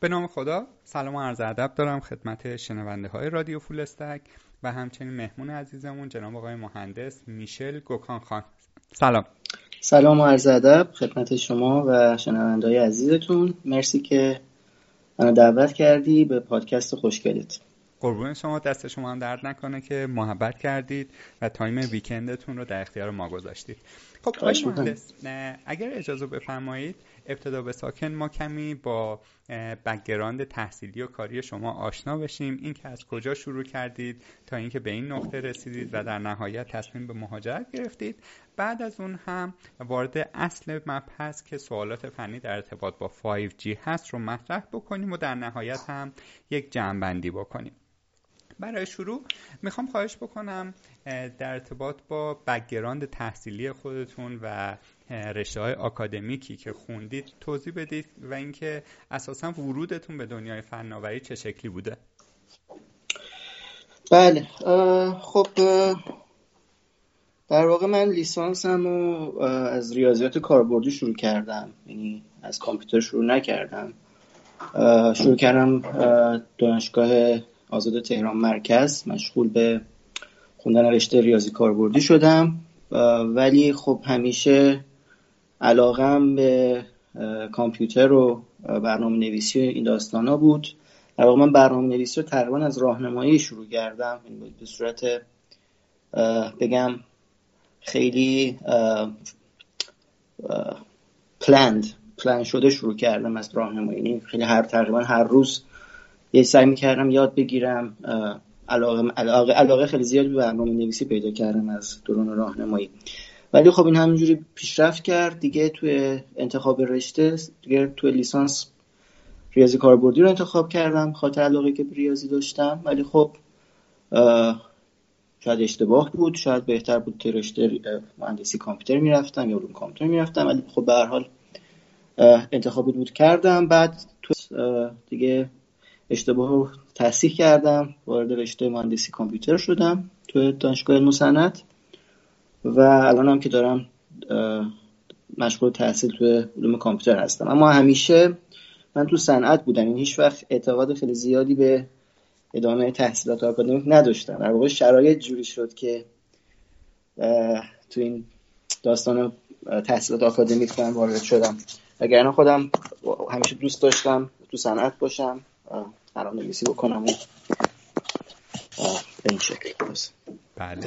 به نام خدا سلام و عرض ادب دارم خدمت شنونده های رادیو فول استک و همچنین مهمون عزیزمون جناب آقای مهندس میشل گوکان خان. سلام. سلام و عرض ادب خدمت شما و شنونده های عزیزتون. مرسی که منو دعوت کردی به پادکست خوشگلت. قربون شما دست شما هم درد نکنه که محبت کردید و time weekend تون رو در اختیار ما گذاشتید. خب مهندس اگر اجازه بفرمایید ابتدا به ساکن ما کمی با بکگراند تحصیلی و کاری شما آشنا بشیم. اینکه از کجا شروع کردید تا اینکه به این نقطه رسیدید و در نهایت تصمیم به مهاجرت گرفتید. بعد از اون هم وارد اصل مبحث که سوالات فنی در ارتباط با 5G هست رو مطرح بکنیم و در نهایت هم یک جمعبندی بکنیم. برای شروع می‌خوام خواهش بکنم در ارتباط با بگراند تحصیلی خودتون و رشته های آکادمیکی که خوندید توضیح بدید و اینکه اساسا ورودتون به دنیای فناوری چه شکلی بوده؟ بله خب در واقع من لیسانسم رو از ریاضیات کاربردی شروع کردم یعنی از کامپیوتر شروع نکردم. شروع کردم دانشگاه آزاد تهران مرکز مشغول به خوندن رشته ریاضی کاربردی شدم. ولی خب همیشه علاقم به کامپیوتر و برنامه نویسی این داستان ها بود. در من برنامه نویسی رو تقریبا از راهنمایی شروع کردم. به صورت بگم خیلی پلند پلان شده شروع کردم از راهنمایی. یعنی خیلی هر تقریبا هر روز یه سعی می‌کردم یاد بگیرم علاقه, علاقه, علاقه خیلی زیادی به برنامه نویسی پیدا کردم از دوران راهنمایی. ولی خب این همینجوری پیشرفت کرد. دیگه توی انتخاب رشته دیگه توی لیسانس ریاضی کاربردی رو انتخاب کردم خاطر علاقه که ریاضی داشتم. ولی خب شاید اشتباه بود شاید بهتر بود که رشته مهندسی کامپیوتر می‌رفتم یا علوم کامپیوتر می‌رفتم. ولی خب به هر حال انتخابی بود کردم. بعد تو دیگه اشتباه رو تصحیح کردم. وارد رشته مهندسی کامپیوتر شدم تو دانشگاه علم و الان هم که دارم مشغول تحصیل تو علوم کامپیوتر هستم. اما همیشه من تو صنعت بودم. این هیچ وقت اعتقاد خیلی زیادی به ادامه تحصیلات آکادمیک نداشتم. در واقع شرایط جوری شد که تو این داستان تحصیلات آکادمیک من وارد شدم. اگر خودم همیشه دوست داشتم تو صنعت باشم. برنامه نویسی بکنم و به این شکل. بله.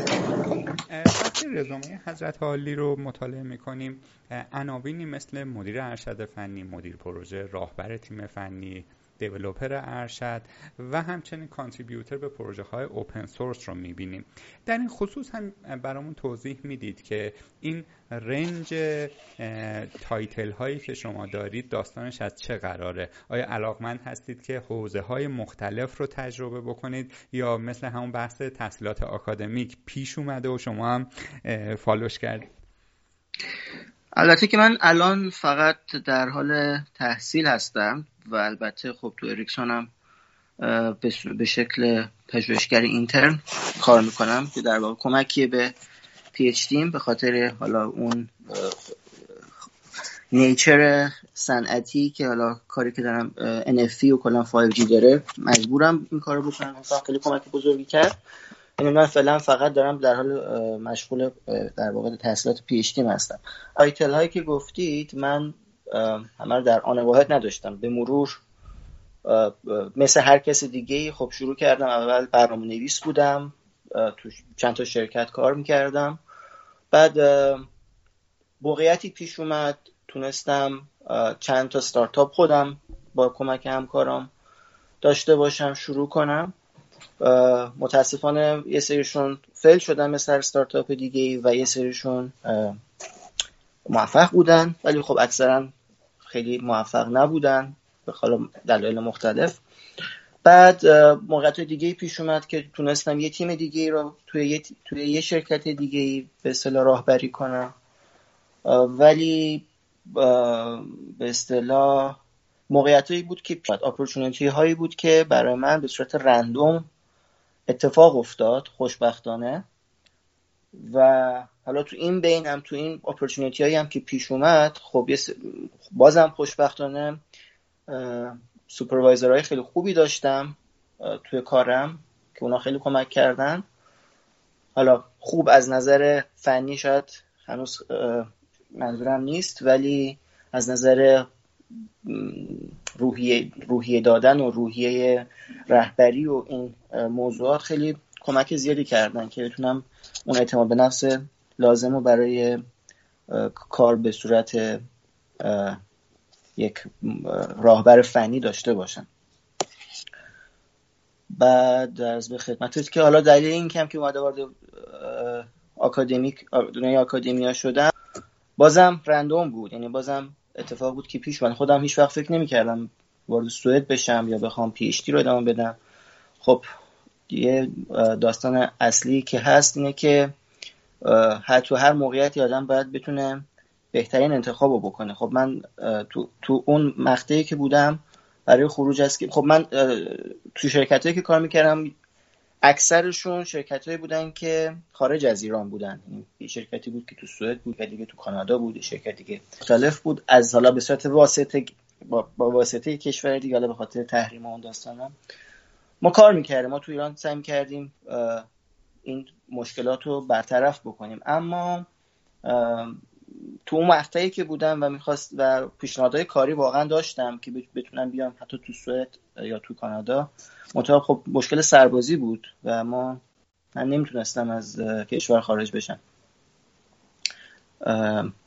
وقتی رزومه حضرت عالی رو مطالعه می‌کنیم. عناوینی مثل مدیر ارشد فنی مدیر پروژه راهبر تیم فنی دیولوپر ارشد و همچنین کانتریبیوتر به پروژه های اوپن سورس رو می‌بینیم. در این خصوص هم برامون توضیح می‌دید که این range title هایی که شما دارید داستانش از چه قراره؟ آیا علاقمند هستید که حوزه های مختلف رو تجربه بکنید یا مثل همون بحث تحصیلات آکادمیک پیش اومده و شما هم follow ش کردید؟ البته که من الان فقط در حال تحصیل هستم. و البته خب تو اریکسون هم به شکل پژوهشگر intern کار می‌کنم که در واقع کمکی به PhD به خاطر حالا اون nature صنعتی که حالا کاری که دارم NFV و کلا 5G داره مجبورم این کارو بکنم. خیلی کمک بزرگی کرد. یعنی من فعلا فقط دارم در حال مشغول در واقع تحصیلات PhD هستم. title هایی که گفتید من همه رو در آن واحد نداشتم. به مرور مثل هر کس دیگه خب شروع کردم. اول برنامه نویس بودم تو چند تا شرکت کار می‌کردم. بعد موقعیتی پیش اومد. تونستم چند تا ستارتاپ خودم با کمک همکارام داشته باشم شروع کنم. متاسفانه یه سریشون فیل شدن مثل ستارتاپ دیگه و یه سریشون موفق بودن. ولی خب اکثرا خیلی موفق نبودن به دلایل مختلف. بعد موقعیت دیگه پیش اومد که تونستم یه تیم دیگه رو توی یه, توی یه شرکت دیگه به اصطلاح راهبری کنم. ولی به اصطلاح موقعیت بود که اپورتونیتی هایی بود که برای من به صورت رندوم اتفاق افتاد خوشبختانه. و حالا تو این بین هم تو این اپورتونیتی هایی هم که پیش اومد خب بازم خوشبختانه سوپروایزرهای خیلی خوبی داشتم توی کارم که اونا خیلی کمک کردن. حالا خوب از نظر فنی شاید هنوز منظورم نیست ولی از نظر روحیه, روحیه دادن و روحیه رهبری و این موضوعات خیلی کمک زیادی کردن که بتونم اون اعتماد به نفس لازم رو برای کار به صورت یک راهبر فنی داشته باشم. بعد از به خدمتت که حالا دلیل این کم که اومده وارد آکادمیک دنیای آکادمیا شدم بازم رندوم بود. یعنی بازم اتفاق بود که پیش من. خودم هیچ وقت فکر نمی‌کردم وارد سوئد بشم یا بخوام پی رو ادامه بدم. خب یه داستان اصلی که هست اینه که هر تو هر موقعیتی آدم باید بتونه بهترین انتخاب رو بکنه. خب من تو, تو اون مقطعی که بودم برای خروج از خب من تو شرکت که کار می‌کردم اکثرشون شرکت هایی بودن که خارج از ایران بودن. یعنی یه شرکتی بود که تو سوئد بود دیگه تو کانادا بود شرکتی که مختلف بود. از حالا به صورت واسطه با, واسطه کشور دیگه حالا به خاطر تحریم اون داستانا ما کار می‌کردیم ما تو ایران سعی کردیم این مشکلات رو برطرف بکنیم. اما تو اون مقطعی که بودم و می‌خواست و پیشنهادهای کاری واقعا داشتم که بتونم بیام حتی تو سوئد یا تو کانادا منتها خب مشکل سربازی بود و ما من نمی‌تونستم از کشور خارج بشم.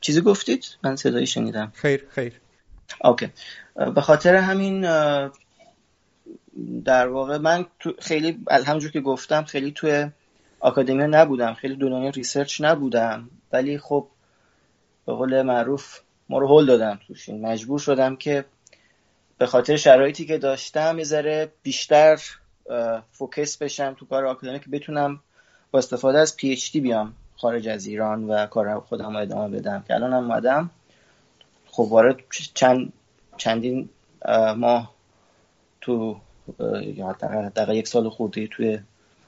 چیزی گفتید؟ من صدایی شنیدم. خیر خیر. okay. به خاطر همین در واقع من تو خیلی همونجور که گفتم خیلی توی academy نبودم خیلی دنیای research نبودم. ولی خب به قول معروف ما رو هل دادن تو شین مجبور شدم که به خاطر شرایطی که داشتم یه بیشتر focus بشم تو کار آکادمی که بتونم با استفاده از PhD بیام خارج از ایران و کار خودم رو ادامه بدم. که الان هم اومدم. خب وارد چند چندین ماه تو دقیقا یک سال خورده توی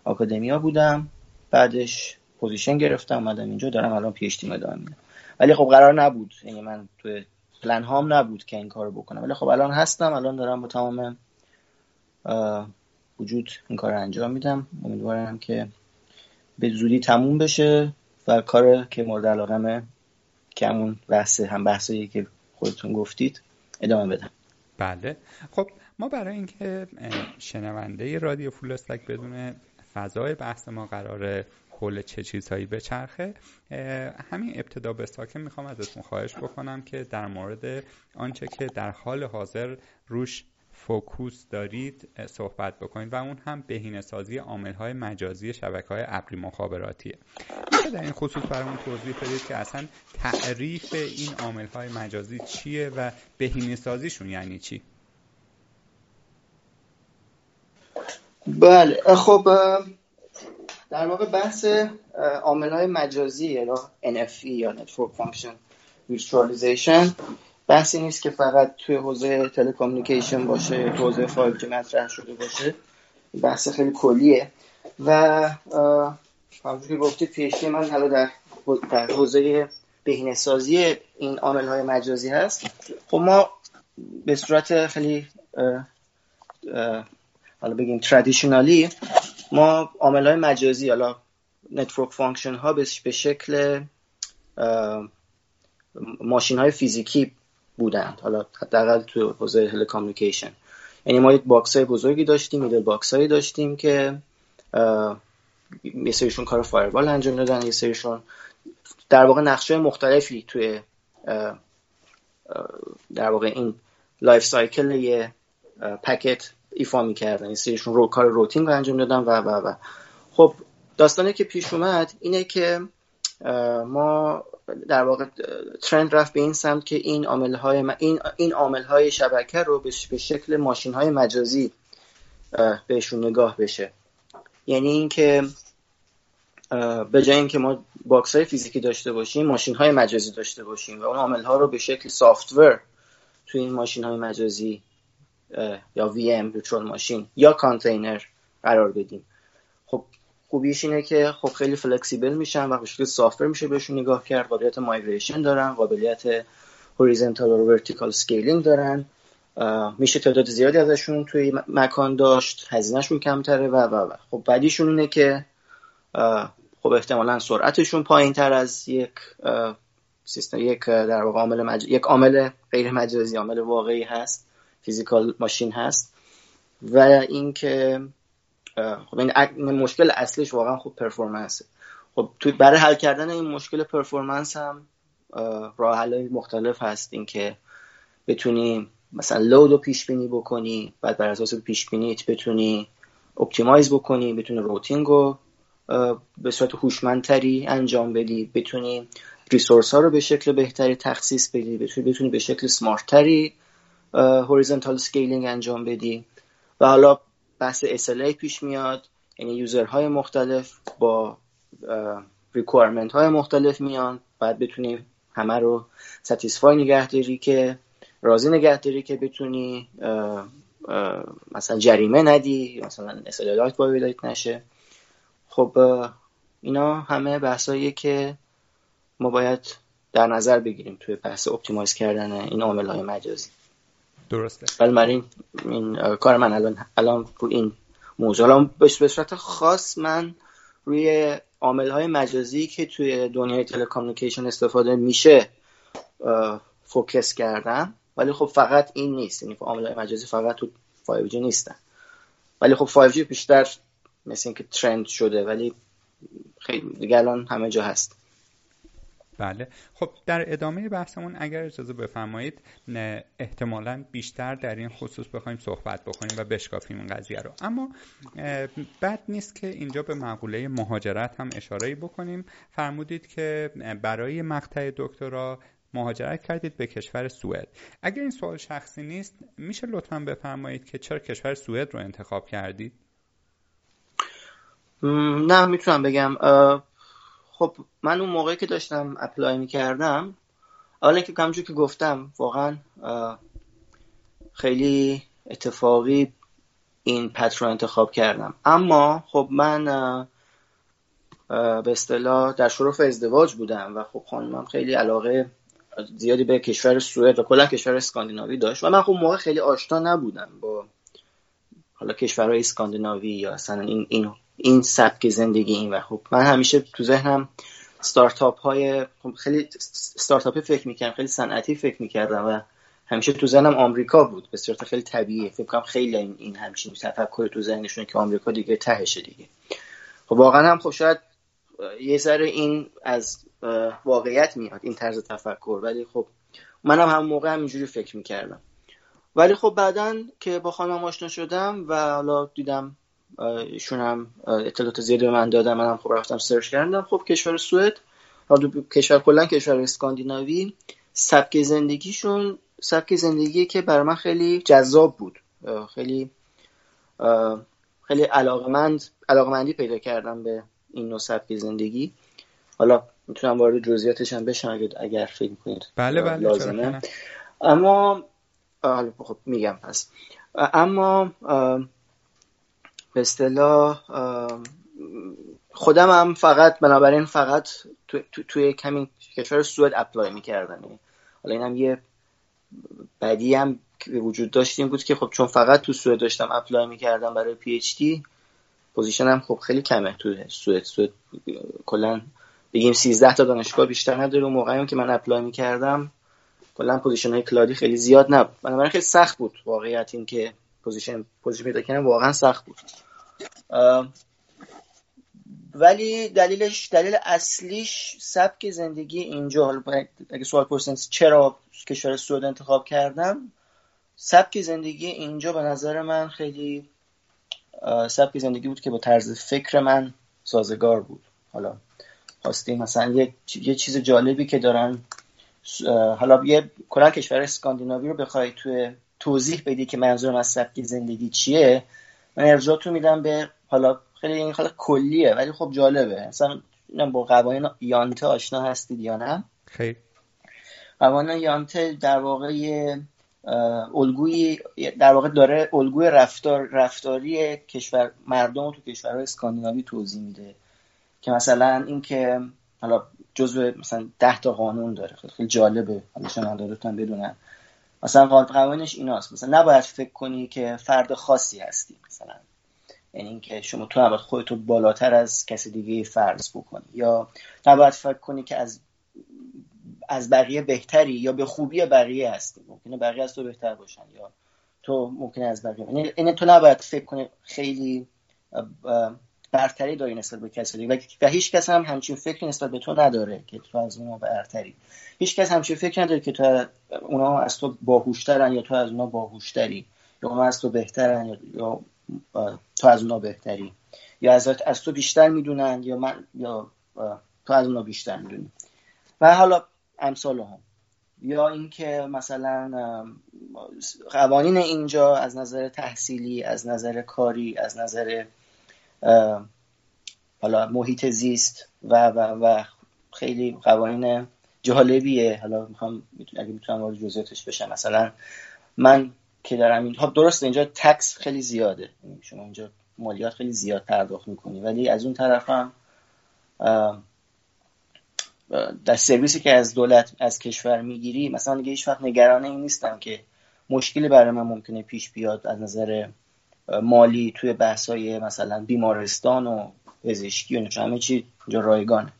academia بودم. بعدش position گرفتم اومدم اینجا دارم الان PhD ادامه میدم. ولی خب قرار نبود. یعنی من توی پلن هام نبود که این کارو بکنم. ولی خب الان هستم الان دارم با تمام وجود این کار رو انجام میدم. امیدوارم که به زودی تموم بشه و کار که مورد علاقمه که همون بحث هم بحثایی که خودتون گفتید ادامه بدم. بله. خب ما برای اینکه شنونده رادیو فول استک بدون فضای بحث ما قراره حول چه چیزهایی به چرخه همین ابتدا به ساکن می‌خوام ازتون خواهش بکنم که در مورد آنچه که در حال حاضر روش فوکوس دارید صحبت بکنید و اون هم بهینه سازی عامل های مجازی شبکه های ابری مخابراتیه میشه در این خصوص برامون توضیح بدید که اصلا تعریف این عامل های مجازی چیه و بهینه سازیشون یعنی چی؟ بله خب در واقع بحث عامل های مجازی یا NFV یا Network Function Virtualization بحثی نیست که فقط توی حوزه تلکامونیکیشن باشه تو حوزه 5G مطرح شده باشه بحث خیلی کلیه. و همونجور که گفتید پیشتی من حالا در, در حوزه بهینه سازی این عامل های مجازی هست. خب ما به صورت خیلی حالا بگیم ترادیشنالی ما عامل های مجازی حالا network function ها به شکل ماشین های فیزیکی بودند. حالا حداقل تو حوزه telecommunication یعنی ما یک box های بزرگی داشتیم middle box هایی داشتیم که یه سریشون کار firewall انجام دادن یه سریشون در واقع نقش های مختلفی توی در واقع این life cycle یه packet ایفا می‌کردن. یه سریشون رو کار routing رو انجام دادن و و و. خب داستانی که پیش اومد اینه که ما در واقع trend رفت به این سمت که این عامل های این این عامل های شبکه رو به شکل ماشین های مجازی بهشون نگاه بشه. یعنی اینکه به جای اینکه ما box های فیزیکی داشته باشیم ماشین های مجازی داشته باشیم و اون عامل ها رو به شکل software توی این ماشین های مجازی یا VM virtual machine یا کانتینر قرار بدیم. خب خوبیش اینه که خب خیلی flexible میشن و به شکل software میشه بهشون نگاه کرد. قابلیت migration دارن قابلیت horizontal و vertical scaling دارن. میشه تعداد زیادی ازشون توی مکان داشت هزینه‌شون کمتره و و و. خب بدیشون اینه که خب احتمالا سرعتشون پایین تر از یک سیستم یک در واقع عامل مج... یک عامل غیر مجازی عامل واقعی هست. physical machine هست و اینکه خب این مشکل اصلیش واقعا خوب performance ه خب توی برای حل کردن این مشکل performance هم راه حل مختلف هست. اینکه بتونی مثلا load رو پیش بینی بکنی بعد بر اساس پیش بینیت بتونی optimize بکنی بتونی routing رو به صورت هوشمندتری انجام بدی بتونی resource ها رو به شکل بهتری تخصیص بدی بتونی بتونی به شکل smart تری horizontal scaling انجام بدی و حالا بحث SLA پیش میاد یعنی user های مختلف با requirement های مختلف میان. بعد بتونی همه رو satisfy نگهداری که راضی نگهداری که بتونی مثلا جریمه ندی مثلا SLA ات violate نشه. خب اینا همه بحثایی که ما باید در نظر بگیریم توی بحث optimize کردن این عامل های مجازی. درسته. بنابراین این کار من الان الان این موضوع. الان به صورت خاص من روی عامل های مجازی که توی دنیای telecommunication استفاده میشه focus کردم. ولی خب فقط این نیست. یعنی عامل های مجازی فقط تو 5G نیستن. ولی خب 5G بیشتر مثل اینکه ترند شده ولی خیلی دیگه الان همه جا هست. بله. خب در ادامه بحثمون اگر اجازه بفرمایید احتمالا بیشتر در این خصوص بخوایم صحبت بکنیم و بشکافیم این قضیه رو. اما بد نیست که اینجا به مقوله مهاجرت هم اشاره بکنیم. فرمودید که برای مقطع دکترا مهاجرت کردید به کشور سوئد. اگر این سوال شخصی نیست میشه لطفا بفرمایید که چرا کشور سوئد رو انتخاب کردید؟ نه می‌تونم بگم. خب من اون موقعی که داشتم اپلای می‌کردم اولا که همونجور که گفتم واقعا خیلی اتفاقی این پت رو انتخاب کردم. اما خب من به اصطلاح در شرف ازدواج بودم و خب خانمم خیلی علاقه زیادی به کشور سوئد و کلا کشور اسکاندیناوی داشت. و من خب موقع خیلی آشنا نبودم با حالا کشورهای اسکاندیناوی یا اصلا این این این سبک زندگی این و خب من همیشه تو ذهنم ستارتاپ های خب خیلی ستارتاپی فکر می‌کردم خیلی صنعتی فکر می‌کردم و همیشه تو ذهنم آمریکا بود. به صورت خیلی طبیعی فکر کنم خیلی این این همچین تفکر تو ذهنشونه که آمریکا دیگه تهشه دیگه. خب واقعا هم خب شاید یه ذره این از واقعیت میاد این طرز تفکر. ولی خب منم هم موقع همینجوری فکر می‌کردم. ولی خب بعدا که با خانم آشنا شدم و حالا دیدم ایشون هم اطلاعات زیادی به من دادن منم خب رفتم سرچ کردم. خب کشور سوئد حالا کشور کلا کشور اسکاندیناوی سبک زندگیشون سبک زندگی که برای من خیلی جذاب بود. خیلی خیلی علاقمند علاقمندی پیدا کردم به این نوع سبک زندگی. حالا می‌تونم وارد جزئیاتش هم بشم اگر فکر کنید بله بله لازمه. اما حالا خب میگم پس. اما به اصطلاح خودم هم فقط بنابراین فقط تو، تو، توی کمی کشور سوئد apply می‌کردم. یعنی حالا اینم یه بدی هم وجود داشتیم بود که خب چون فقط تو سوئد داشتم apply می‌کردم برای PhD position م خب خیلی کمه تو سوئد. سوئد کلا بگیم 13 تا دانشگاه بیشتر نداره. و موقعی که من apply می‌کردم کلا position های cloud ی خیلی زیاد نبود. بنابراین خیلی سخت بود واقعیت این که position position پیدا کردن واقعا سخت بود. ولی دلیلش دلیل اصلیش سبک زندگی اینجا. حالا اگه سوال پرسید چرا کشور سوئد انتخاب کردم سبک زندگی اینجا به نظر من خیلی سبک زندگی بود که با طرز فکر من سازگار بود. حالا خواستیم مثلا یه, یه چیز جالبی که دارن حالا یه کلا کشور اسکاندیناوی رو بخوای توی توضیح بدی که منظورم از سبک زندگی چیه. من ارجاعتو میدم به حالا خیلی این حالا کلیه ولی خب جالبه. مثلا با قوانین یانته آشنا هستید یا نه؟ خیلی. قوانین یانته در واقع الگوی در واقع داره الگوی رفتار رفتاری کشور مردم تو کشورهای اسکاندیناوی توضیح میده. که مثلا اینکه حالا جزء مثلا ده تا قانون داره. خیلی, خیلی جالبه. حالا شما بدونن. مثلا قوانینش ایناست. مثلا نباید فکر کنی که فرد خاصی هستی مثلا. یعنی اینکه شما تو نباید خودتو بالاتر از کسی دیگه فرض بکنی. یا نباید فکر کنی که از از بقیه بهتری یا به خوبی بقیه هستی. ممکنه بقیه از تو بهتر باشن یا تو ممکنه از بقیه. یعنی, یعنی تو نباید فکر کنی خیلی برتری داری نسبت به کسی دیگه. و هیچ کس هم همچین فکری نسبت به تو نداره که تو از اونها برتری. هیچ کس همچین فکر نداره که تو اونا از تو باهوشترن یا تو از اونا باهوشتری. یا اونا از تو بهترن یا تو از اونا بهتری. یا از, از تو بیشتر می‌دونن یا من یا تو از اونا بیشتر می‌دونی. و حالا امثال هم یا اینکه مثلا قوانین اینجا از نظر تحصیلی از نظر کاری از نظر حالا محیط زیست و و و خیلی قوانین جالبیه. حالا می‌خوام اگه می‌تونم وارد جزئیاتش بشم. مثلا من که دارم این خب درست اینجا تکس خیلی زیاده. شما اینجا مالیات خیلی زیاد پرداخت می‌کنی. ولی از اون طرف هم در سرویسی که از دولت از کشور می‌گیری مثلا دیگه هیچ وقت نگران این نیستم که مشکلی برای من ممکنه پیش بیاد از نظر مالی توی بحثای مثلا بیمارستان و پزشکی و همه چی اینجا رایگانه.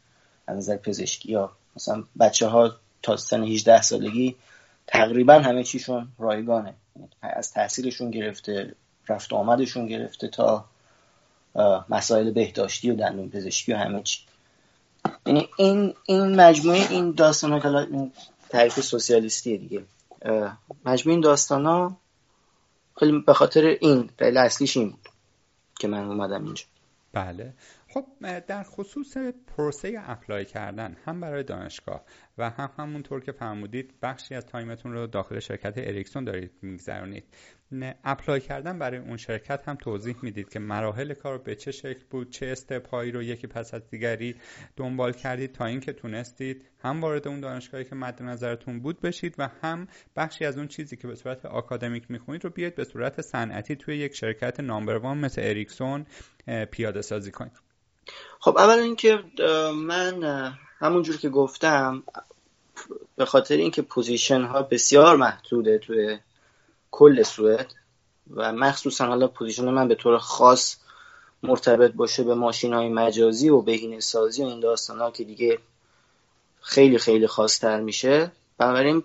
از نظر پزشکی یا مثلا بچه ها تا سن 18 سالگی تقریبا همه چیشون رایگانه. از تحصیلشون گرفته رفت آمدشون گرفته تا مسائل بهداشتی و دندون پزشکی و همه چی. یعنی این این مجموعه این داستان ها تعریف سوسیالیستی دیگه. مجموعه این داستان ها به خاطر این دلیل اصلیش این بود که من اومدم اینجا. بله. خب در خصوص پروسه اپلای کردن هم برای دانشگاه و هم همونطور که فرمودید بخشی از time تون رو داخل شرکت اریکسون دارید میگذرونید. apply کردن برای اون شرکت هم توضیح می‌دید که مراحل کار به چه شکل بود چه step هایی رو یکی پس از دیگری دنبال کردید تا اینکه تونستید هم وارد اون دانشگاهی که مد نظرتون بود بشید و هم بخشی از اون چیزی که به صورت آکادمیک می‌خونید رو بیاید به صورت صنعتی توی یک شرکت number one مثل اریکسون پیاده سازی کنید. خب اول اینکه من همونجور که گفتم به خاطر اینکه position ها بسیار محدوده توی کل سوئد و مخصوصا حالا position من به طور خاص مرتبط باشه به ماشین های مجازی و بهینه سازی و این داستان ها که دیگه خیلی خیلی خاصتر میشه. بنابراین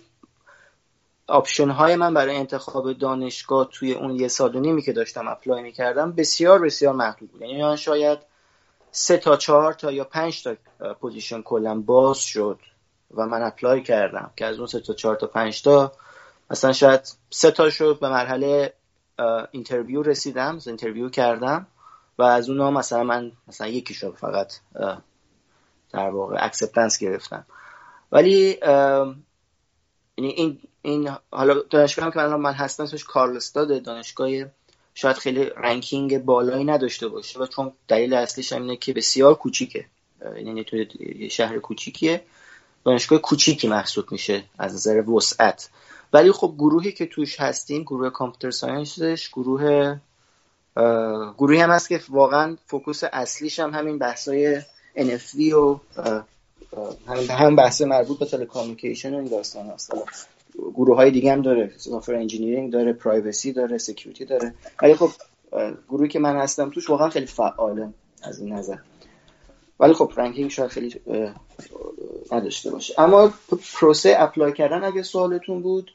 option های من برای انتخاب دانشگاه توی اون یه سال و نیمی که داشتم apply می‌کردم بسیار بسیار محدود بود. یعنی شاید سه تا چهار تا یا پنج تا position کلا باز شد و من apply کردم که از اون سه تا چهار تا پنج تا مثلا شاید سه تا شد به مرحله interview رسیدم interview کردم و از اونها مثلا من مثلا یکی شد فقط در واقع acceptance گرفتم. ولی یعنی این این حالا دانشگاه که من, من هستم اسمش کارلستاد دانشگاه شاید خیلی ranking بالایی نداشته باشه و چون دلیل اصلیش اینه که بسیار کوچیکه. یعنی تو شهر کوچیکیه. دانشگاه کوچیکی محسوب میشه از نظر وسعت. ولی خب گروهی که توش هستیم گروه computer science ش گروه گروهی هم هست که واقعا focus اصلیش هم همین بحثای NFV و هم بحث مربوط به telecommunication و این داستان هست. گروه های دیگه هم داره software engineering داره privacy داره security داره. ولی خب گروهی که من هستم توش واقعا خیلی فعاله از این نظر. ولی خب ranking شاید خیلی نداشته باشه. اما پروسه apply کردن اگه سوالتون بود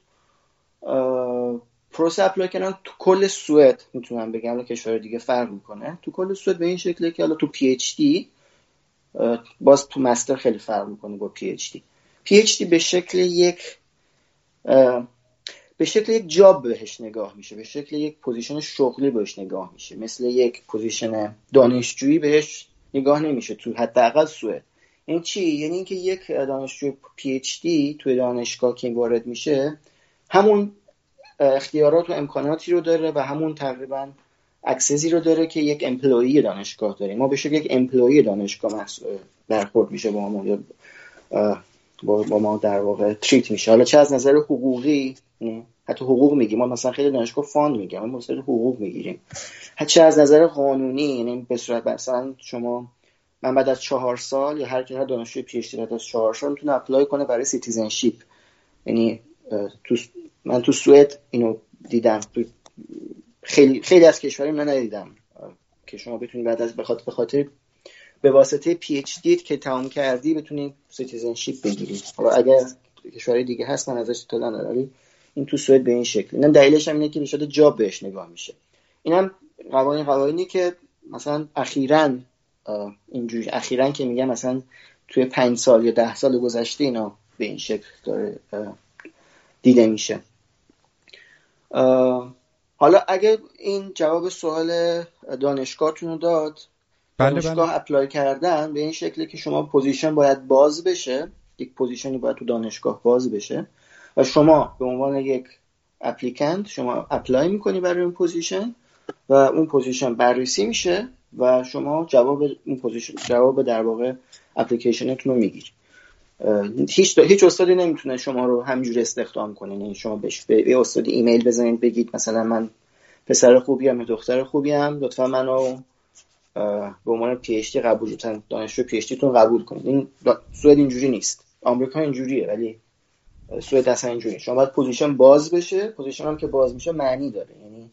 پروسه apply کردن تو کل سوئد می‌تونم بگم کشور دیگه فرق می‌کنه. تو کل سوئد به این شکله که حالا تو PhD باز تو master خیلی فرق می‌کنه با PhD PhD به شکل یک به شکل یک job بهش نگاه میشه به شکل یک position شغلی بهش نگاه میشه. مثل یک position دانشجویی بهش نگاه نمیشه تو حداقل سوئد. این چی؟ یعنی اینکه یک دانشجو PhD توی دانشگاه که وارد میشه همون اختیارات و امکاناتی رو داره و همون تقریبا access ی رو داره که یک employee دانشگاه داره. ما به یک employee دانشگاه برخورد میشه با ما با, ما در واقع treat میشه. حالا چه از نظر حقوقی؟ حتی حقوق میگیم. ما مثلا خیلی دانشگاه fund میگیم ما مثلا حقوق می‌گیریم. چه از نظر قانونی؟ یعنی به صورت مثلا شما من بعد از چهار سال یا هر که دانشجوی PhD بعد از چهار سال می‌تونه apply کنه برای citizenship یعنی تو من تو سوئد اینو دیدم. خیلی خیلی از کشوری من ندیدم. که شما بتونید بعد از بخاطر خاطر به واسطه PhD که تمام کردی بتونی citizenship بگیری. حالا اگر کشورهای دیگه هست من ازش اطلاع ندارم این تو سوئد به این شکل. اینم دلیلش هم اینه که به job بهش نگاه میشه. اینم قوانین قوانینی که مثلا اخیرا اینجوری اخیرا که میگم مثلا توی پنج سال یا ده سال گذشته اینا به این شکل داره دیده میشه حالا اگه این جواب سوال دانشگاهتون رو داد بله دانشگاه بله. apply کردن به این شکلی که شما position باید باز بشه یک position ی باید تو دانشگاه باز بشه و شما به عنوان یک applicant شما apply می‌کنی برای اون position و اون position بررسی میشه و شما جواب اون position جواب در واقع اپلیکیشنتون رو می‌گیری هیچ هیچ استادی نمی‌تونه شما رو همینجوری استخدام کنه. یعنی شما بهش به یه استادی ایمیل بزنید بگید مثلا من پسر خوبی هم دختر خوبی هم لطفا منو به عنوان PhD قبول دانشجو PhD تون قبول کنید. این سوئد اینجوری نیست. آمریکا اینجوریه ولی سوئد اصلا اینجوری شما باید position باز بشه. position هم که باز میشه معنی داره. یعنی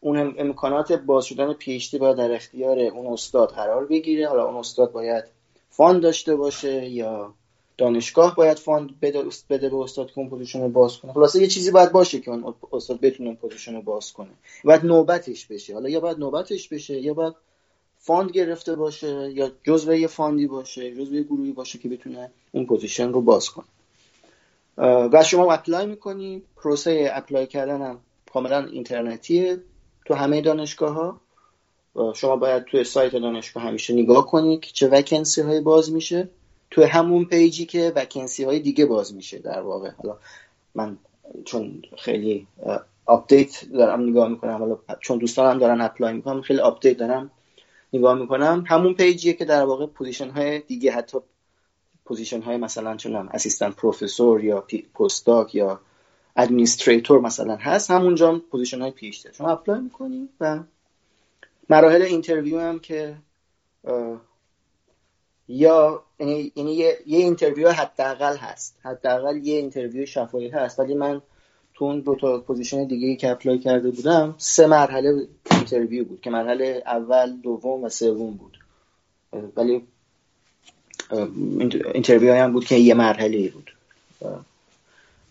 اون امکانات باز شدن PhD باید در اختیار اون استاد قرار بگیره. حالا اون استاد باید fund داشته باشه یا دانشگاه باید fund بده, به استاد که اون position رو باز کنه. خلاصه یه چیزی باید باشه که اون استاد بتونه اون position رو باز کنه. باید نوبتش بشه. حالا یا باید نوبتش بشه یا باید fund گرفته باشه یا جزو یه fund ی باشه جزو یه گروهی باشه که بتونه اون position رو باز کنه. و شما apply می‌کنی. پروسه apply کردن هم کاملا اینترنتیه تو همه دانشگاه ها شما باید توی سایت دانشگاه همیشه نگاه کنید که چه vacancy های باز میشه. توی همون page ی که vacancy های دیگه باز میشه در واقع. حالا من چون خیلی update دارم نگاه می‌کنم حالا چون دوستانم دارن apply می‌کنم خیلی update دارم نگاه می‌کنم. همون page یه که در واقع position های دیگه حتی position های مثلا چه می‌دونم assistant professor یا postdoc یا administrator مثلا هست همونجا position های PhD شما apply می‌کنی و مراحل interview هم که یا یعنی, یعنی یه, یه interview حداقل هست. حداقل یه interview شفاهی هست. ولی من تو اون دو تا position دیگه که apply کرده بودم سه مرحله interview بود که مرحله اول دوم و سوم بود. ولی interview هم بود که یه مرحله بود.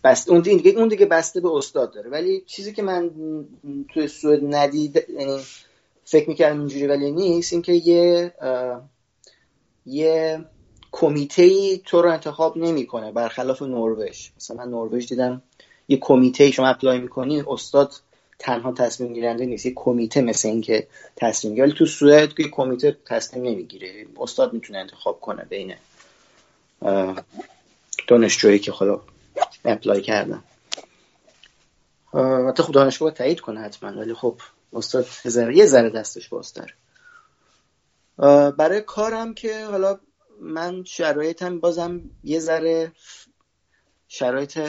بست اون دیگه اون دیگه بسته به استاد داره. ولی چیزی که من توی سوئد ندیدم یعنی فکر می‌کردم اینجوری ولی نیست اینکه یه یه کمیته ای تو رو انتخاب نمی‌کنه برخلاف نروژ. مثلا من نروژ دیدم یه کمیته شما apply می‌کنی استاد تنها تصمیم گیرنده نیست یه کمیته مثل این که تصمیم گیره. تو سوئد که کمیته تصمیم نمی‌گیره. استاد می‌تونه انتخاب کنه بین دانشجویی که خدا apply کردن. حتی خود دانشگاه تایید کنه حتما ولی خب استاد یه ذره دستش بازتر برای کارم که حالا من شرایطم بازم یه ذره شرایط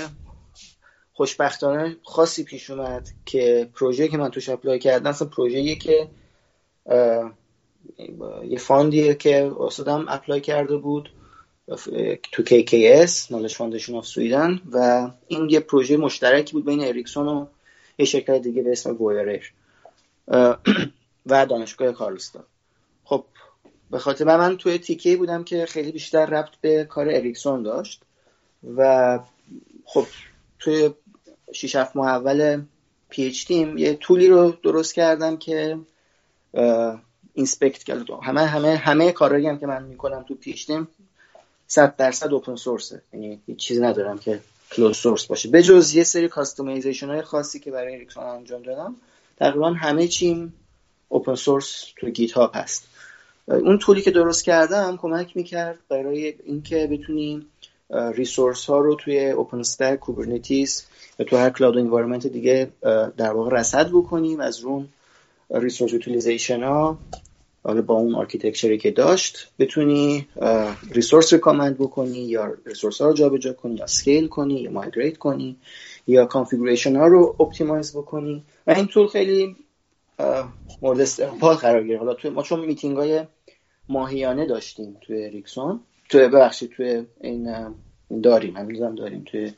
خوشبختانه خاصی پیش اومد که پروژه که من توش apply کردم اصلا پروژه که یه fund یه که استادم apply کرده بود تو KKS Knowledge Foundation of Sweden و این یه پروژه مشترکی بود بین اریکسون و یه شرکت دیگه به اسم گویرر و دانشگاه کارلستاد. خب به خاطر من توی تیکه بودم که خیلی بیشتر ربط به کار اریکسون داشت و خب توی 6 7 ماه اول PhD یم یه tool ی رو درست کردم که inspect کرد همه همه همه کارهایی هم که من می‌کنم تو PhD یم 100 درصد open source ه یعنی هیچ چیزی ندارم که closed source باشه. به جز یه سری customization های خاصی که برای اریکسون انجام دادم تقریبا همه چیم open source تو GitHub هست. اون tool ی که درست کردم کمک می‌کرد برای اینکه بتونیم resource ها رو توی OpenStack Kubernetes یا تو هر cloud environment دیگه در واقع رصد بکنیم از روم resource utilization ها حالا با اون architecture ی که داشت بتونی resource recommend بکنی یا resource ها رو جابجا کنی یا scale کنی یا migrate کنی یا configuration ها رو optimize بکنی. و این tool خیلی مورد استقبال قرار گرفت. حالا توی ما چون میتینگ های ماهیانه داشتیم توی اریکسون توی ببخشید توی این داریم. هنوزم داریم توی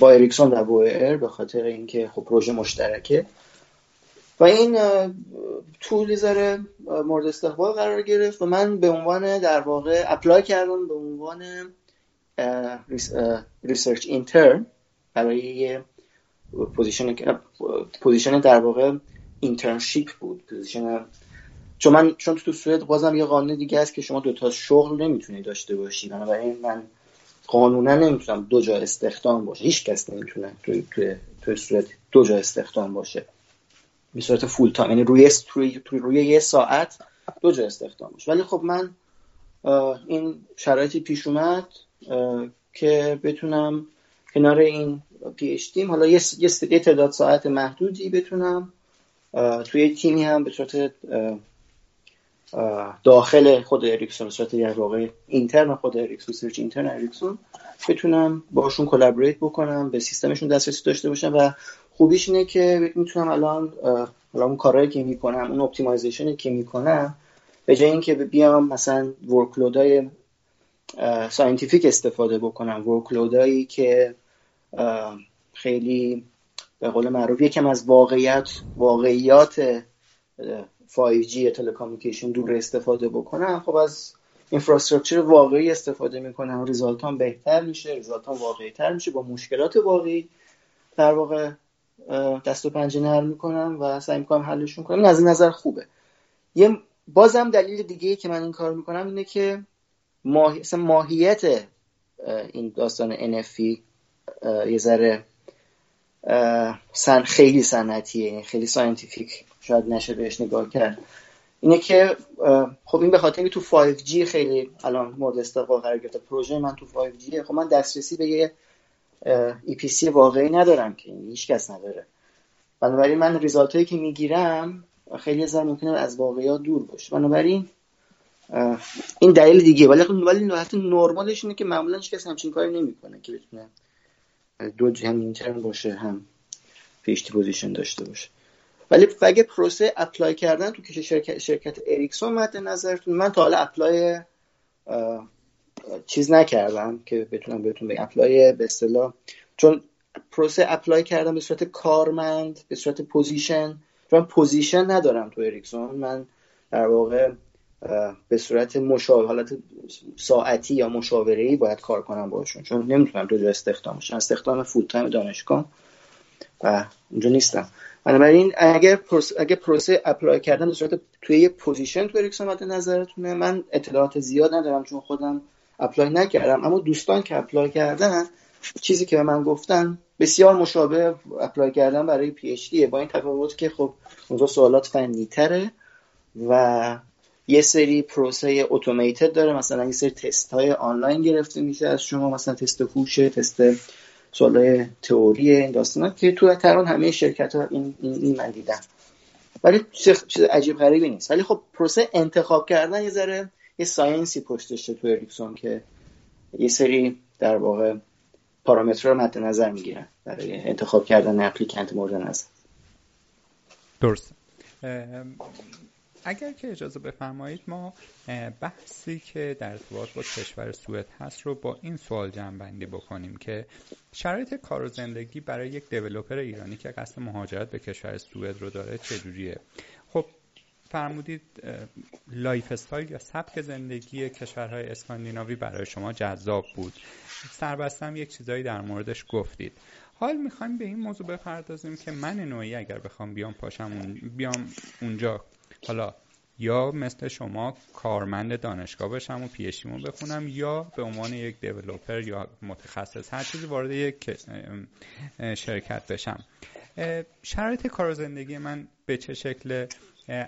با اریکسون و بوئر به خاطر اینکه خب پروژه مشترکه. و این tool ذره مورد استقبال قرار گرفت و من به عنوان در واقع apply کردم به عنوان research intern برای یه position در واقع internship بود. position چون من چون تو سوئد بازم یه قانون دیگه است که شما دو تا شغل نمی‌تونی داشته باشی. بنابراین من قانونا نمی‌تونم دو جا استخدام باشه. هیچ کس نمی‌تونه توی توی توی سوئد دو جا استخدام باشه. به صورت full-time یعنی روی روی, روی یه ساعت دو جا استخدام باشه. ولی خب من این شرایطی پیش اومد که بتونم کنار این PhD حالا یه, یه تعداد ساعت محدودی بتونم توی تیمی هم به صورت داخل خود اریکسون صورت در واقع اینترن خود اریکسون سرچ اینترن اریکسون بتونم باشون collaborate بکنم به سیستمشون دسترسی داشته باشم و خوبیش اینه که می‌تونم الان حالا اون کارهایی که می‌کنم اون optimization ی که می‌کنم به جای اینکه بیام مثلا workload ای scientific استفاده بکنم workload ایی که خیلی به قول معروف یکم از واقعیت واقعیات 5G telecommunication دور استفاده بکنم خب از infrastructure واقعی استفاده می‌کنم result هم بهتر میشه result هم واقعی تر میشه با مشکلات واقعی در واقع دست و پنجه نرم می‌کنم و سعی می‌کنم حلشون کنم از نظر خوبه. یه بازم دلیل دیگه که من این کار می‌کنم اینه که ماهی... ماهیت این داستان NFV یه ذره سن خیلی صنعتیه یعنی خیلی scientific شاید نشه بهش نگاه کرد. اینه که خب این به خاطر اینکه تو 5G خیلی الان مورد استقبال قرار گرفته پروژه من تو 5G خب من دسترسی به یه EPC واقعی ندارم که هیچ کس نداره. بنابراین من result هایی که می‌گیرم خیلی از ممکنه از واقعیات دور باشه بنابراین این دلیل دیگه. ولی ولی حتی نرمالش اینه که معمولا هیچ کس همچین کاری نمی‌کنه که بتونه دو هم باشه هم PhD position داشته باشه. ولی اگه پروسه apply کردن تو کش شرکت, شرکت اریکسون مد نظرتون من تا حالا apply چیز نکردم که بتونم بهتون بگم. apply به اصطلاح چون پروسه apply کردم به صورت کارمند به صورت position. چون position ندارم تو اریکسون. من در واقع به صورت مشاور حالت ساعتی یا مشاوره ای باید کار کنم باشون چون نمی‌تونم دو جا استخدام باشم استخدام full-time دانشگاه. و اونجا نیستم. بنابراین اگر پروس... اگر پروسه apply کردن به صورت توی یه position تو اریکسون مد نظرتونه من اطلاعات زیاد ندارم چون خودم apply نکردم. اما دوستان که apply کردن چیزی که به من گفتن بسیار مشابه apply کردن برای PhD با این تفاوت که خب اونجا سوالات فنی تره و یه سری پروسه automated داره. مثلا یه سری تست های آنلاین گرفته میشه از شما. مثلا تست هوش تست سوال تئوری این داستانا که تو تران همه شرکت ها این, این, من دیدم. ولی چیز عجیب غریبی نیست. ولی خب پروسه انتخاب کردن یه ذره یه science ی پشتشه تو اریکسون که یه سری در واقع پارامترها رو مد نظر می‌گیرن برای انتخاب کردن applicant مورد نظر. درست. اگر که اجازه بفرمایید ما بحثی که در ارتباط با کشور سوئد هست رو با این سوال جمع بکنیم که شرایط کار و زندگی برای یک developer ایرانی که قصد مهاجرت به کشور سوئد رو داره چجوریه خب فرمودید lifestyle یا سبک زندگی کشورهای اسکاندیناوی برای شما جذاب بود. سربسته‌م یک چیزایی در موردش گفتید. حال می‌خوایم به این موضوع بپردازیم که من نوعی اگر بخوام بیام پاشم بیام اونجا حالا یا مثل شما کارمند دانشگاه بشم و PhD مو بخونم یا به عنوان یک developer یا متخصص هر چیزی وارد یک شرکت بشم. شرایط کار زندگی من به چه شکل؟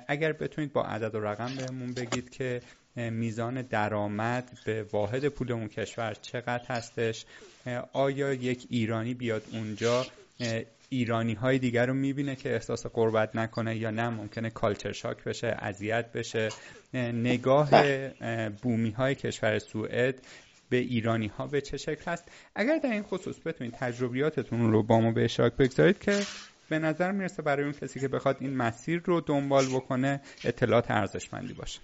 اگر بتونید با عدد و رقم بهمون بگید که میزان درآمد به واحد پول اون کشور چقدر هستش؟ آیا یک ایرانی بیاد اونجا ایرانی های دیگر رو می‌بینه که احساس قربت نکنه یا نه ممکنه کالچر شاک بشه اذیت بشه. نگاه بومی های کشور سوئد به ایرانی ها به چه شکل هست اگر در این خصوص بتونید تجربیاتتون رو با ما به اشتراک بگذارید که به نظر می‌رسه برای اون کسی که بخواد این مسیر رو دنبال بکنه اطلاعات ارزشمندی باشه.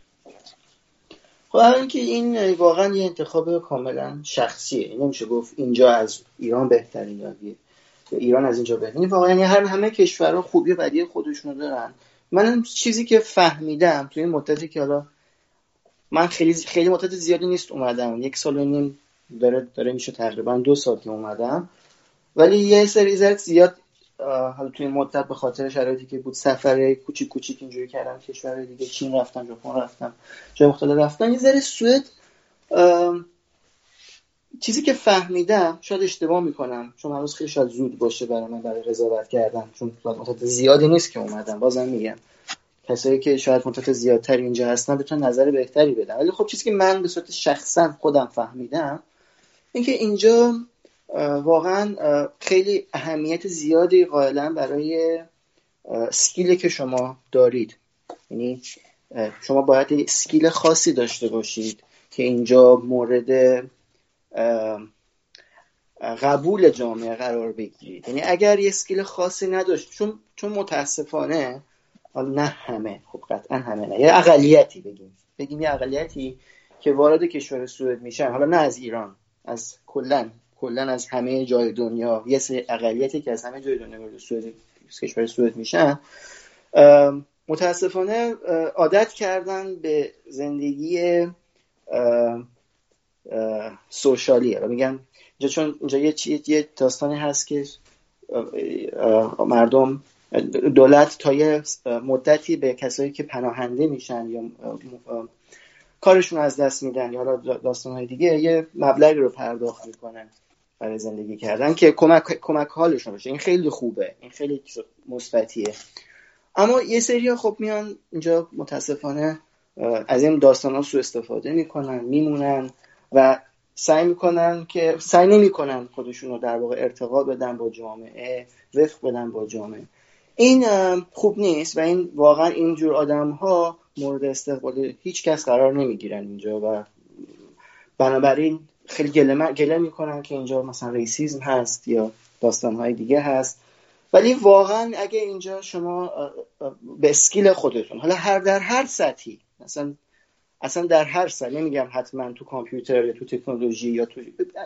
خب اینکه این واقعا یه انتخاب کاملا شخصیه. نمیشه گفت اینجا از ایران بهترین یا ایران از اینجا بهترین واقعا یعنی هر همه کشورها خوبی و بدی خودشونو دارن. من چیزی که فهمیدم توی این مدتی که حالا من خیلی خیلی مدت زیادی نیست اومدم. یک سال و نیم داره داره میشه تقریبا دو سال که اومدم. ولی یه سری زیاد حالا توی این مدت به خاطر شرایطی که بود سفر کوچیک کوچیک اینجوری کردم کشور دیگه چین رفتم ژاپن رفتم جای مختلف رفتم. یه ذره سوئد چیزی که فهمیدم شاید اشتباه می‌کنم چون هنوز خیلی شاید زود باشه برای من برای قضاوت کردن چون مدت زیادی نیست که اومدم. بازم میگم کسایی که شاید مدت زیادتر اینجا هستن بتونن نظر بهتری بدن. ولی خب چیزی که من به صورت شخصا خودم فهمیدم اینکه اینجا واقعا خیلی اهمیت زیادی قائلا برای skill ی که شما دارید. یعنی شما باید skill خاصی داشته باشید که اینجا مورد قبول جامعه قرار بگیرید. یعنی اگر یه skill خاصی نداشت چون چون متاسفانه نه همه خب قطعا همه نه یه اقلیتی بگیم. بگیم یه اقلیتی که وارد کشور سوئد میشن. حالا نه از ایران از کلا کلا از همه جای دنیا. یه سری اقلیتی که از همه جای دنیا وارد سوئد کشور سوئد میشن. متاسفانه عادت کردن به زندگی سوشالی رو میگن اینجا چون اینجا یه یه داستانی هست که مردم دولت تا یه مدتی به کسایی که پناهنده میشن یا کارشون از دست میدن یا داستانهای دیگه یه مبلغی رو پرداخت می‌کنن برای زندگی کردن که کمک, کمک حالشون باشه. این خیلی خوبه. این خیلی مثبتیه. اما یه سری خب میان اینجا متاسفانه از این داستان ها سو استفاده می‌کنن میمونن. و سعی می‌کنن که سعی نمی‌کنن خودشون رو در واقع ارتقا بدن با جامعه وفق بدن با جامعه. این خوب نیست و این واقعا اینجور آدم ها مورد استقبال هیچ کس قرار نمی‌گیرن اینجا و بنابراین خیلی گله, گله می‌کنن که اینجا مثلا ریسیزم هست یا داستان های دیگه هست. ولی واقعا اگه اینجا شما به اسکیل خودتون حالا هر در هر سطحی مثلا اصلا در هر سطح نمیگم حتما تو کامپیوتر یا تو تکنولوژی یا تو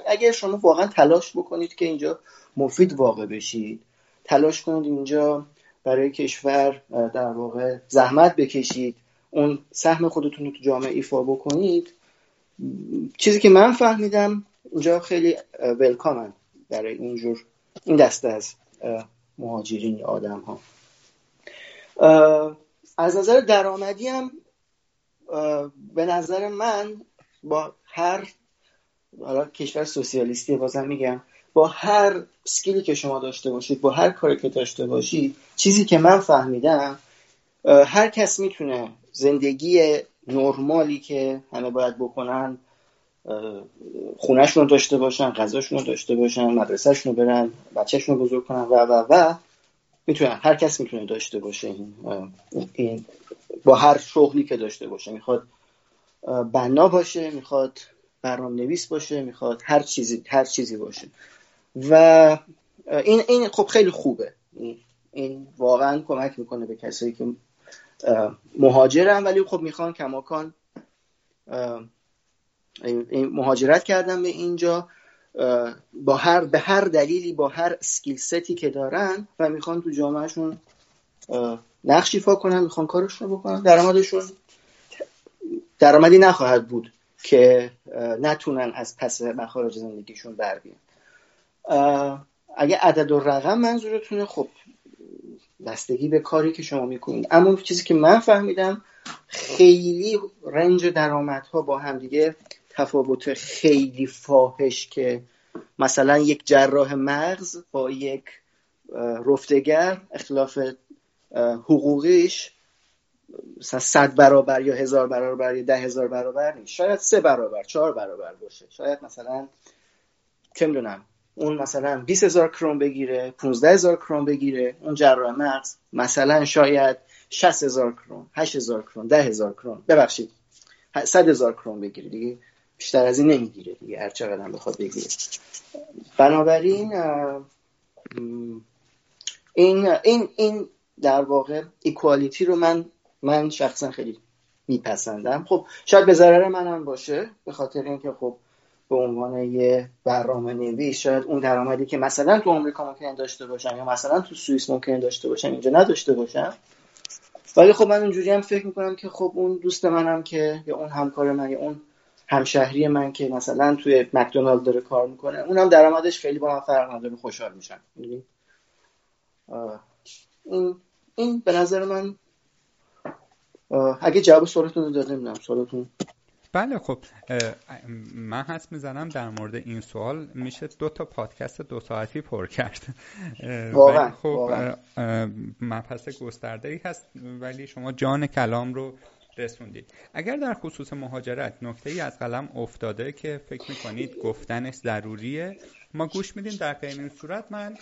اگر شما واقعا تلاش بکنید که اینجا مفید واقع بشید تلاش کنید اینجا برای کشور در واقع زحمت بکشید اون سهم خودتون رو تو جامعه ایفا بکنید. چیزی که من فهمیدم اینجا خیلی ولکامن برای اینجور این دسته از مهاجرین آدم ها از نظر درآمدی هم به نظر من با هر حالا کشور سوسیالیستی بازم میگم با هر سکیلی که شما داشته باشید با هر کاری که داشته باشید چیزی که من فهمیدم هر کس می‌تونه زندگی نرمالی که همه باید بکنن خونهشون رو داشته باشن غذاشون رو داشته باشن مدرسهشون رو برن بچهشون رو بزرگ کنن و و و. می‌تونن هر کس می‌تونه داشته باشه این, این با هر شغلی که داشته باشه. می‌خواد بنا باشه می‌خواد برنامه نویس باشه می‌خواد هر چیزی هر چیزی باشه. و این این خب خیلی خوبه. این واقعا کمک می‌کنه به کسایی که مهاجرن ولی خب می‌خوان کماکان مهاجرت کردن به اینجا. با هر به هر دلیلی با هر سکیل ستی که دارن و می‌خوان تو جامعهشون نقش ایفا کنن می‌خوان کارشون بکنن درآمدشون درآمدی نخواهد بود که نتونن از پس مخارج زندگیشون بر بیان. اگه عدد و رقم منظورتونه خب بستگی به کاری که شما می‌کنید. اما چیزی که من فهمیدم خیلی رنج درآمدها با هم دیگه تفاوت خیلی فاحش که مثلا یک جراح مغز با یک رفتگر اختلاف حقوقیش مثلا صد برابر یا هزار برابر یا ده هزار برابر نیست. شاید سه برابر چهار برابر باشه. شاید مثلا چه می‌دونم اون مثلا 20 هزار کرون بگیره 15 هزار کرون بگیره اون جراح مغز مثلا شاید 60 هزار کرون 8 هزار کرون 10 هزار کرون. ببخشید 100 هزار کرون بگیره دیگه. بیشتر از این نمی‌گیره دیگه هر چقدر هم بخواد بگیره. بنابراین این این این در واقع ایکوالیتی رو من من شخصا خیلی میپسندم. خب شاید به ضرر منم باشه به خاطر اینکه خب به عنوان یه برنامه نویس شاید اون درآمدی که مثلا تو آمریکا ممکن داشته باشم یا مثلا تو سوئیس ممکن داشته باشم اینجا نداشته باشم. ولی خب من اونجوری هم فکر می‌کنم که خب اون دوست منم که یا اون همکار من یا اون همشهری من که مثلا توی مکدونالد داره کار می‌کنه اونم درآمدش خیلی با من فرق نداره خوشحال میشن. این این به نظر من اگه جواب سوالتون رو داده نمی‌دونم سوالتون. بله خب من حس می‌زنم در مورد این سوال میشه دو تا پادکست دو ساعتی پر کرد. واقعا خب مبحث گسترده ای هست ولی شما جان کلام رو رسوندید. اگر در خصوص مهاجرت نکته ای از قلم افتاده که فکر می‌کنید گفتنش ضروریه ما گوش میدیم در غیر این صورت. من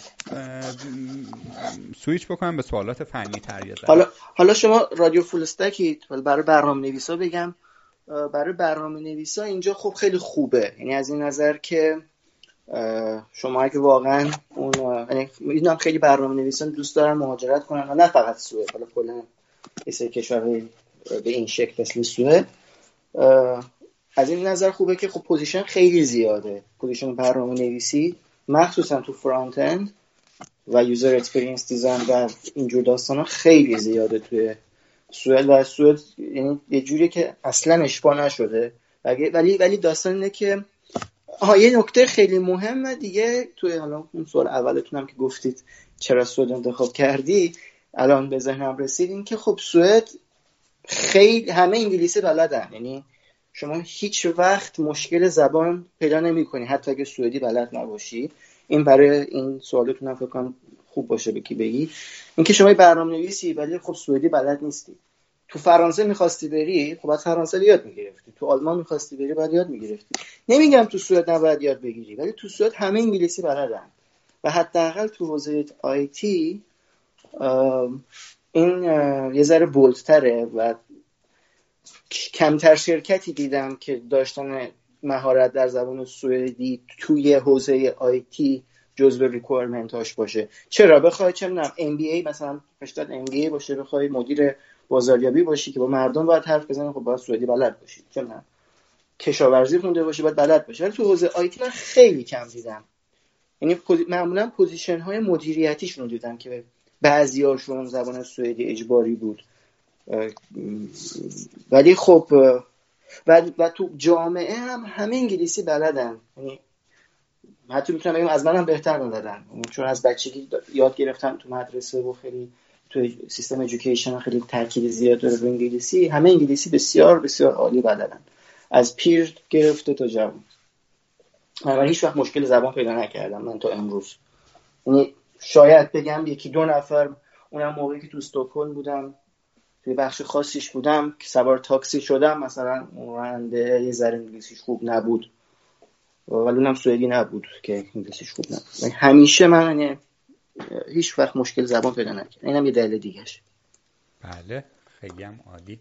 سویچ بکنم به سوالات فنی تر حالا حالا شما رادیو فول استکید برای برنامه نویسا بگم برای برنامه نویسا اینجا خب خیلی خوبه. یعنی از این نظر که شما اگه واقعا اون یعنی خیلی برنامه نویسان دوست دارن مهاجرت کنن نه فقط سوئد حالا کلا یه کشور به این شکل مثل سوئد از این نظر خوبه که خب position خیلی زیاده. position برنامه نویسی مخصوصا تو front-end و user experience design و اینجور داستان ها خیلی زیاده توی سوئد. و سوئد یعنی یه جوری که اصلا اشباع نشده. ولی ولی داستان اینه که آها یه نکته خیلی مهم دیگه توی حالا اون سوال اولتونم که گفتید چرا سوئد انتخاب کردی الان به ذهنم رسید این که خب سوئد خیلی همه انگلیسی بلدن. یعنی شما هیچ وقت مشکل زبان پیدا نمی کنی حتی اگه سوئدی بلد نباشی. این برای این سوالتون فکر کنم خوب باشه بکی بگی. اینکه شما برنامه نویسی ولی خب سوئدی بلد نیستی. تو فرانسه می‌خواستی بری خب از فرانسه یاد می‌گرفتی. تو آلمان می‌خواستی بری بعد یاد می‌گرفتی. نمیگم تو سوئد نباید یاد بگیری ولی تو سوئد همه انگلیسی بلدن. و حداقل تو حوزه IT این یه ذره bold تره و کمتر شرکتی دیدم که داشتن مهارت در زبان سوئدی توی حوزه IT جزو requirement هاش باشه. چرا؟ بخوای چه می‌دونم MBA مثلا رشته MBA باشه بخوای مدیر بازاریابی باشی که با مردم باید حرف بزنی خب باید سوئدی بلد باشی چه می‌دونم. کشاورزی خونده باشی باید بلد باشی. ولی تو حوزه IT من خیلی کم دیدم. یعنی معمولا position های مدیریتیشون رو دیدم که بعضیاشون زبان سوئدی اجباری بود. ولی خب و, و تو جامعه هم همه انگلیسی بلدن. یعنی حتی می‌تونم بگم از منم بهتر بلدن چون از بچگی یاد گرفتم تو مدرسه و خیلی تو سیستم education خیلی تاکید زیاد داره به انگلیسی. همه انگلیسی بسیار بسیار عالی بلدن. از پیر گرفته تا جوان. من هیچ وقت مشکل زبان پیدا نکردم من تا امروز. یعنی شاید بگم یکی دو نفر اونم موقعی که تو استکهلم بودم توی بخش خاصیش بودم که سوار تاکسی شدم. مثلا راننده یه ذره انگلیسیش خوب نبود. ولی اونم سوئدی نبود که انگلیسیش خوب نبود. یعنی همیشه من یعنی هیچ وقت مشکل زبان پیدا نکردم. اینم یه دلیل دیگهش. بله خیلی هم عالی.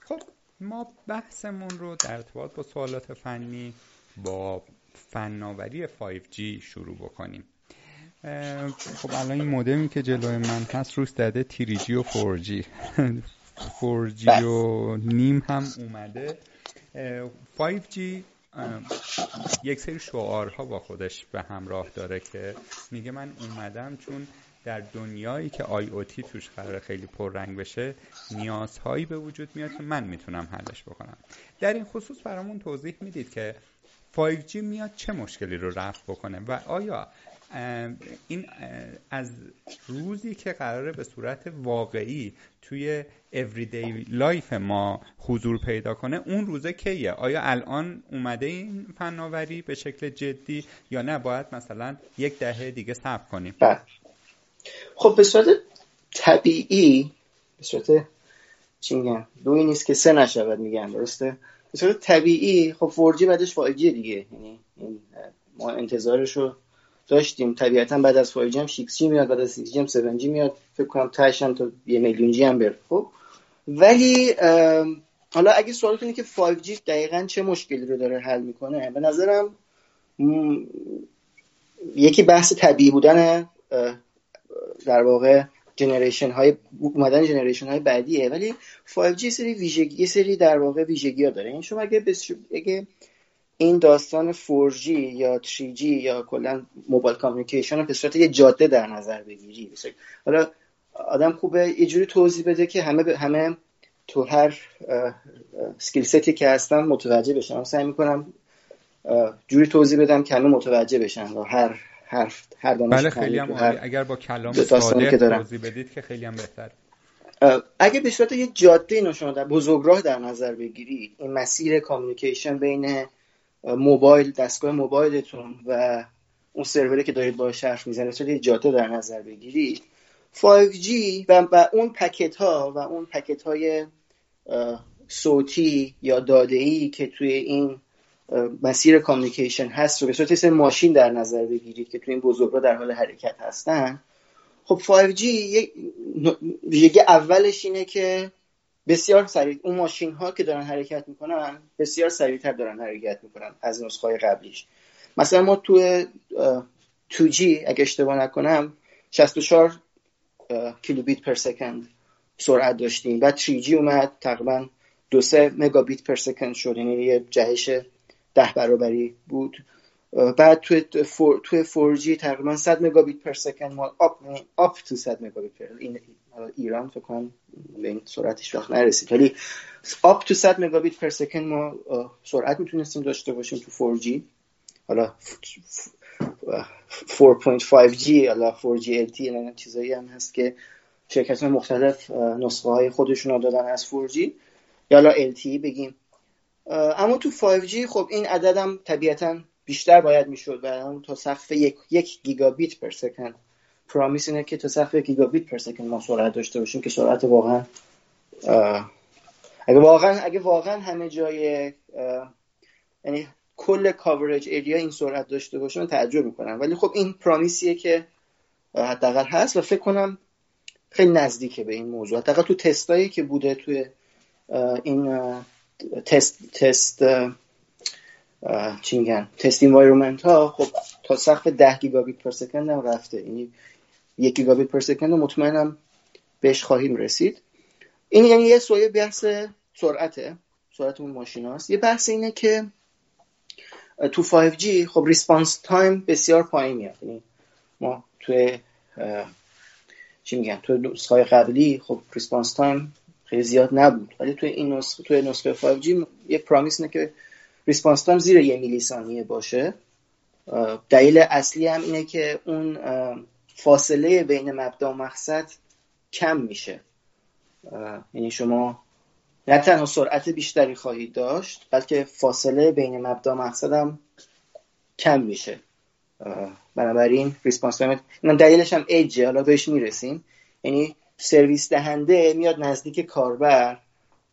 خب ما بحثمون رو در ارتباط با سوالات فنی با فناوری 5G شروع بکنیم. خب الان این مودمی که جلوی من هست روش داده تیریجی و فورجی فورجی و نیم هم اومده. 5G یک سری شعارها با خودش به همراه داره که میگه من اومدم چون در دنیایی که IoT توش قرار خیلی پررنگ بشه نیازهایی به وجود میاد که من می‌تونم حلش بکنم. در این خصوص برامون توضیح می‌دید که 5G میاد چه مشکلی رو رفع بکنه و آیا این از روزی که قراره به صورت واقعی توی everyday life ما حضور پیدا کنه اون روزه کیه؟ آیا الان اومده این فناوری به شکل جدی یا نه؟ باید مثلا یک دهه دیگه صبر کنیم. بله. خب به صورت طبیعی به صورت چی میگن؟ دوی نیست که سه نشود میگن درسته؟ به صورت طبیعی خب فورجی بعدش 5 دیگه. یعنی ما انتظارش رو داشتیم. طبیعتا بعد از 5G هم 6G میاد بعد از 6G هم 7G میاد. فکر کنم تاش هم تا یه میلیون هم بره. خب. ولی حالا اگه سوالتون اینه که 5G دقیقا چه مشکلی رو داره حل می‌کنه؟ به نظرم یکی بحث طبیعی بودن در واقع generation های اومدن generation های بعدیه. ولی 5G سری ویژگی سری در واقع ویژگی ها داره. این یعنی شما اگه, اگه این داستان 4G یا 3G یا کلا mobile communication رو به صورت یه جاده در نظر بگیری. حالا آدم خوبه یه جوری توضیح بده که همه همه تو هر skill set ی که هستن متوجه بشن. من سعی می‌کنم جوری توضیح بدم که همه متوجه بشن و هر حرف هر بله خیلی هم اگر با کلام ساده که توضیح بدید که خیلی هم بهتر اگه به صورت یه جاده اینو شما در بزرگراه در نظر بگیرید این مسیر کامیونیکیشن بین موبایل دستگاه موبایلتون و اون سروری که دارید باهاش حرف می‌زنید یه جاده در نظر بگیرید. 5G و, و اون پکت ها و اون پکت های صوتی یا داده ای که توی این مسیر کامیکیشن هست رو به صورت ماشین در نظر بگیرید که توی این بزرگراه در حال حرکت هستن. خب 5G ویژگی اولش اینه که بسیار سریع. اون ماشین ها که دارن حرکت می‌کنن بسیار سریعتر دارن حرکت می‌کنن از نسخه های قبلیش. مثلا ما تو 2G اگه اشتباه نکنم 64 کیلوبیت per second سرعت داشتیم. بعد 3G اومد تقریبا دو سه مگابیت per second شد. یعنی یه جهش ده برابری بود. بعد four توی 4G تقریبا 100 مگابیت per second. ما up up to 100 مگابیت per این ایران فکر کنم به این سرعتش وقت نرسید. ولی up to 100 مگابیت per second ما سرعت می‌تونستیم داشته باشیم تو 4G حالا 4.5G حالا 4G LTE اینا چیزایی هم هست که شرکت مختلف نسخه های خودشون دادن از 4G یا حالا LTE بگیم. اما تو 5G خب این عددم طبیعتا بیشتر باید می‌شد و تا سقف یک, یک گیگابیت پر سکند. پرامیس اینه که تا سقف گیگابیت پر سکند ما سرعت داشته باشیم که سرعت واقعا اگه واقعا اگه واقعا همه جای یعنی کل کاورج ایریا این سرعت داشته باشه من تعجب می‌کنم. ولی خب این پرامیسیه که حداقل هست و فکر کنم خیلی نزدیکه به این موضوع. حداقل تو تستایی که بوده توی این تست تست چی میگن تست ها خب تا سقف 10 گیگابیت پر سکند هم رفته. یعنی یک گیگابیت پر سکند مطمئنم بهش خواهیم رسید. این یعنی یه سویه بحث سرعته سرعت اون ماشین هاست. یه بحث اینه که تو 5G خب response time بسیار پایین یعنی ما توی چی میگن توی نسخه قبلی خب response time خیلی زیاد نبود. ولی توی این نسخه توی نسخه 5G یه promise اینه که response time زیر یه میلی ثانیه باشه دلیل اصلی هم اینه که اون فاصله بین مبدا و مقصد کم میشه. یعنی شما نه تنها سرعت بیشتری خواهید داشت بلکه فاصله بین مبدا و مقصد هم کم میشه. بنابراین response time دلیلش هم ایجه حالا بهش می‌رسیم. یعنی سرویس دهنده میاد نزدیک کاربر.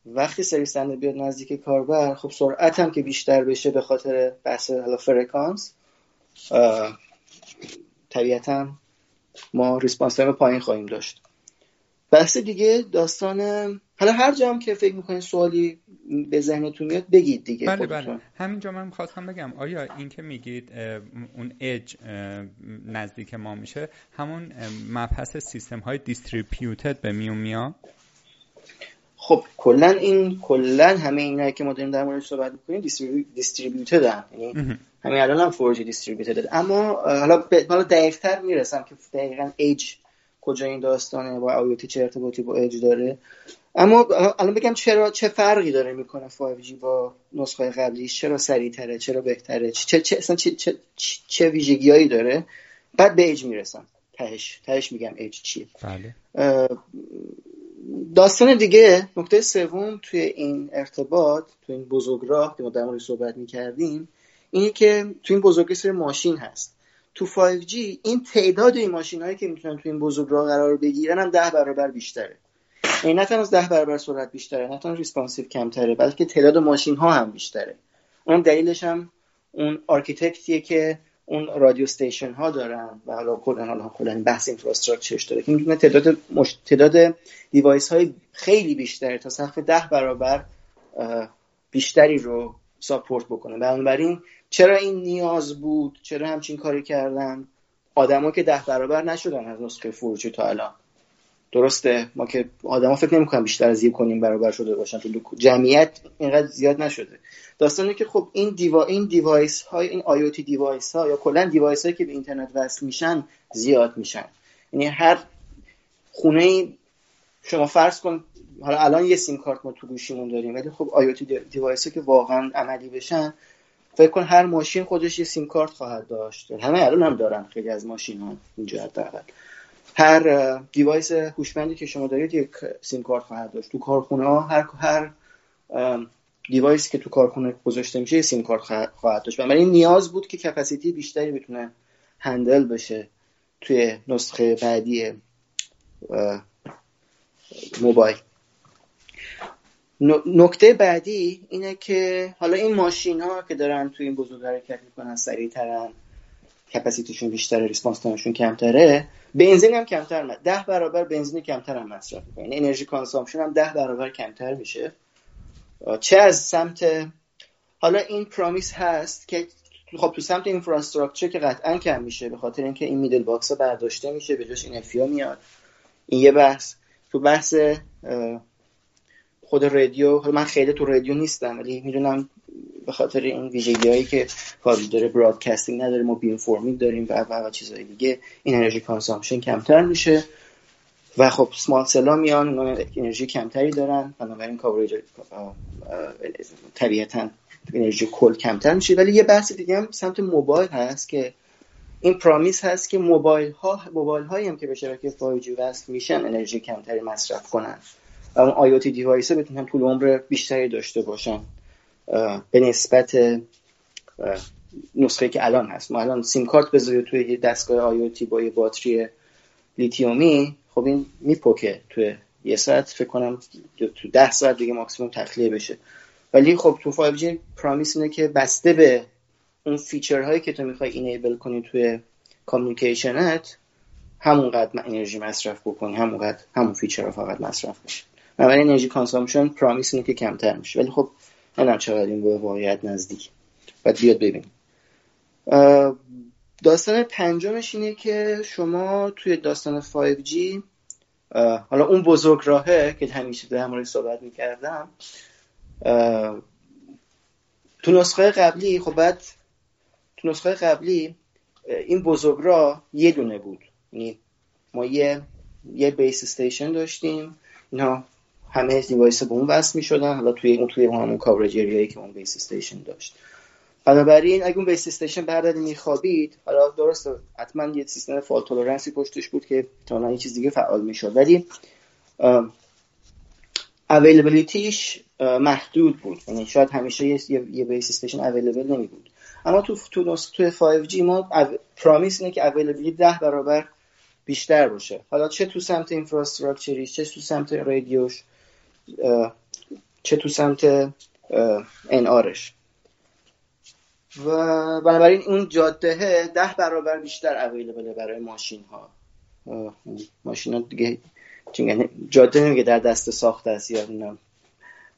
وقتی سرویس دهنده بیاد نزدیک کاربر خب سرعت هم که بیشتر بشه به خاطر بحث حالا فرکانس طبیعتا ما response time پایین خواهیم داشت. بحث دیگه داستان حالا هر جا هم که فکر می‌کنین سوالی به ذهنتون میاد بگید دیگه بله بله. همینجا من می‌خواستم بگم آیا این که میگید اون اج نزدیک ما میشه همون مبحث سیستم های distributed به میون میاد؟ خب کلا این کلا همه اینایی که ما داریم در موردش صحبت می‌کنیم دیستریبیوتد هم. یعنی همین الان هم فورجی دیستریبیوتد اما حالا حالا دقیقتر می‌رسم که دقیقا ایج کجا این داستانه با آیوتی چه ارتباطی با ایج داره. اما الان بگم چرا چه فرقی داره می‌کنه 5G با نسخه قبلیش چرا سریعتره؟ چرا بهتره؟ چه چه اصلا چه چه, چه ویژگیهایی داره؟ بعد به ایج می‌رسم. تهش تهش میگم ایج چیه. بله. داستان دیگه نکته سوم توی این ارتباط توی این بزرگراه که ما در صحبت می‌کردیم اینه که توی این بزرگراه سری ماشین هست. تو 5G این تعداد این ماشین هایی که می‌تونن توی این بزرگراه قرار بگیرن هم ده برابر بیشتره. این نه تنها ده برابر سرعت بیشتره نه تنها response کمتره بلکه تعداد ماشین ها هم بیشتره. اون دلیلش هم اون architecture یه که اون radio station ها دارن و حالا کلا حالا کلا بحث infrastructure ش داره که می‌تونه تعداد مش... تعداد device های خیلی بیشتره تا سقف ده برابر بیشتری رو support بکنه. بنابراین چرا این نیاز بود؟ چرا همچین کاری کردن؟ آدما که ده برابر نشدن از نسخه 4G تا الان. درسته؟ ما که آدما فکر نمی‌کنن بیشتر از یک و نیم برابر شده باشن تو جمعیت اینقدر زیاد نشده. داستانی که خب این devi- این device های این IoT device ها یا کلا device هایی که به اینترنت وصل میشن زیاد میشن. یعنی هر خونه شما فرض کن حالا الان یه سیم کارت ما تو گوشیمون داریم ولی خب IoT device ها که واقعا عملی بشن فکر کن هر ماشین خودش یه سیم کارت خواهد داشت. همه الان هم دارن خیلی از ماشین ها اینجا حداقل. هر device هوشمندی که شما دارید یک سیم کارت خواهد داشت. تو کارخونه ها هر هر device که تو کارخونه گذاشته میشه یه سیم کارت خواهد داشت. بنابراین نیاز بود که capacity بیشتری بتونه handle بشه توی نسخه بعدی موبایل. نکته بعدی اینه که حالا این ماشین ها که دارن توی این بزرگراه حرکت می‌کنن سریع ترن capacity شون بیشتره response time شون کمتره بنزین هم کمتر ده برابر بنزین کمتر هم مصرف می‌کنه. یعنی انرژی consumption هم ده برابر کمتر میشه. چه از سمت حالا این promise هست که خب تو سمت اینفراستراکچر که قطعا کم میشه به خاطر اینکه این میدل باکس برداشته میشه به جاش این افیا میاد. این یه بحث. تو بحث خود رادیو من خیلی تو رادیو نیستم ولی می‌دونم به خاطر این ویژگی هایی که کاری داره برادکستینگ نداره ما بی داریم و و چیزهای دیگه این انرژی کانسامشن کمتر میشه. و خب سمال سلا میان انرژی کمتری دارن بنابراین کاوریج طبیعتا انرژی کل کمتر میشه. ولی یه بحث دیگه هم سمت موبایل هست که این promise هست که موبایل ها موبایل هایی هم که به شبکه 5G وصل میشن انرژی کمتری مصرف کنن. اون IoT device بتونن طول عمر بیشتری داشته باشن. به نسبت نسخه که الان هست. ما الان سیم کارت بذارید توی یه دستگاه IoT با یه باتری لیتیومی. خب این میپکه توی یه ساعت. فکر کنم تو ده ساعت دیگه ماکسیموم تخلیه بشه. ولی خب تو 5G promise اینه که بسته به اون feature هایی که تو می‌خوای enable کنی توی communication ت همونقدر انرژی مصرف بکنی همونقدر همون feature رو فقط مصرف بشه. بنابراین energy consumption promise اینه که کمتر میشه. ولی خب نمی‌دونم چقدر این به واقعیت نزدیک. باید بیاد ببینیم. داستان پنجمش اینه که شما توی داستان 5G حالا اون بزرگ راهه که همیشه در مورد صحبت می‌کردم تو نسخه قبلی خب بعد تو نسخه قبلی این بزرگ راه یه دونه بود. یعنی ما یه یه base station داشتیم. اینا همه device به اون وصل می شدن حالا توی اون توی همون coverage area یی که اون base station داشت. بنابراین اگه اون base station بعد میخوابید حالا درست حتما یه سیستم fault tolerance ی پشتش بود که تا یه چیز دیگه فعال می‌شد. ولی availability ش محدود بود. یعنی شاید همیشه یه, base station available نمی بود اما تو تو تو 5G ما promise اینه که availability ده برابر بیشتر باشه. حالا چه تو سمت infrastructure یش چه تو سمت رادیوش چه تو سمت NR ش و بنابراین اون جاده ده برابر بیشتر اویلیبل برای ماشین ها ماشین ها دیگه جاده نمیگه در دست ساخته است یا نه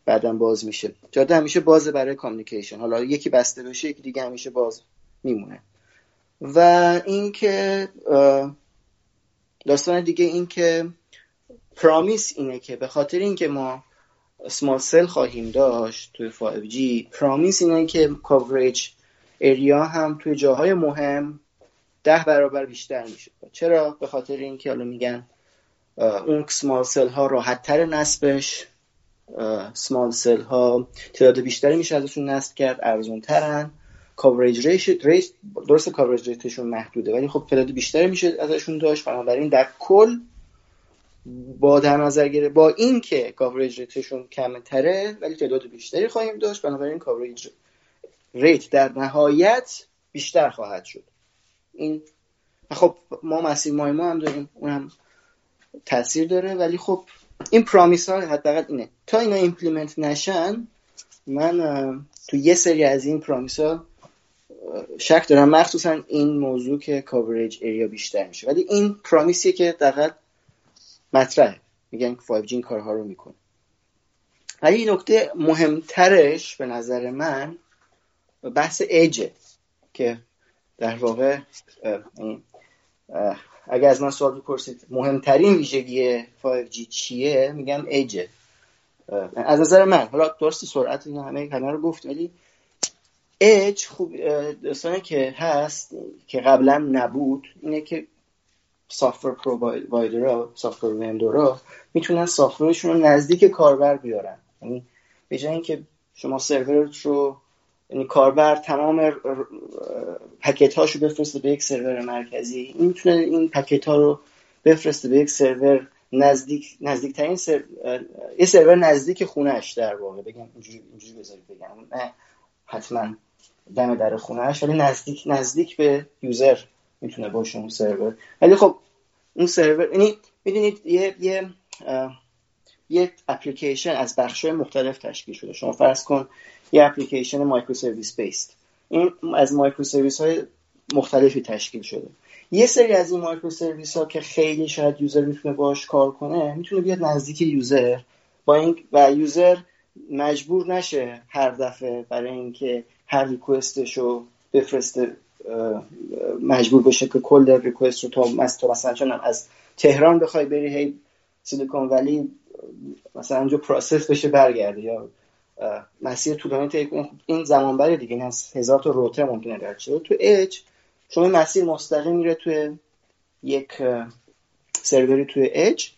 بعدا باز میشه. جاده همیشه بازه برای کامیکیشن حالا یکی بسته بشه یکی دیگه همیشه باز میمونه. و اینکه داستان دیگه این که پرامیس اینه که به خاطر اینکه ما small cell خواهیم داشت توی 5G promise اینه که coverage area هم توی جاهای مهم ده برابر بیشتر میشه چرا؟ به خاطر اینکه حالا میگن اون small cell ها راحت تر نصبش small cell ها تعداد بیشتری میشه ازشون نصب کرد ارزون ترن coverage rate درست coverage rate شون محدوده ولی خب تعداد بیشتری میشه ازشون داشت. بنابراین در کل با در نظر گیره با این که coverage rate شون کمتره ولی تعداد بیشتری خواهیم داشت. بنابراین coverage rate در نهایت بیشتر خواهد شد. این خب ما massive MIMO هم داریم. اون هم تاثیر داره. ولی خب این promise ها حداقل اینه. تا اینا implement نشن من تو یه سری از این promise ها شک دارم. مخصوصا این موضوع که coverage area بیشتر میشه. ولی این promise یه که دقیق مطرحه. میگن که 5G این کارها رو می‌کنه. ولی این نکته مهمترش به نظر من بحث ایجه که در واقع اگه از من سوال بپرسید مهمترین ویژگی 5G چیه؟ میگم ایجه از نظر من حالا درست سرعت اینا همه همه رو گفت ولی اج خوب داستانی که هست که قبلا نبود اینه که سافتور پرووایدرها سافتور وندورها می‌تونن سافتورشون رو نزدیک کاربر بیارن. یعنی به جای اینکه شما سرور رو یعنی کاربر تمام پکت هاشو بفرسته به یک سرور مرکزی این می‌تونه این پکت ها رو بفرسته به یک سرور نزدیک نزدیکترین سر... یه سرور نزدیک خونهش در واقع. بگم اینجوری اینجوری بذارید بگم. نه حتما دم در خونهش ولی نزدیک نزدیک به user می‌تونه باشه اون سرور. ولی خب اون سرور یعنی می‌دونید یه یه یه اپلیکیشن از بخش مختلف تشکیل شده. شما فرض کن یه اپلیکیشن microservice based. این از microservice های مختلفی تشکیل شده. یه سری از این microservice ها که خیلی شاید user می‌تونه باش کار کنه می‌تونه بیاد نزدیک user. با این و user مجبور نشه هر دفعه برای اینکه هر request ش رو بفرسته. مجبور بشه که کل request رو تا مثلا چون از تهران بخوای بری هی Silicon Valley مثلا اونجا process بشه برگرده یا مسیر طولانی این زمان بره دیگه. این از هزار تا روتر ممکنه در تو اچ شما مسیر مستقیم میره توی یک سروری توی اچ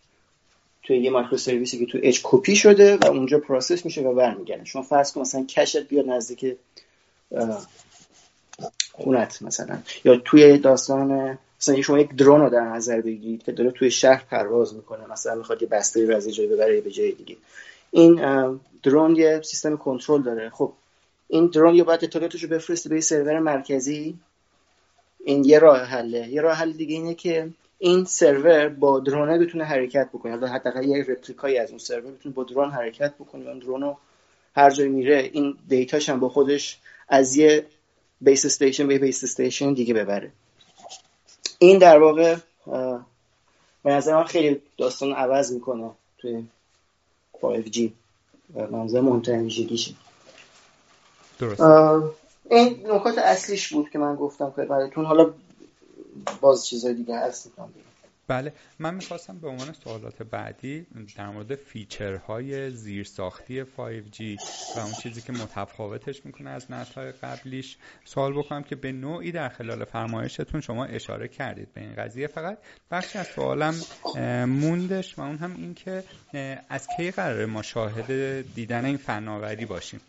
توی یه microservice ی که توی اچ کپی شده و اونجا process میشه و برمیگرده. شما فرض کن مثلا cache ت بیاد نزدیک خونت مثلا. یا توی داستان مثلا شما یک drone رو در نظر بگیرید که داره توی شهر پرواز می‌کنه مثلا می‌خواد یه بسته رو از جای ببره به جای دیگه. این drone یه سیستم کنترل داره. خب این drone یا باید اطلاعاتش رو بفرسته به سرور مرکزی. این یه راه حله. یه راه حل دیگه اینه که این سرور با drone ه بتونه حرکت بکنه. یا حداقل یه replica یی از اون سرور بتونه با drone حرکت بکنه. اون drone هر جای میره این دیتاش هم با خودش از یه base station به base station دیگه ببره. این در واقع به نظر من خیلی داستان عوض می‌کنه توی 5G منظر مهمترین ویژگیشه. درست این نکات اصلیش بود که من گفتم خدمتتون. حالا باز چیزای دیگه هست. بله من می‌خواستم به عنوان سوالات بعدی در مورد فیچرهای زیرساختی 5G و اون چیزی که متفاوتش می‌کنه از نسلهای قبلیش سوال بکنم که به نوعی در خلال فرمایشتون شما اشاره کردید به این قضیه. فقط بخشی از سوالم موندش و اون هم این که از کی قراره ما شاهد دیدن این فناوری باشیم؟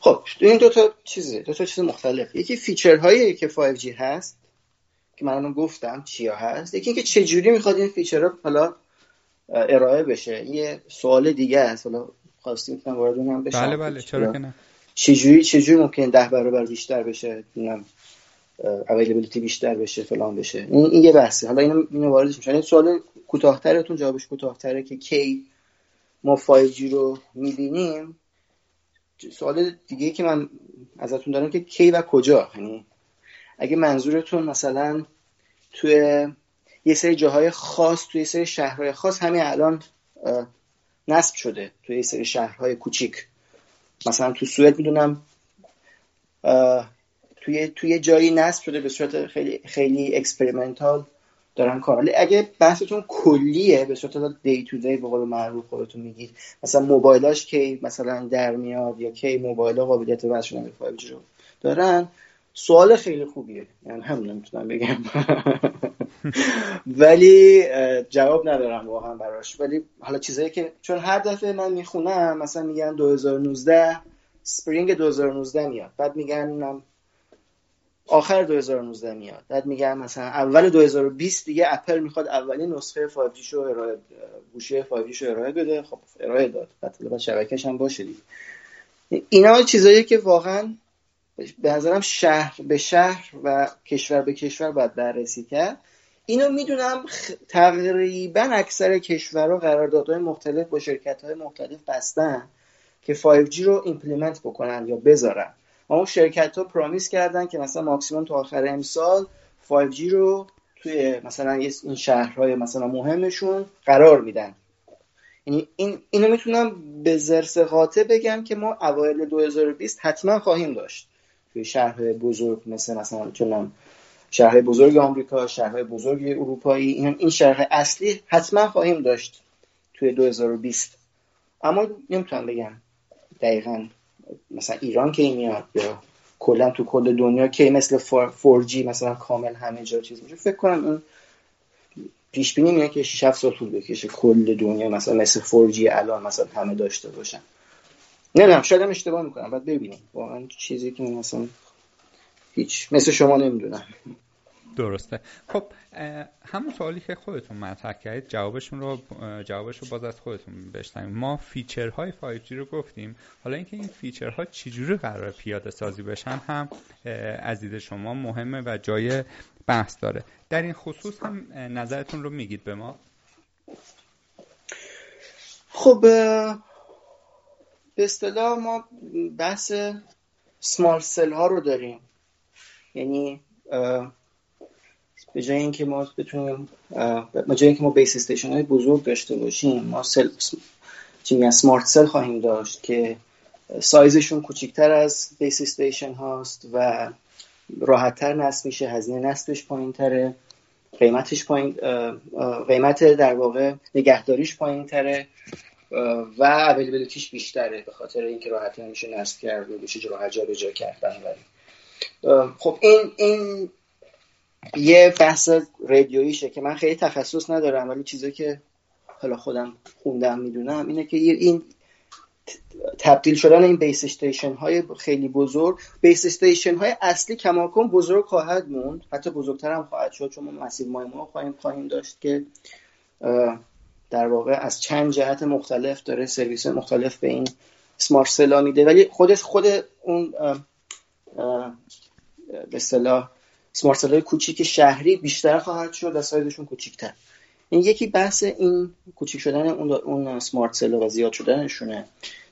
خب این دو تا چیزه دو تا چیز مختلف. یکی feature هایی که 5G هست که من الان گفتم چیا هست یکی اینکه چه جوری می‌خواد این feature ها حالا ارائه بشه. یه سوال دیگه است. حالا خواستیم می‌تونم وارد اونم بشم. بله بله چرا که نه. چجوری چجوری ممکن ده برابر بیشتر بشه؟ نمی‌دونم availability بیشتر بشه فلان بشه. این, این یه بحثه. حالا اینو اینو واردش میشه این سوال کوتاه‌ترتون جوابش کوتاه‌تره که کی ما 5G رو می‌بینیم. سوال دیگه که من ازتون دارم که کی و کجا؟ یعنی اگه منظورتون مثلا توی یه سری جاهای خاص توی یه سری شهرهای خاص همین الان نصب شده توی یه سری شهرهای کوچیک. مثلا تو سوئد می‌دونم توی توی جایی نصب شده به صورت خیلی خیلی experimental دارن کار. اگه بحثتون کلیه به صورت دی تو دی به قول معروف خودتون میگید مثلا موبایلاش کی مثلا در میاد یا کی موبایل قابلیت وصل شدن به رو دارن سوال خیلی خوبیه. یعنی هم نمی‌تونم بگم. ولی جواب ندارم واقعا براش. ولی حالا چیزایی که چون هر دفعه من می‌خونم مثلا میگن 2019 سپرینگ 2019 میاد. بعد میگن آخر 2019 میاد. بعد میگن مثلا اول 2020 دیگه اپل می‌خواد اولین نسخه 5G شو ارائه گوشی 5G شو ارائه بده. خب ارائه داد. بعد شبکه‌ش هم باشه دیگه. اینا چیزایی که واقعا به نظرم شهر به شهر و کشور به کشور باید بررسی کرد. اینو می‌دونم تقریبا اکثر کشورها قراردادهای مختلف با شرکت های مختلف بستن که 5G رو implement بکنن یا بذارن. اما شرکت ها پرامیس کردن که مثلا ماکسیموم تا آخر امسال 5G رو توی مثلا این شهرهای مثلا مهمشون قرار میدن. یعنی این اینو می‌تونم به زرس قاطع بگم که ما اوایل 2020 حتما خواهیم داشت. توی شهر بزرگ مثل مثلا چنان شهرهای بزرگ آمریکا شهرهای بزرگ اروپایی این این شهرهای اصلی حتما خواهیم داشت توی 2020 اما نمی‌تونم بگم دقیقا مثلا ایران کی میاد یا کلا تو کل دنیا کی مثل 4G مثلا کامل همه جا چیز میشه. فکر کنم اون پیش بینی میاد که 6 7 سال طول بکشه کل دنیا مثلا مثل 4G الان مثلا همه داشته باشن. نه نه شاید هم اشتباه می‌کنم بعد ببینیم واقعا چیزی که مثلا هیچ مثل شما نمی‌دونم. درسته. خب همون سوالی که خودتون مطرح کردید جوابشون رو جوابش رو باز از خودتون بشنویم. ما feature های 5G رو گفتیم. حالا اینکه این feature ها چجوری قرار پیاده سازی بشن هم از دید شما مهمه و جای بحث داره. در این خصوص هم نظرتون رو میگید به ما. خب به اصطلاح ما بحث small cell ها رو داریم. یعنی به جای اینکه ما بتونیم به جای اینکه ما بیس استیشن های بزرگ داشته باشیم ما سل چی سمارت سل خواهیم داشت که سایزشون کوچکتر از بیس استیشن هاست و راحتتر نصب میشه هزینه نصبش پایین تره قیمتش پایین قیمت در واقع نگهداریش پایین تره و اویلیبیلیتیش بیشتره به خاطر اینکه راحت میشه نصب کرد و بشه راحت جا به جا کردن خب این این یه بحث رادیوییشه که من خیلی تخصص ندارم ولی چیزی که حالا خودم خوندم می‌دونم اینه که این تبدیل شدن این بیس استیشن های خیلی بزرگ بیس استیشن های اصلی کماکن بزرگ خواهد موند حتی بزرگتر هم خواهد شد چون ما مسیر مایمون خواهیم خواهیم داشت که در واقع از چند جهت مختلف داره سرویس مختلف به این سمارت سلا میده. ولی خودش خود اون به اصطلاح سمارت های کوچیک شهری بیشتر خواهد شد و سایزشون کوچیکتر. این یکی بحث این کوچیک شدن اون, اون سمارت سل و زیاد شدنشونه.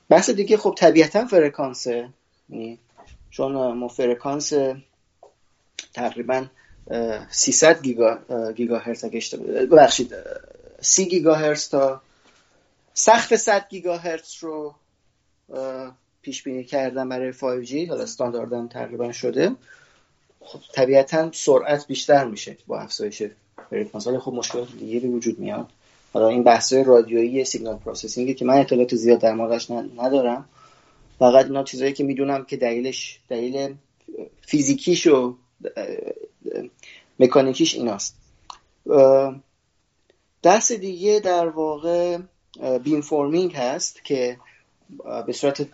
بحث دیگه خب طبیعتا فرکانسه. یعنی چون ما فرکانس تقریبا 300 گیگا گیگا هرتز ببخشید 30 گیگا هرتز تا سقف 100 گیگا هرتز رو پیش بینی کردن برای 5G حالا استانداردن تقریبا شده. خب طبیعتا سرعت بیشتر میشه با افزایش فرکانس خب مشکلات دیگه به وجود میاد. حالا این بحث رادیویی signal processing ی که من اطلاعات زیاد در موردش ندارم. فقط اینا چیزایی که می‌دونم که دلیلش دلیل فیزیکیش و مکانیکیش ایناست. دست دیگه در واقع beamforming هست که به صورت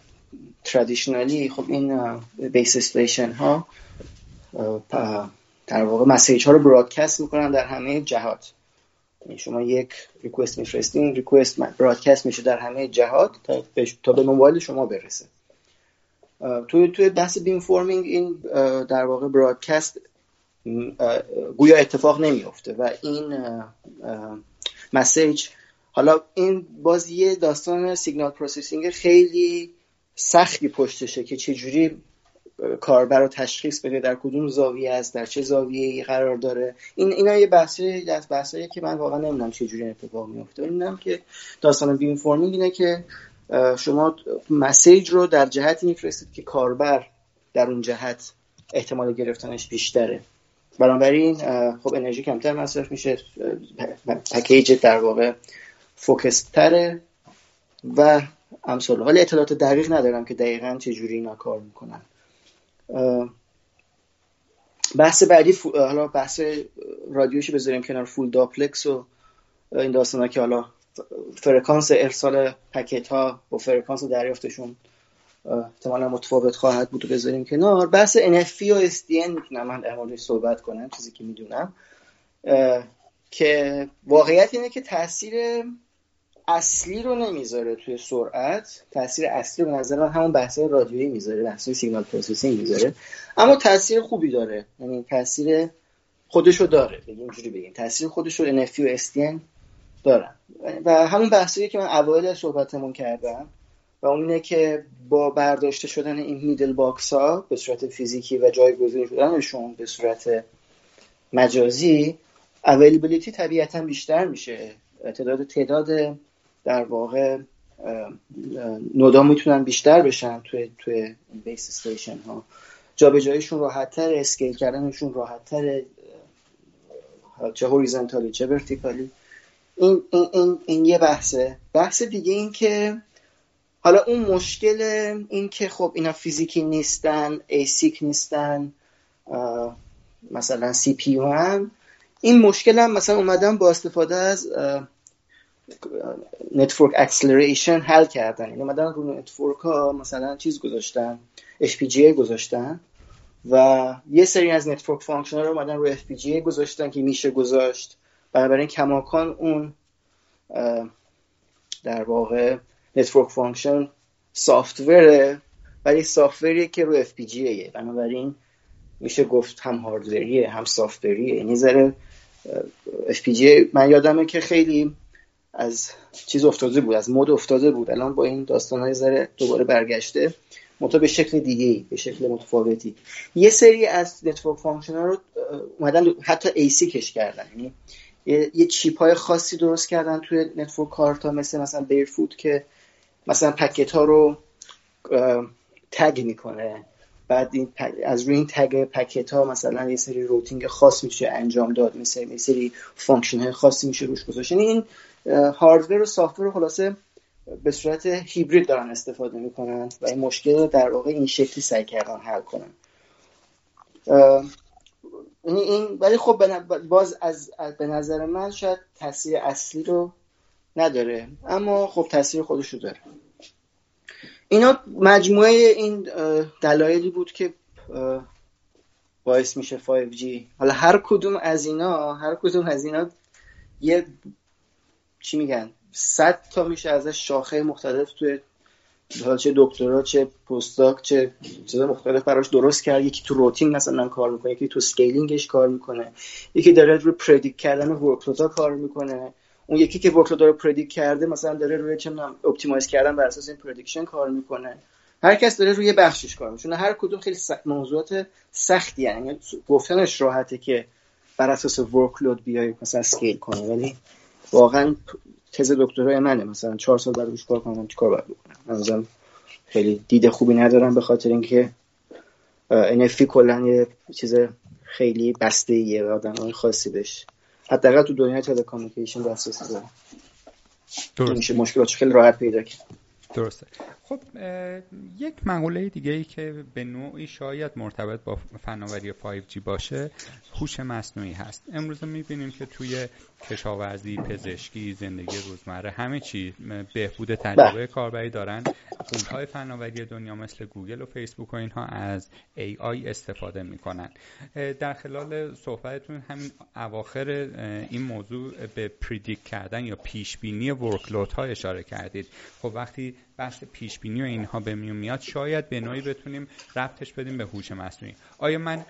traditionally خب این base station ها در واقع message ها رو broadcast می‌کنن در همه جهات. یعنی شما یک request میفرستین request broadcast میشه در همه جهات تا به, موبایل شما برسه. توی توی بحث beamforming این در واقع broadcast گویا اتفاق نمیفته و این message حالا این باز یه داستان signal processing خیلی سختی پشتشه که چجوری کاربر رو تشخیص بده در کدوم زاویه است در چه زاویه قرار داره. این اینا یه بحثی از بحثایی که من واقعا نمی‌دونم چه جوری اتفاق میفته می‌دونم که داستان beamforming اینه که شما مسیج رو در جهتی میفرستید که کاربر در اون جهت احتمال گرفتنش بیشتره. بنابراین خب انرژی کمتر مصرف میشه پکیج در واقع فوکس تره و امثال ولی اطلاعات دقیق ندارم که دقیقا چه جوری اینا کار می‌کنن. بحث بعدی حالا بحث رادیوش بذاریم کنار فول داپلکس و این داستانا که حالا فرکانس ارسال packet ها و فرکانس دریافتشون احتمالا متفاوت خواهد بود و بذاریم کنار. بحث NFV و SDN می‌تونم من در صحبت کنم چیزی که می‌دونم. که واقعیت اینه که تاثیر اصلی رو نمی‌ذاره توی سرعت تاثیر اصلی به نظر من همون بحث رادیویی می‌ذاره بحث signal processing می‌ذاره. اما تاثیر خوبی داره یعنی تاثیر خودشو داره بگیم اینجوری بگیم. تاثیر خودش رو NFV و SDN دارن. و همون بحثی که من اوایل صحبتمون کردم. و اون اینه که با برداشته شدن این middle box ها به صورت فیزیکی و جایگزین شدنشون به صورت مجازی availability طبیعتا بیشتر میشه. تعداد تعداد در واقع node ا می‌تونن بیشتر بشن توی توی base station ها. جابجاییشون راحتتر scale کردنشون راحتتر چه horizontally چه vertically این, این, این, این یه بحثه. بحث دیگه این که حالا اون مشکل این که خب اینا فیزیکی نیستن ASIC نیستن مثلا CPU هم این مشکل هم مثلا اومدن با استفاده از network acceleration حل کردن. این یعنی اومدن رو network ها مثلا چیز گذاشتن FPGA گذاشتن و یه سری از network function رو اومدن رو FPGA گذاشتن که میشه گذاشت. بنابراین کماکان اون در واقع network function software ه ولی software یه که رو FPGA بنابراین میشه گفت هم hardware یه هم software یه یعنی ذره FPGA من یادمه که خیلی از چیز افتاده بود از مد افتاده بود. الان با این داستان های ذره دوباره برگشته. منتها به شکل دیگه به شکل متفاوتی. یه سری از network function ها رو اومدن حتی ASIC ش کردن. یعنی یه chip های خاصی درست کردن توی network card ها مثل مثلا Barefoot که مثلا packet ها رو tag می‌کنه. بعد این از روی این tag packet ها مثلا یه سری routing خاص میشه انجام داد مثل یه سری function های خاصی میشه روش گذاشت. یعنی این هاردور و سافتور خلاصه به صورت هیبرید دارن استفاده می‌کنن و این مشکل رو در واقع این شکلی سعی کردن حل کنن. یعنی این ولی خب باز از به نظر من شاید تاثیر اصلی رو نداره. اما خب تاثیر خودش رو داره. اینا مجموعه این دلایلی بود که باعث میشه 5G حالا هر کدوم از اینا هر کدوم از اینا یه چی میگن صد تا میشه ازش شاخه مختلف توی حالا چه دکترا چه postdoc چه چیز مختلف براش درست کرد. یکی تو routing مثلا کار می‌کنه یکی تو scaling ش کار می‌کنه. یکی داره رو predict کردن workload ها کار می‌کنه. اون یکی که workload رو predict کرده مثلا داره روی چه optimize کردن بر اساس این prediction کار می‌کنه. هر کس داره روی بخشش کار می‌کنه. هر کدوم خیلی موضوعات سختی یعنی گفتنش راحته که بر اساس ورکلود بیای مثلا اسکیل کنه ولی واقعا تز دکترای منه. مثلا چهار سال بعد روش کار کنم چیکار باید بکنم؟ خیلی دید خوبی ندارم به خاطر اینکه NFP کلا یه چیز خیلی بسته ایه و آدم خاصی بهش حداقل تو دنیای تلکامیکیشن دسترسی داره. میشه مشکلات خیلی راحت پیدا کرد. درسته. خب یک مقوله دیگه ای که به نوعی شاید مرتبط با فناوری 5G باشه هوش مصنوعی هست. امروز می‌بینیم که توی کشاورزی پزشکی زندگی روزمره همه چی. بهبود تجربه بله. کاربری دارن. های فناوری دنیا مثل گوگل و فیسبوک و اینها از AI استفاده می‌کنن. در خلال صحبتتون همین اواخر این موضوع به پریدیک کردن یا پیش بینی ورکلود ها اشاره کردید. خب وقتی بحث پیش بینی و اینها به میون میاد شاید به نوعی بتونیم ربطش بدیم به هوش مصنوعی. آیا من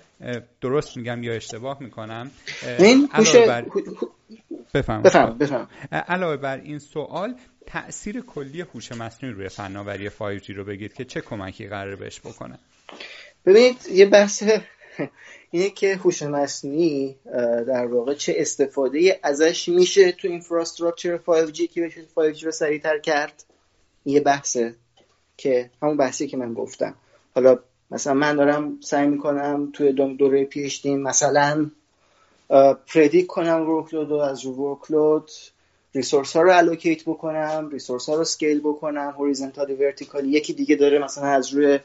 درست میگم یا اشتباه می‌کنم؟ این هوش بر... بفهم بفهم بفهم علاوه بر این سوال تاثیر کلی هوش مصنوعی روی فناوری 5G رو بگید که چه کمکی قرار بهش بکنه. ببینید یه بحث اینه که هوش مصنوعی در واقع چه استفاده ازش میشه تو اینفراستراکچر 5G که بشه 5G رو سریعتر کرد. یه بحثه که همون بحثی که من گفتم. حالا مثلا من دارم سعی می‌کنم توی دوره پیش مثلا predict کنم workload رو از رو workload resource ها رو allocate بکنم resource ها رو scale بکنم horizontally vertically یکی دیگه داره مثلا از روی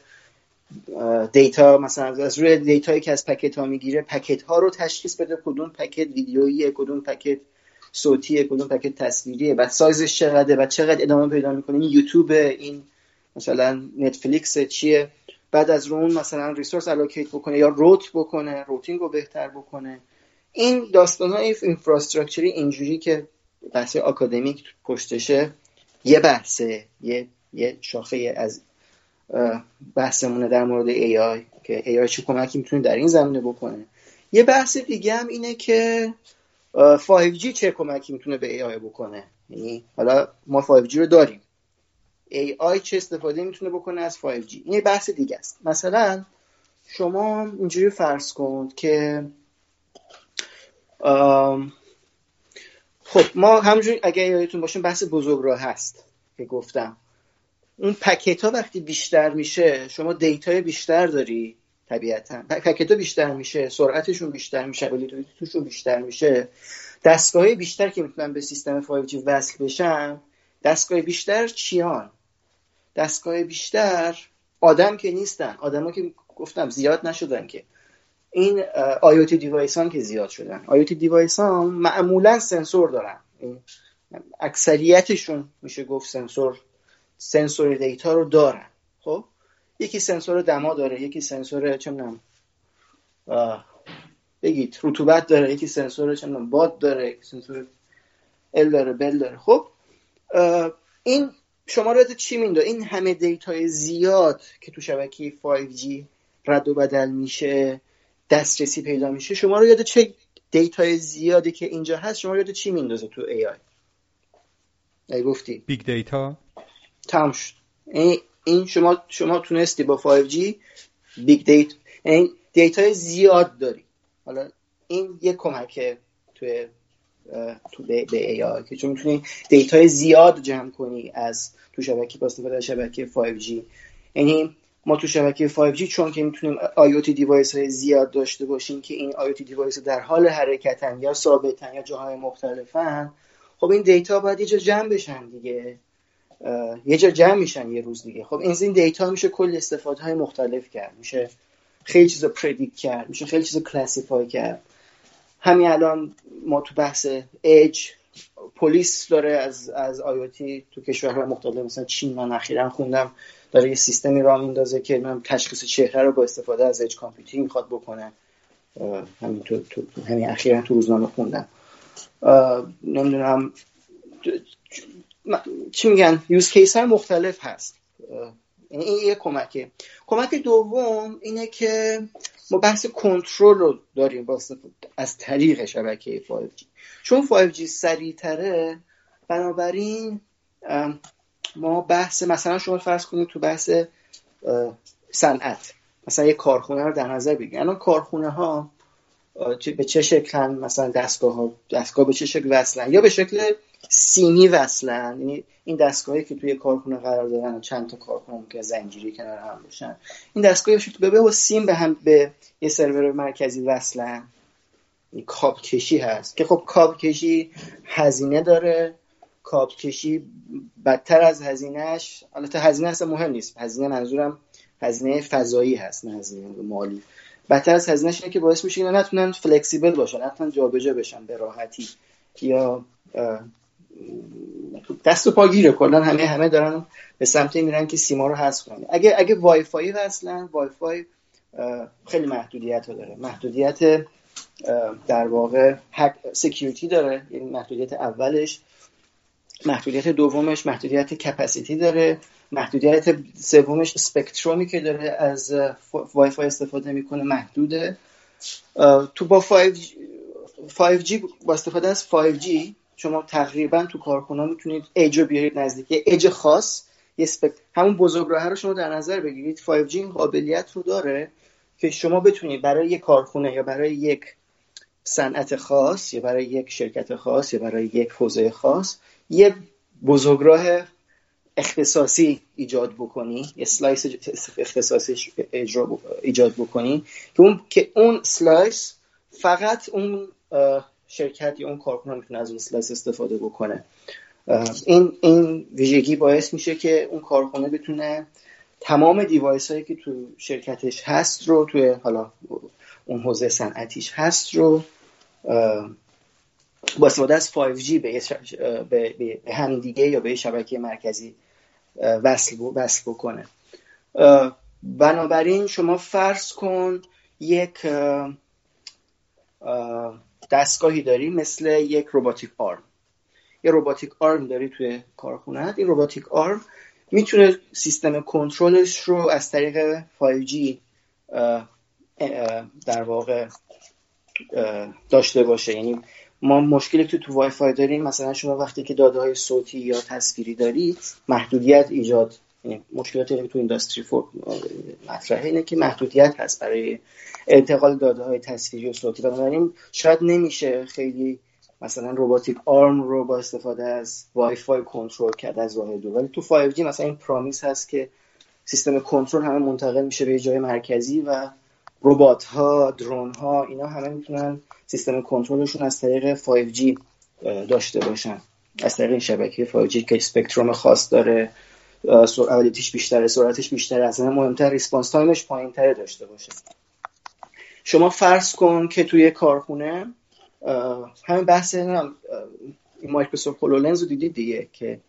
data مثلا از روی data یی که از packet ها می‌گیره packet ها رو تشخیص بده کدوم packet ویدیویی کدوم packet صوتیه کدوم packet تصویریه و سایزش چقدره و چقدر ادامه پیدا می‌کنه این یوتیوب این مثلا نتفلیکس چیه؟ بعد از رو مثلا resource allocate بکنه یا route بکنه routing رو بهتر بکنه. این داستان های infrastructure ی اینجوری که بحث آکادمیک پشتشه یه بحثه یه, یه شاخه از بحثمونه در مورد AI که AI چه کمکی می‌تونه در این زمینه بکنه. یه بحث دیگه هم اینه که 5G چه کمکی می‌تونه به AI بکنه. یعنی حالا ما 5G رو داریم. AI چه استفاده می‌تونه بکنه از 5G این یه بحث دیگه است. مثلا شما اینجوری فرض کن که خب ما همونجوری اگر یادتون باشه بحث بزرگ راه هست که گفتم. اون پکت ها وقتی بیشتر میشه شما دیتای بیشتر داری طبیعتا. packet بیشتر میشه سرعتشون بیشتر میشه توشون بیشتر میشه. دستگاه بیشتر که می‌تونن به سیستم 5G وصل بشن دستگاه بیشتر چیان؟ دستگاه بیشتر آدم که نیستن. آدما که گفتم زیاد نشدن که. این IoT device که زیاد شدن. IoT device ها معمولا سنسور دارن. اکثریتشون میشه گفت سنسور سنسور data رو دارن. خب؟ یکی سنسور دما داره یکی سنسور چه بگید رطوبت داره یکی سنسور چه باد داره یکی سنسور ال داره بل داره. خب؟ این شما رو چی میندازه؟ این همه data ی زیاد که تو شبکه 5G رد و بدل میشه دسترسی پیدا میشه شما رو یاد چه data ی زیادی که اینجا هست شما رو یاد چی میندازه تو AI ای گفتی. big data تمام شد. این شما شما تونستی با 5G big data این data زیاد داری. حالا این یه کمکه توی تو به, به AI که چون می‌تونی data زیاد جمع کنی از تو شبکه با استفاده شبکه 5G یعنی ما تو شبکه 5G چون که می‌تونیم IoT device های زیاد داشته باشیم که این IoT device در حال حرکتن یا ثابتن یا جاهای مختلفن خب این data باید یه جا جمع بشن دیگه. یه جا جمع میشن یه روز دیگه. خب این این data میشه کل استفاده های مختلف کرد. میشه خیلی چیزا predict کرد. میشه خیلی چیزا classify کرد. همین الان ما تو بحث اج پلیس داره از از IoT تو کشورهای مختلف مثلا چین من اخیرا خوندم داره یه سیستمی را میندازه که من تشخیص چهره رو با استفاده از edge computing می‌خواد بکنه. همین تو, تو همین اخیرا تو روزنامه خوندم. نمی‌دونم چی میگن؟ یوز کیس های مختلف هست. این یه کمکه. کمک دوم اینه که ما بحث کنترل رو داریم با از طریق شبکه 5G چون 5G سریعتره بنابراین ما بحث مثلا شما فرض کنید تو بحث صنعت. مثلا یه کارخونه رو در نظر بگیرید. الان کارخونه ها به چه شکلن مثلا دستگاه ها دستگاه به چه شکل وصلن؟ یا به شکل سیمی وصلن. یعنی این دستگاهی که توی کارخونه قرار دارن چند تا کارخونه که زنجیری کنار هم باشن. این دستگاه به به سیم به هم به یه سرور مرکزی وصلن. این کاب کشی هست. که خب کاب کشی هزینه داره. کاب کشی بدتر از هزینهش البته هزینه اصلا مهم نیست. هزینه منظورم هزینه فضایی هست نه هزینه مالی. بدتر از هزینهش اینه که باعث میشه اینا نتونن flexible باشن نتونن جابجا بشن به راحتی. یا دست و پا گیره کلا همه همه دارن به سمت میرن که سیما رو حذف کنن. اگه اگه وای فای وصلن وای فای خیلی محدودیت ها داره. محدودیت در واقع security داره. یعنی محدودیت اولش محدودیت دومش محدودیت capacity داره. محدودیت سومش spectrum ی که داره از وای فای استفاده می‌کنه محدوده. تو با 5G, 5G با استفاده از 5G شما تقریبا تو کارخونه می‌تونید اج رو بیارید نزدیک یه اج خاص. یه spec... همون بزرگراه رو شما در نظر بگیرید. 5G این قابلیت رو داره که شما بتونید برای یک کارخونه یا برای یک صنعت خاص یا برای یک شرکت خاص یا برای یک حوزه خاص یه بزرگراه اختصاصی ایجاد بکنی. یه slice اختصاصی ایجاد بکنی که اون که اون slice فقط اون شرکت یا اون کارکنان می‌تونه از اون slice استفاده بکنه. این این ویژگی باعث میشه که اون کارخونه بتونه تمام دیوایس هایی که تو شرکتش هست رو توی حالا اون حوزه صنعتیش هست رو با استفاده از 5G به, به, به هم دیگه یا به شبکه مرکزی وصل, وصل بکنه. بنابراین شما فرض کن یک دستگاهی داری مثل یک روباتیک آرم یه روباتیک آرم داری توی کارخونه این روباتیک آرم می‌تونه سیستم کنترلش رو از طریق 5G در واقع داشته باشه. یعنی ما مشکلی تو تو وای فای داریم مثلا شما وقتی که داده های صوتی یا تصویری داری محدودیت ایجاد یعنی مشکلاتی که تو اینداستری فور مطرحه اینه که محدودیت هست برای انتقال داده های تصویری و صوتی. بنابراین شاید نمیشه خیلی مثلا روباتیک آرم رو با استفاده از وای فای کنترل کرد از راه دور ولی تو 5G مثلا این پرامیس هست که سیستم کنترل همه منتقل میشه به جای مرکزی و ربات ها drone ها اینا همه می‌تونن سیستم کنترلشون از طریق 5G داشته باشن. از طریق این شبکه 5G که spectrum خاص داره. سرعتش بیشتره سرعتش بیشتره از همه مهمتر response time ش پایین تره داشته باشه. شما فرض کن که توی کارخونه همین بحث این Microsoft HoloLens رو دیدید دیگه که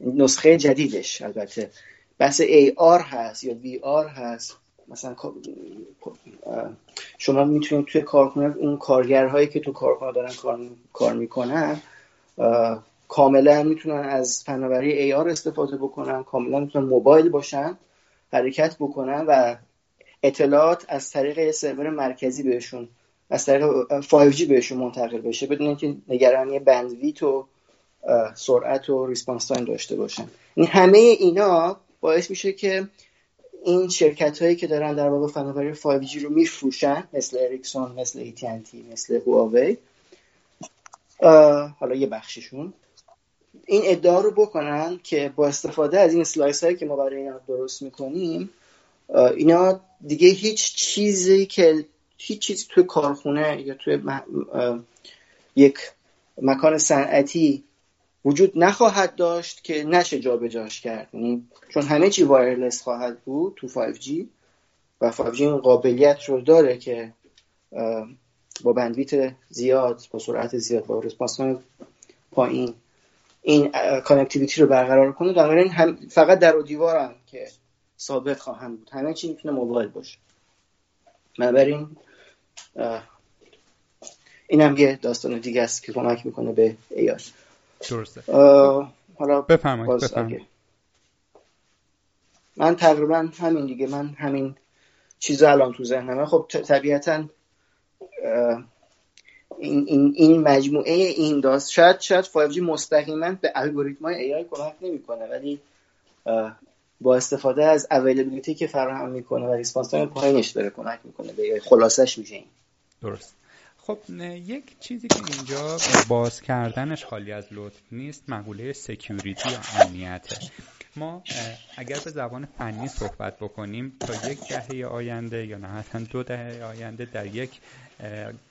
نسخه جدیدش البته. بحث AR هست یا VR هست. مثلا شما می‌تونید توی کارخونه اون کارگرهایی که تو کارخونه دارن کار, کار می‌کنن کاملا می‌تونن از فناوری AR استفاده بکنن کاملا می‌تونن موبایل باشن حرکت بکنن و اطلاعات از طریق سرور مرکزی بهشون از طریق 5G بهشون منتقل بشه بدون اینکه نگرانی بندویت و سرعت و response time داشته باشن. این همه اینا باعث میشه که این شرکت هایی که دارن در واقع فناوری 5G رو میفروشن مثل Ericsson مثل AT&T مثل Huawei حالا یه بخششون. این ادعا رو بکنن که با استفاده از این slice هایی که ما برای اینا درست می‌کنیم اینا دیگه هیچ چیزی که هیچ چیز توی کارخونه یا توی یک مکان صنعتی وجود نخواهد داشت که نشه جابجاش کرد. یعنی چون همه چی wireless خواهد بود تو 5G و 5G این قابلیت رو داره که با bandwidth زیاد با سرعت زیاد با response پایین این connectivity رو برقرار کنه. در هم فقط در و دیوار هم که ثابت خواهند بود. همه چی می‌تونه mobile باشه. بنابراین این هم یه داستان دیگه است که کمک می‌کنه به ایار درسته. حالا بفرمایید من تقریبا همین دیگه. من همین چیزا الان تو ذهنمه. خب طبیعتا این, این, این مجموعه این داست شاید شاید 5G مستقیما به الگوریتم های AI کمک نمی‌کنه ولی با استفاده از availability ای که فراهم می‌کنه و response time پایینش داره کمک می‌کنه به خلاصش میشه این. درست. خب یک چیزی که اینجا باز کردنش خالی از لطف نیست مقوله security یا امنیته. ما اگر به زبان فنی صحبت بکنیم تا یک دهه آینده یا نه دو دهه آینده در یک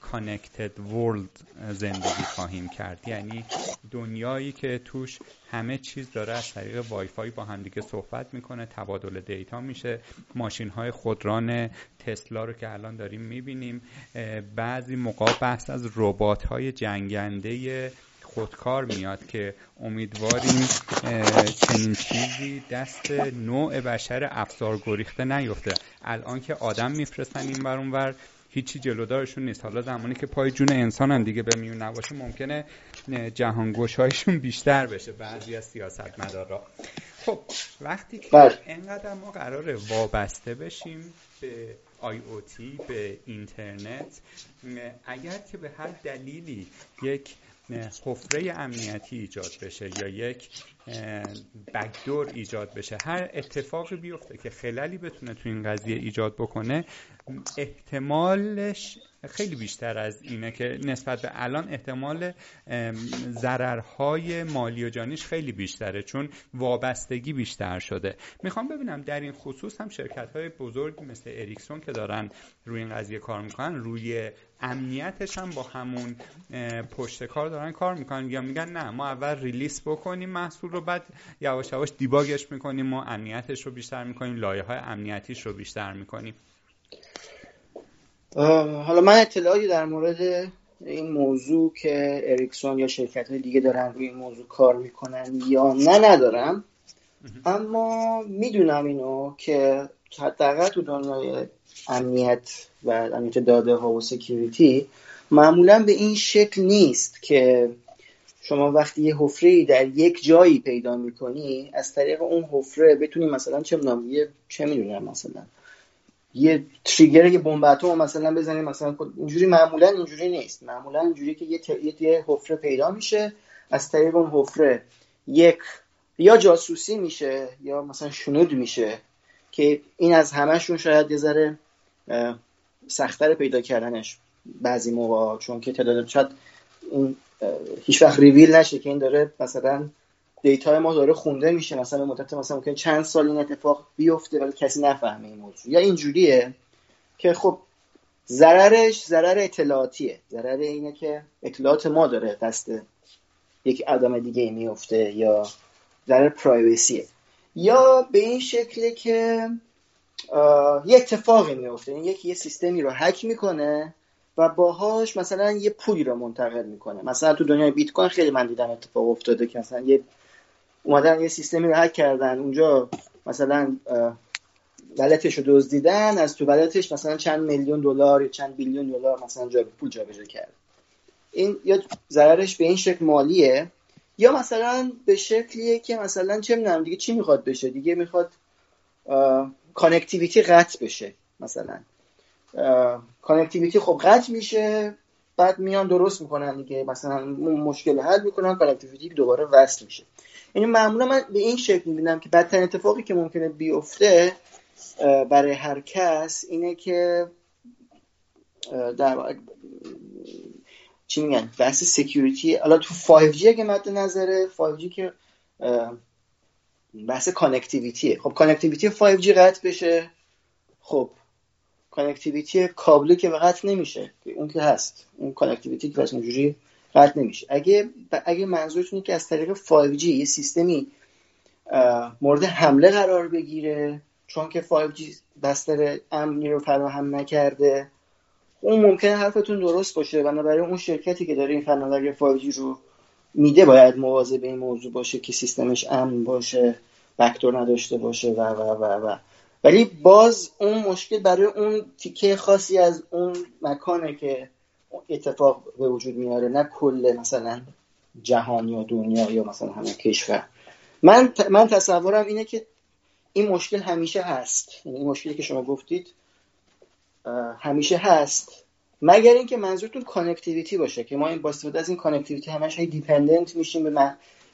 connected world زندگی خواهیم کرد. یعنی دنیایی که توش همه چیز داره از طریق وای فای با همدیگه صحبت می‌کنه تبادل دیتا میشه ماشین های خودران تسلا رو که الان داریم می‌بینیم بعضی موقع بحث از ربات های جنگنده خودکار میاد که امیدواریم چنین چیزی دست نوع بشر افزار گریخته نیفته. الان که آدم میفرستن این بر اونور هیچی جلودارشون نیست. حالا زمانی که پای جون انسان هم دیگه به میون نباشه ممکنه هایشون بیشتر بشه. بعضی از سیاست مدارا خب وقتی که بله. انقدر ما قراره وابسته بشیم به آی او تی به اینترنت اگر که به هر دلیلی یک حفره امنیتی ایجاد بشه یا یک بگدور ایجاد بشه. هر اتفاقی بیفته که خلالی بتونه تو این قضیه ایجاد بکنه احتمالش خیلی بیشتر از اینه که نسبت به الان احتمال ضررهای مالی و جانیش خیلی بیشتره چون وابستگی بیشتر شده. می‌خوام ببینم در این خصوص هم شرکت های بزرگ مثل اریکسون که دارن روی این قضیه کار می‌کنن روی امنیتش هم با همون پشت کار دارن کار می‌کنن. یا میگن نه ما اول ریلیس بکنیم محصول رو بعد یواش یواش دیباگش می‌کنیم ما امنیتش رو بیشتر می‌کنیم لایه های امنیتیش رو بیشتر می‌کنیم. حالا من اطلاعی در مورد این موضوع که Ericsson یا شرکت های دیگه دارن روی این موضوع کار می‌کنن یا نه ندارم. اما می‌دونم اینو که حداقل تو دنیای امنیت و امنیت داده ها و security معمولا به این شکل نیست که شما وقتی یه حفره در یک جایی پیدا می‌کنی از طریق اون حفره بتونی مثلا چه چه می‌دونم مثلا یه تریگر یه بمب اتم مثلا بزنیم مثلا اینجوری معمولا اینجوری نیست. معمولا اینجوری که یه یه حفره پیدا میشه از طریق اون حفره یک یا جاسوسی میشه یا مثلا شنود میشه که این از همهشون شاید یه ذره سختتر پیدا کردنش بعضی موقع چون که تعداد شاید این هیچ وقت ریویل نشه که این داره مثلا دیتا ما داره خونده میشه. مثلا مدت مثلا ممکن چند سال این اتفاق بیفته ولی کسی نفهمه این موضوع. یا اینجوریه که خب ضررش ضرر اطلاعاتیه. ضرر اینه که اطلاعات ما داره دست یک آدم دیگه میفته یا ضرر پرایوسیه یا به این شکله که یه اتفاقی میفته. یعنی یکی یه سیستمی رو هک می‌کنه و باهاش مثلا یه پولی رو منتقل می‌کنه. مثلا تو دنیای بیت کوین خیلی من دیدم اتفاق افتاده که مثلا یه اومدن یه سیستمی رو هک کردن. اونجا مثلا ولتش رو دزدیدن. از تو ولتش مثلا چند میلیون دلار یا چند بیلیون دلار مثلا جا پول جابجا کرد. این یا ضررش به این شکل مالیه یا مثلا به شکلیه که مثلا چه می‌دونم دیگه چی می‌خواد بشه؟ دیگه می‌خواد connectivity قطع بشه مثلا. connectivity خب قطع میشه. بعد میان درست می‌کنن دیگه. مثلا مشکل حل می‌کنن connectivity دوباره وصل میشه. یعنی معمولا من به این شکل می‌بینم که بدترین اتفاقی که ممکنه بیفته برای هر کس اینه که در چی میگن؟ بحث security حالا تو 5G اگه مد نظره 5G که بحث connectivity ه خب connectivity 5G قطع بشه. خب connectivity کابلی که قطع نمیشه اون که هست. اون connectivity که اونجوری قطع نمیشه. اگه اگه منظورتونه که از طریق 5G یه سیستمی مورد حمله قرار بگیره چون که 5G بستر امنی رو فراهم نکرده اون ممکنه حرفتون درست باشه. بنابراین اون شرکتی که داره این فناوری 5G رو میده باید مواظب به این موضوع باشه که سیستمش امن باشه بکتور نداشته باشه و و و و. ولی باز اون مشکل برای اون تیکه خاصی از اون مکانه که اتفاق به وجود میاره نه کل مثلا جهان یا دنیا یا مثلا همه کشور. من من تصورم اینه که این مشکل همیشه هست. یعنی این مشکلی که شما گفتید همیشه هست. مگر اینکه منظورتون connectivity باشه که ما این با استفاده از این connectivity همش هی dependent میشیم به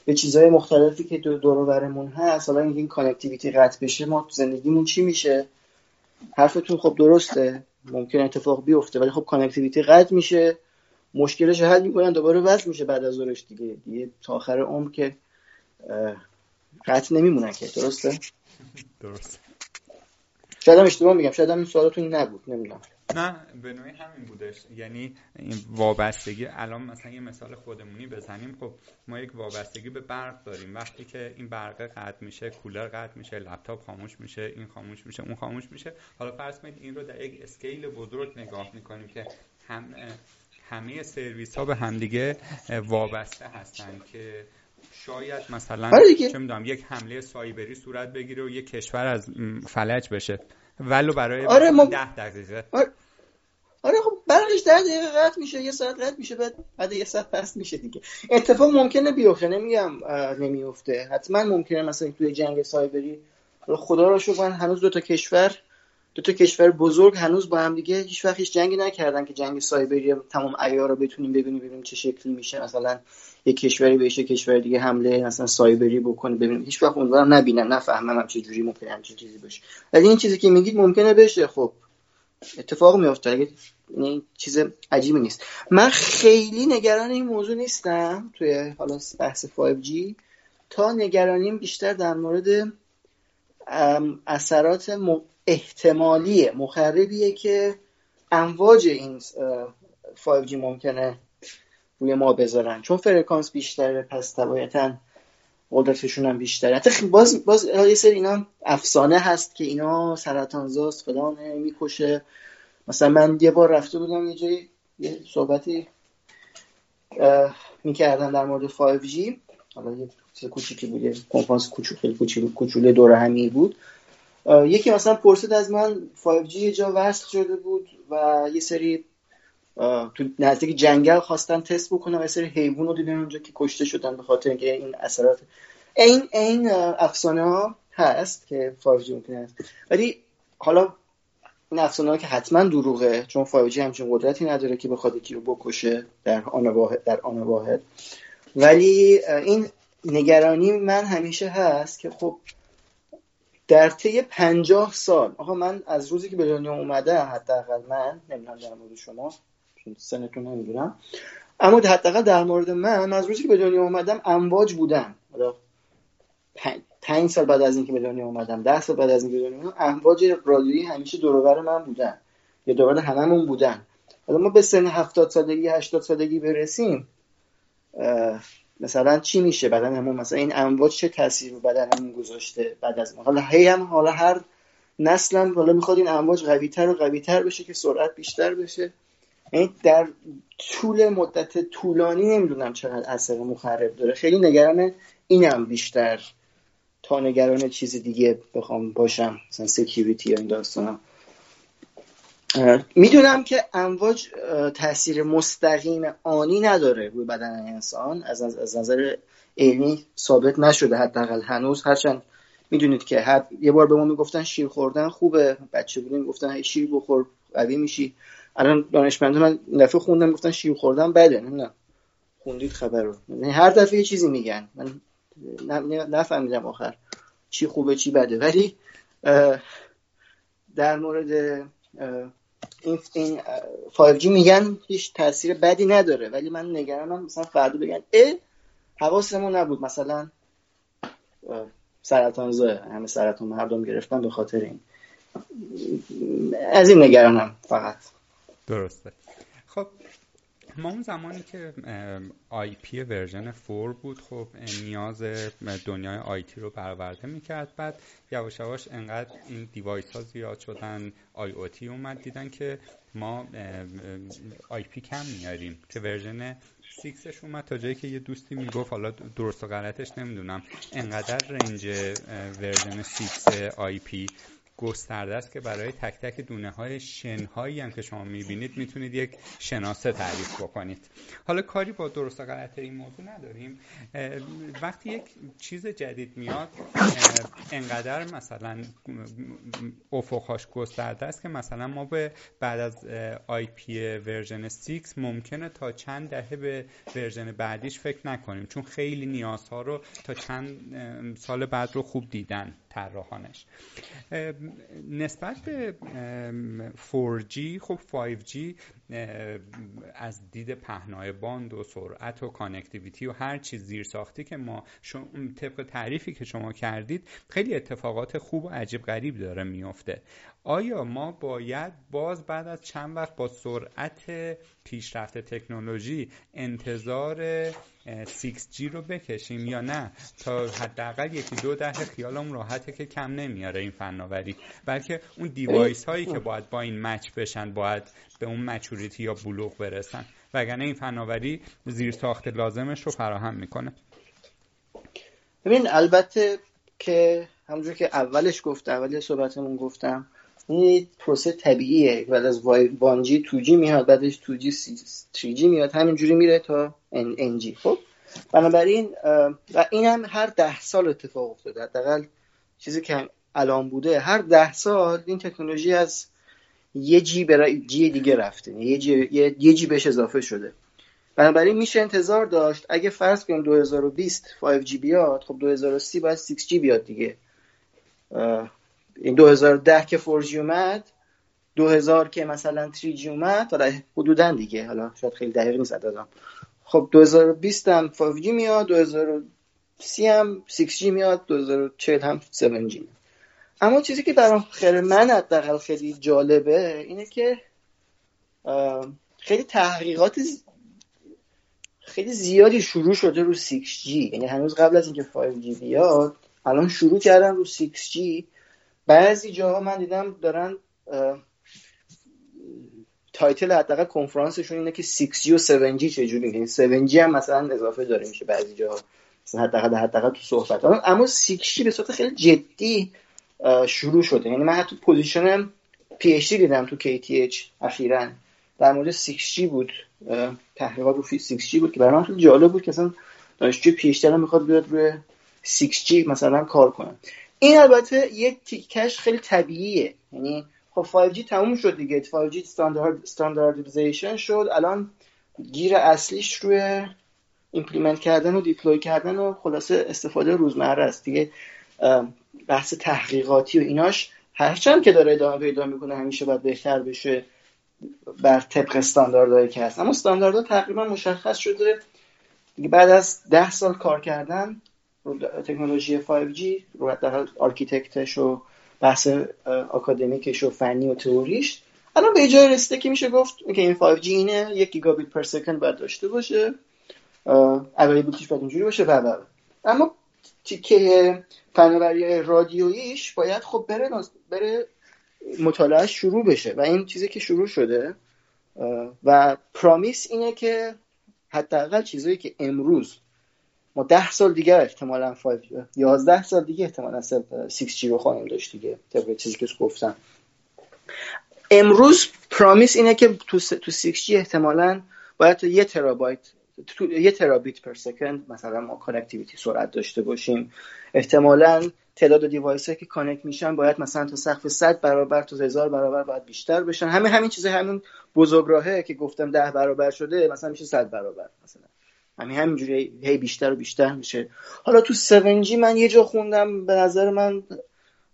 به چیزهای مختلفی که دور برمون هست. حالا اینکه این connectivity قطع بشه ما تو زندگیمون چی میشه؟ حرفتون خب درسته. ممکن اتفاق بیفته ولی خب connectivity قطع میشه. مشکلش حل می‌کنن دوباره وصل میشه بعد از ظهرش دیگه. دیگه تا آخر عمر که قطع نمیمونن که. درسته؟ درست شاید هم اشتباه میگم. شاید هم این سوالتون نبود. نمی‌دونم. نه به نوعی همین بودش. یعنی این وابستگی الان مثلا یه مثال خودمونی بزنیم. خب ما یک وابستگی به برق داریم. وقتی که این برق قطع میشه کولر قطع میشه لپتاپ خاموش میشه این خاموش میشه اون خاموش میشه. حالا فرض کنید این رو در یک اسکیل بزرگ نگاه می‌کنیم که هم همه سرویس ها به همدیگه وابسته هستن که شاید مثلا آره چه می‌دونم یک حمله سایبری صورت بگیره و یک کشور از فلج بشه. ولو برای آره ما... ده دقیقه. آره, آره خب برقش ده دقیقه قطع میشه یه ساعت قطع میشه بعد بعد یه ساعت پس میشه دیگه. اتفاق ممکنه بیفته نمیگم نمیفته. حتما ممکنه مثلا توی جنگ سایبری. خدا رو شکر من هنوز دو تا کشور دو تا کشور بزرگ هنوز با هم دیگه هیچ وقت هیچ جنگی نکردن که جنگ سایبری تمام عیار رو بتونیم ببینیم ببینیم چه شکلی میشه. مثلا یک کشوری به یک کشور دیگه حمله مثلا سایبری بکنه ببینیم. هیچ وقت اونورا نبینن نفهمم هم چه جوری ممکنه همچین چیزی باشه. ولی این چیزی که میگید ممکنه بشه. خب اتفاق میفته اگه این چیز عجیبی نیست. من خیلی نگران این موضوع نیستم توی حالا بحث 5G تا نگرانیم بیشتر در مورد اثرات احتمالی مخربیه که امواج این 5G ممکنه روی ما بذارن. چون فرکانس بیشتره پس طبیعتا قدرتشون هم بیشتره. حتی باز, باز یه سری اینا افسانه هست که اینا سرطان زاست فلان می‌کشه. مثلا من یه بار رفته بودم یه جایی یه صحبتی می‌کردن در مورد 5G حالا یه چیز کوچیکی بود کنفرانس کوچولو کوچولو دور همی بود. یکی مثلا پرسید از من 5G یه جا وصل شده بود و یه سری تو نزدیک جنگل خواستن تست بکنن و سری حیوان رو دیدن اونجا که کشته شدن به خاطر اینکه این اثرات. این این افسانه ها هست که 5G ممکن است ولی حالا این افسانه ها که حتما دروغه چون 5G همچین قدرتی نداره که بخواد یکی رو بکشه در آن واحد در آن واحد. ولی این نگرانی من همیشه هست که خب در طی پنجاه سال آقا من از روزی که به دنیا اومدم حداقل من نمی‌دونم در مورد شما سنتون نمی‌دونم. اما حداقل در مورد من از روزی که به دنیا اومدم امواج بودم حالا پنج سال بعد از اینکه به دنیا اومدم ده سال بعد از اینکه به دنیا اومدم امواج رادیویی همیشه دور من بودن. یا دور هممون بودن. حالا ما به سن 70 سالگی 80 سالگی برسیم مثلا چی میشه؟ بدنمون مثلا این امواج چه تاثیر رو بدنمون گذاشته بعد از ما؟ حالا هی هم حالا هر نسلا حالا می‌خواد این امواج قویتر و قویتر بشه که سرعت بیشتر بشه. یعنی در طول مدت طولانی نمی‌دونم چقدر اثر مخرب داره. خیلی نگران اینم بیشتر تا نگران چیز دیگه بخوام باشم مثلا سکیوریتی یا این داستانم می‌دونم که امواج تاثیر مستقیم آنی نداره روی بدن انسان. از, از نظر علمی ثابت نشده حداقل هنوز. هرچند می‌دونید که هر یه بار به ما می‌گفتن شیر خوردن خوبه. بچه بودیم گفتن شیر بخور قوی میشی. الان دانشمندا من دفعه خوندم گفتن شیر خوردن بده نه خوندید خبر رو. هر دفعه یه چیزی میگن. من نفهمیدم آخر چی خوبه چی بده. ولی در مورد این, این 5G میگن هیچ تاثیر بدی نداره. ولی من نگرانم مثلا فردا بگن اه حواسمون نبود. مثلا سرطان زای همه سرطان مردم گرفتن به خاطر این. از این نگرانم فقط. درسته. خب ما اون زمانی که IP version 4 بود خب نیاز دنیای IT رو برآورده می‌کرد. بعد یواش یواش انقدر این device ها زیاد شدن IoT اومد دیدن که ما IP کم میاریم که version six ش اومد. تا جایی که یه دوستی می‌گفت حالا درست و غلطش نمی‌دونم. انقدر range version six IP گسترده است که برای تک تک دونه های شن هایی هم که شما می‌بینید می‌تونید یک شناسه تعریف بکنید. حالا کاری با درست و غلط این موضوع نداریم. وقتی یک چیز جدید میاد انقدر مثلا افقهاش گسترده است که مثلا ما به بعد از IP version 6 ممکنه تا چند دهه به version بعدیش فکر نکنیم چون خیلی نیازها رو تا چند سال بعد رو خوب دیدن. طراحانش. نسبت به 4G خب 5G از دید پهنای باند و سرعت و connectivity و هر چیز زیر ساختی که ما طبق تعریفی که شما کردید خیلی اتفاقات خوب و عجیب غریب داره میفته. آیا ما باید باز بعد از چند وقت با سرعت پیشرفت تکنولوژی انتظار 6G رو بکشیم یا نه؟ تا حداقل یکی دو دهه خیالم راحته که کم نمیاره این فناوری. بلکه اون دیوایس هایی که باید با این مچ بشن باید به اون مچوریتی یا بلوغ برسن. وگرنه این فناوری زیر ساخت لازمش رو فراهم می‌کنه. ببین البته که همونجور که اولش گفتم اولی صحبتمون گفتم این پروسه طبیعیه. بعد از وانجی توجی میاد بعدش توجی جی میاد. همینجوری میره تا انجی. خب؟ بنابراین و این هم هر ده سال اتفاق افتاده. حداقل چیزی که الان بوده. هر ده سال این تکنولوژی از یه جی برای جی دیگه رفته. یه جی, یه جی بهش اضافه شده. بنابراین میشه انتظار داشت. اگه فرض کنیم 2020 5G بیاد خب 2030 باید 6G بیاد دیگه. این 2010 که 4G اومد 2000 که مثلا 3G اومد حالا حدودا دیگه حالا شاید خیلی دقیق نیست عددم خب 2020 هم 5G میاد 2030 هم 6G میاد 2040 هم 7G اما چیزی که برام خیلی من حداقل خیلی جالبه اینه که خیلی تحقیقات خیلی زیادی شروع شده رو 6G یعنی هنوز قبل از اینکه 5G بیاد الان شروع کردن رو 6G بعضی جاها من دیدم دارن تایتل حداقل کنفرانسشون اینه که 6G و 7G چجوری؟ یعنی 7G هم مثلا اضافه داره میشه بعضی جاها مثلا حداقل حداقل تو صحبت اما 6G به صورت خیلی جدی شروع شده. یعنی من حتی position PhD دیدم تو KTH اخیرا. در مورد 6G بود تحقیقات رو 6G بود که برای من خیلی جالب بود که اصلا دانشجو PhD می‌خواد بیاد روی 6G مثلا کار کنه. این البته یک تیکش خیلی طبیعیه. یعنی خب 5G تموم شد دیگه. 5G standardization شد. الان گیر اصلیش روی implement کردن و deploy کردن و خلاصه استفاده روزمره است. دیگه بحث تحقیقاتی و ایناش هرچند که داره ادامه پیدا می‌کنه همیشه باید بهتر بشه بر طبق استانداردهایی که هست. اما استانداردها تقریبا مشخص شده. دیگه بعد از ده سال کار کردن تکنولوژی 5G رو در architect ش و بحث اکادمیکش و فنی و تئوریش. الان به جای رسیده که میشه گفت که این 5G اینه یک گیگابیت پر سکند باید داشته باشه. اویلیبیلیتیش باید اینجوری باشه و اما تیکه فناوری رادیوییش باید خب بره بره مطالعه شروع بشه و این چیزی که شروع شده و پرامیس اینه که حداقل چیزایی که امروز ما ده سال دیگه احتمالا 5 11 سال دیگه احتمالا 6G رو خواهیم داشت دیگه طبق چیزی که گفتم. امروز promise اینه که تو تو 6G احتمالا باید تا یه ترابایت تو یه ترابیت per second مثلا ما connectivity سرعت داشته باشیم. احتمالا تعداد device که connect میشن باید مثلا تا سقف 100 برابر تا هزار برابر باید بیشتر بشن. همه همین چیزا همین بزرگراهه که گفتم ده برابر شده مثلا میشه 100 برابر مثلا. همین همینجوری هی بیشتر و بیشتر میشه. حالا تو 7G من یه جا خوندم به نظر من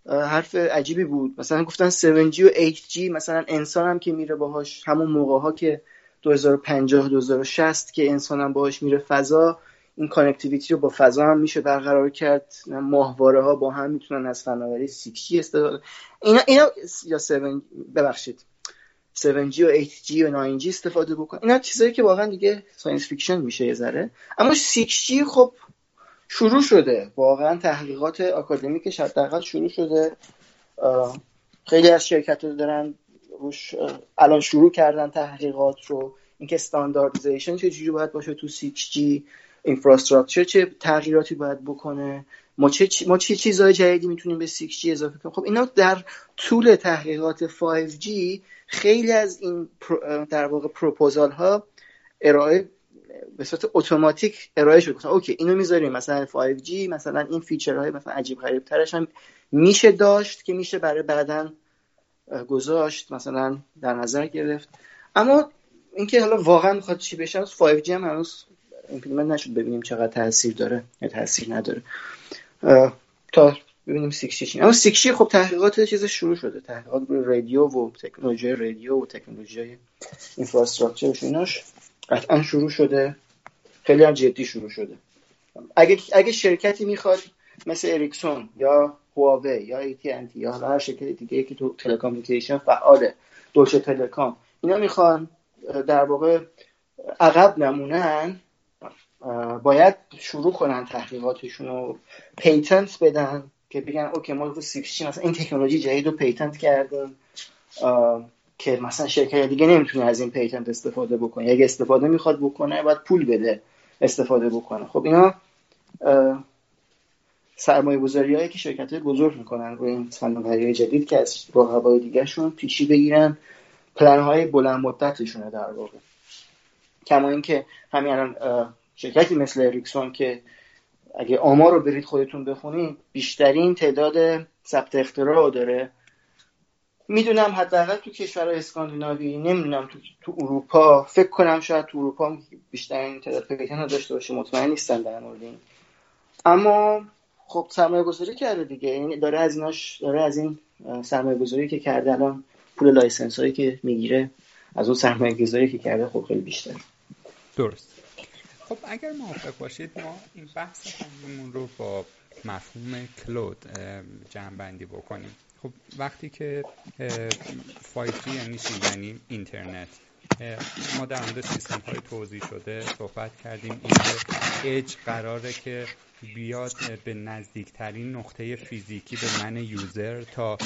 حرف عجیبی بود. مثلا گفتن 7G و 8G مثلا انسان هم که میره باهاش همون موقع ها که 2050 2060 که انسان هم باهاش میره فضا این connectivity رو با فضا هم میشه برقرار کرد. ماهواره ها با هم می‌تونن از فناوری 6G استفاده اینا اینا یا 7 ببخشید. 7G و 8G و 9G استفاده بکن اینا چیزایی که واقعا دیگه science fiction میشه یه ذره. اما 6G خب شروع شده. واقعا تحقیقات آکادمیکش حداقل شروع شده. خیلی از شرکت رو دارن روش الان شروع کردن تحقیقات رو. اینکه استانداردیزیشن جوری باید باشه تو 6G اینفراستراکچر چه تغییراتی باید بکنه. ما چه ما چه چیزهای جدیدی می‌تونیم به 6G اضافه کنیم؟ خب اینا در طول تحقیقات 5G خیلی از این در واقع پروپوزال ها ارائه به صورت اتوماتیک ارائه شد گفتن okay اینو می‌ذاریم. مثلا 5G مثلا این feature های مثلا عجیب غریب ترش هم میشه داشت که میشه برای بعدا گذاشت مثلا در نظر گرفت. اما اینکه حالا واقعا می‌خواد چی بشه 5G هم هنوز implement نشد. ببینیم چقدر تاثیر داره یا تاثیر نداره. تا ببینیم 6 اما 6 خب تحقیقات چیز شروع شده. تحقیقات روی رادیو و تکنولوژی رادیو و تکنولوژی infrastructure ایناش قطعا شروع شده. خیلی هم جدی شروع شده. اگه اگه شرکتی می‌خواد مثل اریکسون یا هواوی یا ای تی انتی یا هر شرکت دیگه که تو telecommunication فعاله دویچه تلکام اینا می‌خوان در واقع عقب نمونن باید شروع کنن تحقیقاتشون رو patent بدن. که بگن okay ما رو 6G مثلا این تکنولوژی جدید رو patent کردیم که مثلا شرکت دیگه نمی‌تونه از این پیتنت استفاده بکنه. اگه استفاده می‌خواد بکنه باید پول بده استفاده بکنه. خب اینا سرمایه گذاری هایی که شرکت های بزرگ می‌کنن روی این فناوری جدید که از رقبای دیگهشون پیشی بگیرن پلن های بلند مدتشونه در واقع. کما اینکه همین الان شرکتی مثل اریکسون که اگه آمار رو برید خودتون بخونید بیشترین تعداد ثبت اختراع داره. می‌دونم حداقل تو کشورهای اسکاندیناوی نمی‌دونم تو, تو اروپا فکر کنم شاید تو اروپا بیشترین تعداد patent داشته باشه مطمئن نیستم در مورد این. اما خب سرمایه گذاری کرده دیگه این داره از ایناش داره از این سرمایه گذاری که کرده الان پول license هایی که می‌گیره از اون سرمایه گذاری که کرده خب خیلی بیشتر درست. خب اگر موافق باشید ما این بحث خودمون رو با مفهوم کلود جمع بندی بکنیم. خب وقتی که 5G یعنی چی؟ یعنی اینترنت. ما در مورد سیستم های توضیح شده صحبت کردیم. اینکه اج قراره که بیاد به نزدیکترین نقطه فیزیکی به من یوزر تا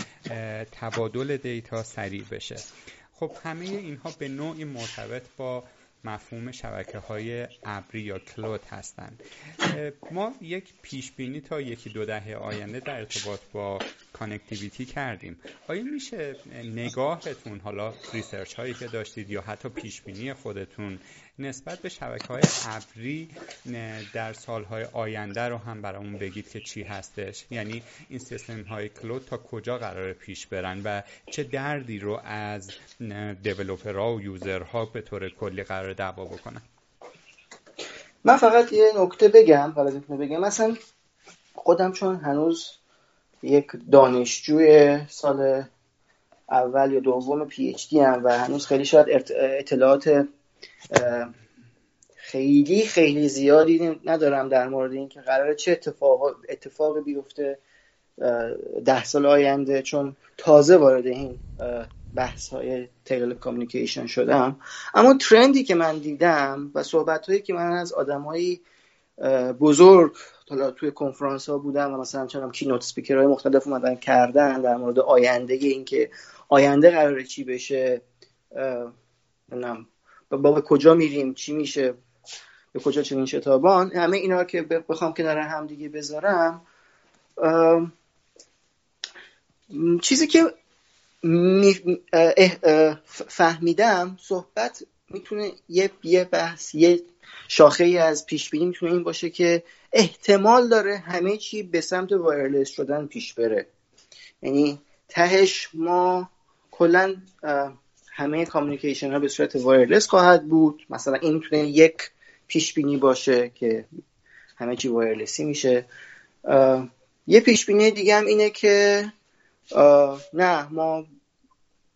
تبادل دیتا سریع بشه. خب همه اینها به نوعی مرتبط با مفهوم شبکه های ابری یا کلود هستند ما یک پیش بینی تا یکی دو دهه آینده در ارتباط با connectivity کردیم. آیا میشه نگاهتون حالا research هایی که داشتید یا حتی پیش بینی خودتون نسبت به شبکه های ابری در سالهای آینده رو هم برامون بگید که چی هستش. یعنی این سیستم های cloud تا کجا قرار پیش برن و چه دردی رو از developer ها و user ها به طور کلی قرار دوا بکنن؟ من فقط یه نکته بگم فقط بگم. مثلا خودم چون هنوز یک دانشجوی سال اول یا دوم پی اچ دی هم و هنوز خیلی شاید اطلاعات خیلی خیلی زیادی ندارم در مورد اینکه قراره چه اتفاق اتفاقی بیفته ده سال آینده چون تازه وارد این بحث های تلکامیکیشن شدم. اما ترندی که من دیدم و صحبت هایی که من از آدم بزرگ حالا توی کنفرانس ها بودم و مثلا چنم کی نوت سپیکر های مختلف اومدن کردن در مورد آینده اینکه آینده قراره چی بشه نم با به کجا میریم چی میشه به کجا چنین شتابان همه اینا که بخوام کنار هم دیگه بذارم چیزی که فهمیدم صحبت می‌تونه یه یه بحث یه شاخه ای از پیش بینی می‌تونه این باشه که احتمال داره همه چی به سمت وایرلس شدن پیش بره. یعنی تهش ما کلا همه کامیکیشن ها به صورت وایرلس خواهد بود. مثلا این می‌تونه یک پیش بینی باشه که همه چی وایرلسی میشه. یه پیش بینی دیگه هم اینه که نه ما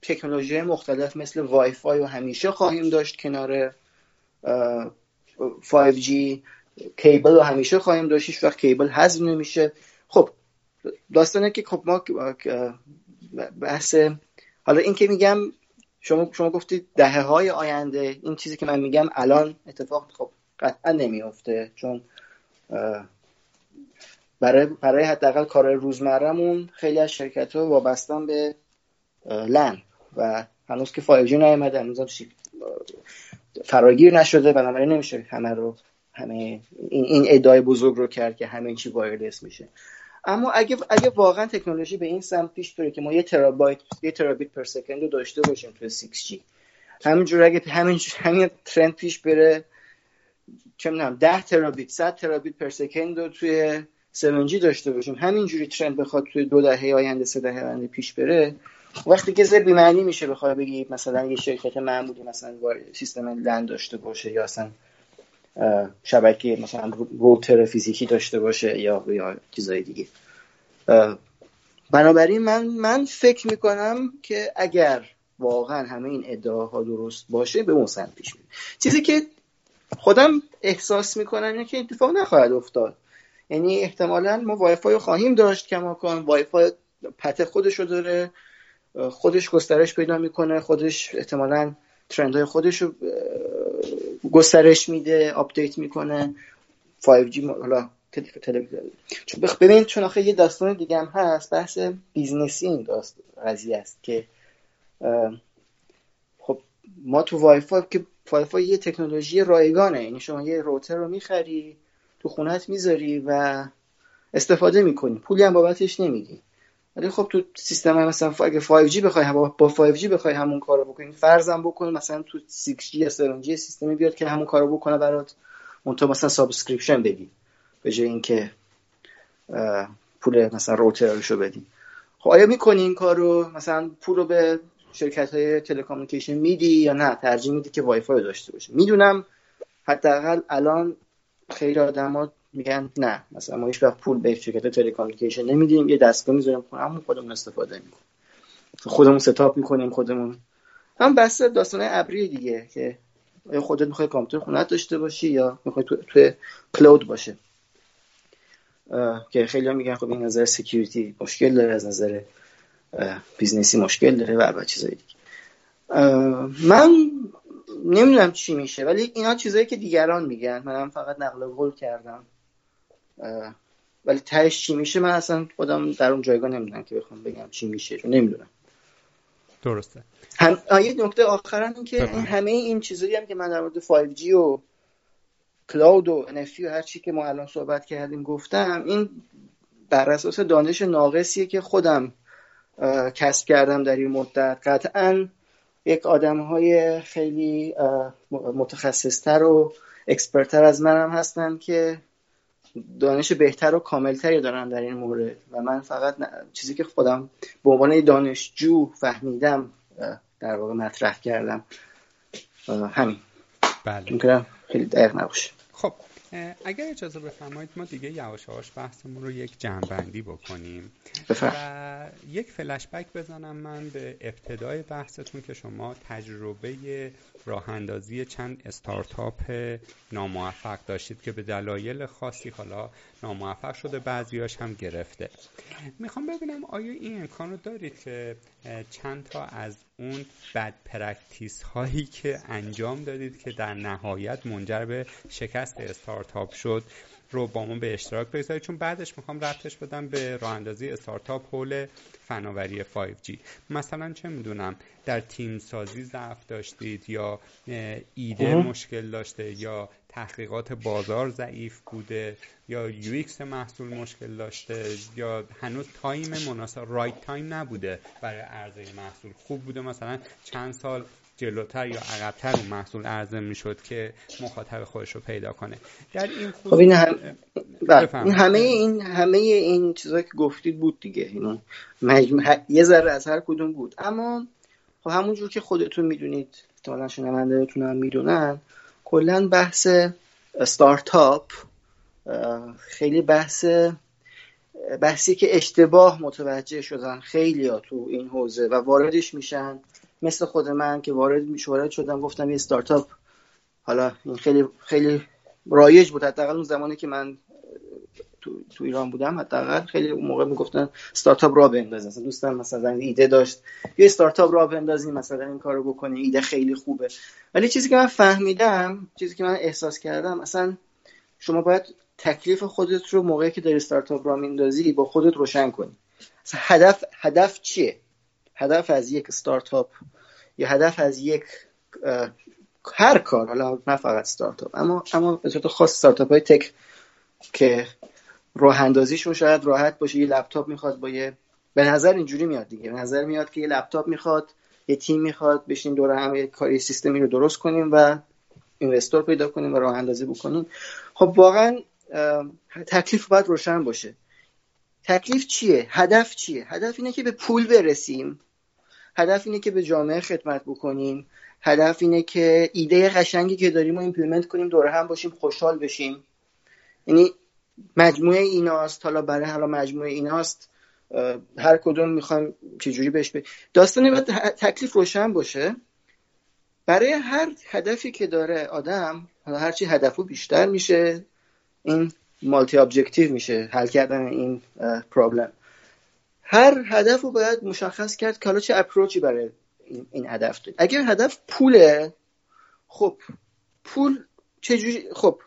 تکنولوژی مختلف مثل وای فای و همیشه خواهیم داشت کنار 5G کیبل رو همیشه خواهیم داشت. هیچ وقت کیبل حذف نمیشه. خب داستانه که خب ما بحث حالا این که میگم شما شما گفتید دهه های آینده. این چیزی که من میگم الان اتفاق خب قطعا نمیافته چون برای برای حداقل کار روزمرهمون خیلی از شرکت ها وابستن به لن و هنوز که 5G نیومده هنوز فراگیر نشده بنابراین نمیشه همه رو همه این, این ادعای بزرگ رو کرد که همه چی وایرلس میشه. اما اگه اگه واقعا تکنولوژی به این سمت پیش بره که ما یه ترابایت یه ترابیت پر سکند رو داشته باشیم توی 6G همینجور اگه همین همین ترند پیش بره چه می‌دونم 10 ترابیت 100 ترابیت پر سکند رو توی 7G داشته باشیم. همینجوری ترند بخواد توی دو دهه آینده سه دهه آینده پیش بره وقتی که زر بی‌معنی میشه بخواد بگی مثلا یه شرکت معمولی مثلا سیستم لند داشته باشه یا اصلا شبکه مثلا روتر فیزیکی داشته باشه یا یا چیزای دیگه. بنابراین من من فکر می‌کنم که اگر واقعا همه این ادعاها درست باشه به اون سمت پیش میره چیزی که خودم احساس می‌کنم اینه که اتفاق نخواهد افتاد. یعنی احتمالا ما وای فای خواهیم داشت کماکان. وای فای path خودش رو داره خودش گسترش پیدا می‌کنه خودش احتمالا trend های خودش رو گسترش میده update می‌کنه. 5G حالا چون ببین چون آخه یه داستان دیگه هم هست بحث بیزنسی این داست قضیه است که خب ما تو وای فای که وای فای یه تکنولوژی رایگانه. یعنی شما یه router رو می‌خری تو خونت می‌ذاری و استفاده می‌کنی. پولی هم بابتش نمیدی ولی خب تو سیستم مثلا اگه 5G بخوای با 5G بخوای همون کارو بکنی فرضم بکن مثلا تو 6G یا 7G سیستمی بیاد که همون کارو بکنه برات اون تو مثلا subscription بدی به جای اینکه پول مثلا روترشو بدی. خب آیا می‌کنی این کارو؟ مثلا پول رو به شرکت های تلکامونیکیشن میدی یا نه؟ ترجیح میدی که وای فای داشته باشه می‌دونم حداقل الان خیلی آدما میگن نه مثلا ما هیچ وقت پول به شرکت تلکامیکیشن نمیدیم یه دستگاه می‌ذاریم همون خودمون استفاده می‌کنیم. خودمون ستاپ می‌کنیم خودمون. هم بس داستان ابری دیگه که خودت می‌خوای کامپیوتر خونت داشته باشی یا می‌خوای تو توی cloud باشه. که خیلی میگن خب از نظر security مشکل داره از نظر بیزنسی مشکل داره و چیزای دیگه. من نمی‌دونم چی میشه ولی اینا چیزایی که دیگران میگن. منم فقط نقل قول کردم. ولی تهش چی میشه؟ من اصلا خودم در اون جایگاه نمی‌دونم که بخوام بگم چی میشه چون نمی‌دونم. درسته. هم یه نکته آخرم این که این همه این چیزایی هم که من در مورد 5G و کلاود و NFT و هر چی که ما الان صحبت کردیم گفتم این بر اساس دانش ناقصیه که خودم کسب کردم در این مدت. قطعا یک آدم های خیلی متخصصتر و اکسپرتر از منم هستن که دانش بهتر و کاملتری دارن در این مورد و من فقط چیزی که خودم به عنوان دانشجو فهمیدم در واقع مطرح کردم. همین. بله. خیلی دقیق نباشه. خب. اگر اجازه بفرمایید ما دیگه یواش یواش بحثمون رو یک جمعبندی بکنیم. و یک فلشبک بزنم من به ابتدای بحثتون که شما تجربه راه اندازی چند استارتاپ ناموفق داشتید که به دلایل خاصی حالا ناموفق شده بعضیاش هم گرفته. می‌خوام ببینم آیا این امکان رو دارید که چند تا از اون bad practice هایی که انجام دادید که در نهایت منجر به شکست استارتاپ شد رو با ما به اشتراک بگذارید. چون بعدش می‌خوام ربطش بدم به راه اندازی استارتاپ حول فناوری 5G مثلا چه می‌دونم در تیم سازی ضعف داشتید یا ایده مشکل داشته یا تحقیقات بازار ضعیف بوده یا یو محصول مشکل داشته یا هنوز تایم مناسب right time نبوده برای عرضه محصول. خوب بوده مثلا چند سال جلوتر یا عقبتر اون محصول عرضه می‌شد که مخاطب خودش رو پیدا کنه. در این خب این, هم... بله، این همه این همه این چیزایی که گفتید بود دیگه. اینو مجموع... یه ذره از هر کدوم بود. اما خب همونجور که خودتون می‌دونید احتمالا شنوندهتون هم می‌دونن کلا بحث استارتاپ خیلی بحث بحثی که اشتباه متوجه شدن خیلی ها تو این حوزه و واردش میشن. مثل خود من که وارد وارد شدم گفتم یه استارتاپ. حالا این خیلی خیلی رایج بود. حداقل اون زمانی که من تو, تو ایران بودم حداقل خیلی اون موقع می‌گفتن استارتاپ را بندازین مثلا دوستم مثلا ایده داشت یه استارتاپ را بندازین مثلا این کارو بکنین ایده خیلی خوبه. ولی چیزی که من فهمیدم چیزی که من احساس کردم مثلا شما باید تکلیف خودت رو موقعی که داری استارتاپ را میندازی با خودت روشن کنی. هدف هدف چیه؟ هدف از یک استارتاپ یا هدف از یک هر کار حالا نه فقط استارتاپ اما اما به خاص استارتاپ های تک که راه اندازیشون شاید راحت باشه. یه لپتاپ می‌خواد با یه به نظر اینجوری میاد دیگه. به نظر میاد که یه لپتاپ می‌خواد یه تیم می‌خواد بشین دور هم یه کاری سیستمی رو درست کنیم و investor پیدا کنیم و راه اندازی بکنیم. خب واقعا تکلیف باید روشن باشه. تکلیف چیه؟ هدف چیه؟ هدف اینه که به پول برسیم. هدف اینه که به جامعه خدمت بکنیم. هدف اینه که ایده قشنگی که داریم رو implement کنیم دور هم باشیم خوشحال بشیم. یعنی مجموعه ایناست حالا برای حالا مجموعه ایناست هر کدوم می‌خوایم چجوری بهش به داستانی باید تکلیف روشن باشه. برای هر هدفی که داره آدم هرچی هدفو بیشتر میشه این multi objective میشه حل کردن این problem هر هدف رو باید مشخص کرد که حالا چه approach ی برای این, هدف دارید اگر هدف پوله خب پول چجوری خب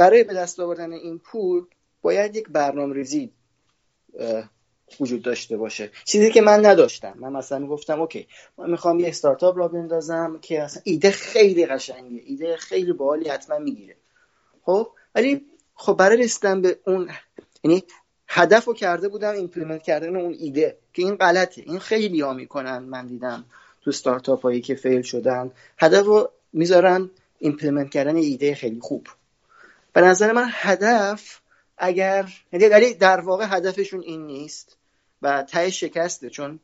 برای به دست آوردن این پول باید یک برنامه ریزی وجود داشته باشه. چیزی که من نداشتم. من مثلا گفتم okay من می‌خوام یه استارتاپ راه بندازم که اصلا ایده خیلی قشنگه ایده خیلی باحالی حتما می‌گیره. خب ولی خب برای رسیدن به اون یعنی هدف رو کرده بودم implement کردن اون ایده که این غلطه. این خیلی ها می‌کنن من دیدم تو استارتاپ هایی که fail شدن. هدف رو می‌ذارن implement کردن ایده خیلی خوب. به نظر من هدف اگر یعنی در واقع هدفشون این نیست و ته شکسته چون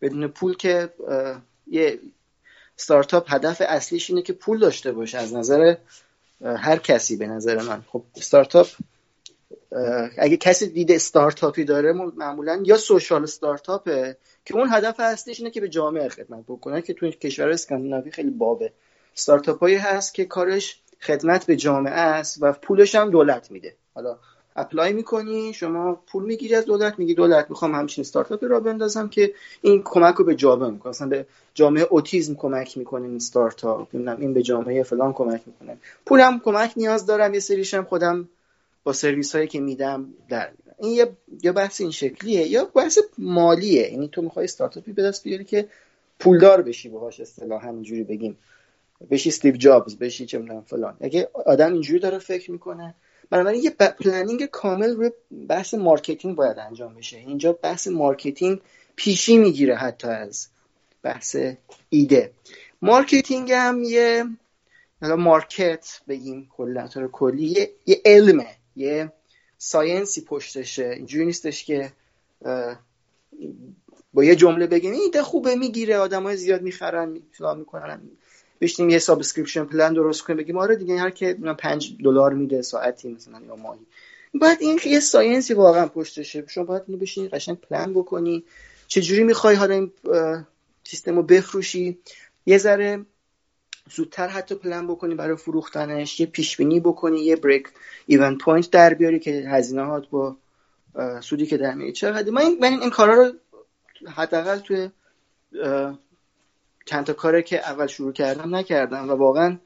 بدون پول که یه استارتاپ هدف اصلیش اینه که پول داشته باشه. از نظر هر کسی به نظر من. خب استارتاپ اگه کسی دید استارتاپی داره معمولا یا social استارتاپه که اون هدف اصلیش اینه که به جامعه خدمت بکنه که تو کشور اسکاندیناوی خیلی بابه. استارتاپ هایی هست که کارش خدمت به جامعه است و پولش هم دولت میده. حالا apply می‌کنی شما پول می‌گیری از دولت میگی دولت می‌خوام همچین استارتاپی را بندازم که این کمک رو به جامعه می‌کنه. مثلا به جامعه اوتیزم کمک می‌کنه این استارتاپ این به جامعه فلان کمک می‌کنه. پولم کمک نیاز دارم یه سریشم خودم با سرویس هایی که میدم در این یه یا بحث این شکلیه یا بحث مالیه. یعنی تو می‌خوای استارتاپی به دست بیاری که پولدار بشی باهاش اصطلاحا اینجوری بگیم. بشی استیو جابز بشی چه می‌دونم فلان. اگه آدم اینجوری داره فکر می‌کنه بنابراین یه planning کامل روی بحث marketing باید انجام بشه. اینجا بحث marketing پیشی می‌گیره حتی از بحث ایده. marketing هم یه حالا market بگیم کلا کلی یه علمه یه science ی پشتشه. اینجوری نیستش که با یه جمله بگیم ایده خوبه می‌گیره آدمای زیاد می‌خرن می‌کنن. بشینیم یه subscription plan درست کنیم بگیم آره دیگه هر که 5 دلار میده ساعتی مثلا یا ماهی. باید این یه science ی واقعا پشتشه. شما باید اینو بشینی قشنگ پلن بکنی. چجوری می‌خوای حالا این سیستم رو بفروشی؟ یه ذره زودتر حتی پلن بکنی برای فروختنش. یه پیش بینی بکنی یه break-even point در بیاری که هزینه هات با سودی که در میاد چقدر؟ من این, این کارا رو حداقل توی چند تا کاری که اول شروع کردم نکردم و واقعا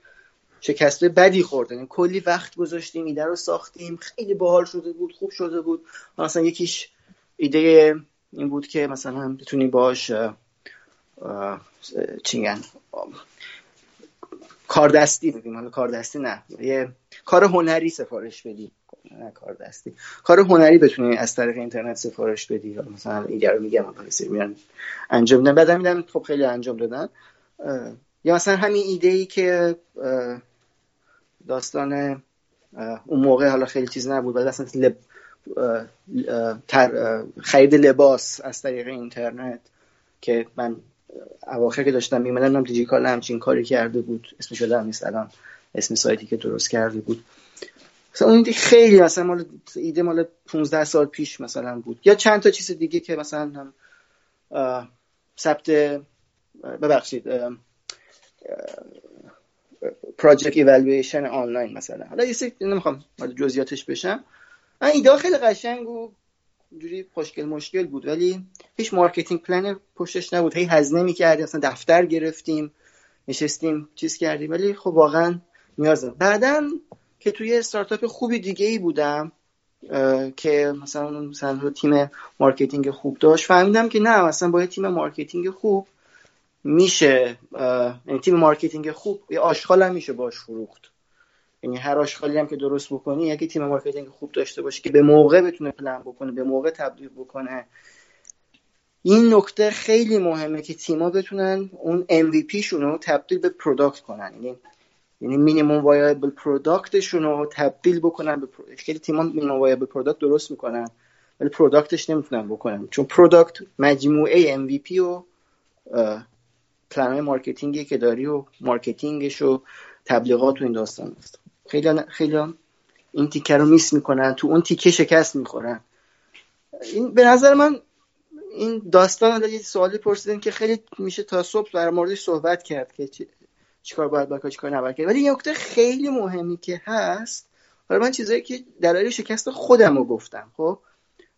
شکسته بدی خوردن یعنی کلی وقت گذاشتیم ایده رو ساختیم خیلی باحال شده بود خوب شده بود. مثلا یکیش ایده این بود که مثلا بتونی باش چی کار دستی بگیم حالا کار دستی نه یه کار هنری سفارش بدی نه کار دستی. کار هنری بتونی از طریق اینترنت سفارش بدی. مثلا ایده رو میگم میرن انجام میدن. بعد میدن خب خیلی انجام دادن. یا مثلا همین ایده ای که داستان اون موقع حالا خیلی چیز نبود ولی اصلا لب... خرید لباس از طریق اینترنت که من اواخر که داشتم میمدن هم دیجیکال همچین کاری کرده بود. اسمش شده نیست الان. اسم سایتی که درست کرده بود. مثلا اون خیلی مثلا مال ایده مال 15 سال پیش مثلا بود. یا چند تا چیز دیگه که مثلا هم ثبت ببخشید project evaluation آنلاین مثلا. حالا یه سری نمی‌خوام جزئیاتش بشم. این ایده خیلی قشنگ و جوری خوشگل موشگل بود ولی هیچ marketing plan پشتش نبود. هی هزینه می‌کردیم مثلا دفتر گرفتیم نشستیم چیز کردیم ولی خب واقعا نیاز بعدا که توی استارتاپ خوبی دیگه ای بودم که مثلا مثلا تیم marketing خوب داشت. فهمیدم که نه مثلا با تیم marketing خوب میشه یعنی تیم marketing خوب یه آشغال هم میشه باش فروخت. یعنی هر آشغالی هم که درست بکنی یکی تیم marketing خوب داشته باشه که به موقع بتونه پلن بکنه به موقع تبدیل بکنه. این نکته خیلی مهمه که تیما بتونن اون MVP شون رو تبدیل به product کنن. یعنی یعنی minimum viable product شون رو تبدیل بکنن به خیلی تیما minimum viable product درست می‌کنن ولی product ش نمی‌تونن بکنن. چون product مجموعه MVP و plan marketing ی که داری و marketing ش و تبلیغات و این داستان است. خیلی خیلی این تیکه رو miss می‌کنن تو اون تیکه شکست می‌خورن. این به نظر من این داستان یه سوالی پرسیدن که خیلی میشه تا صبح در موردش صحبت کرد که چیکار باید بکنه چیکار نباید کرد. ولی یه نکته خیلی مهمی که هست حالا من چیزایی که دلایل شکست خودم رو گفتم خب؟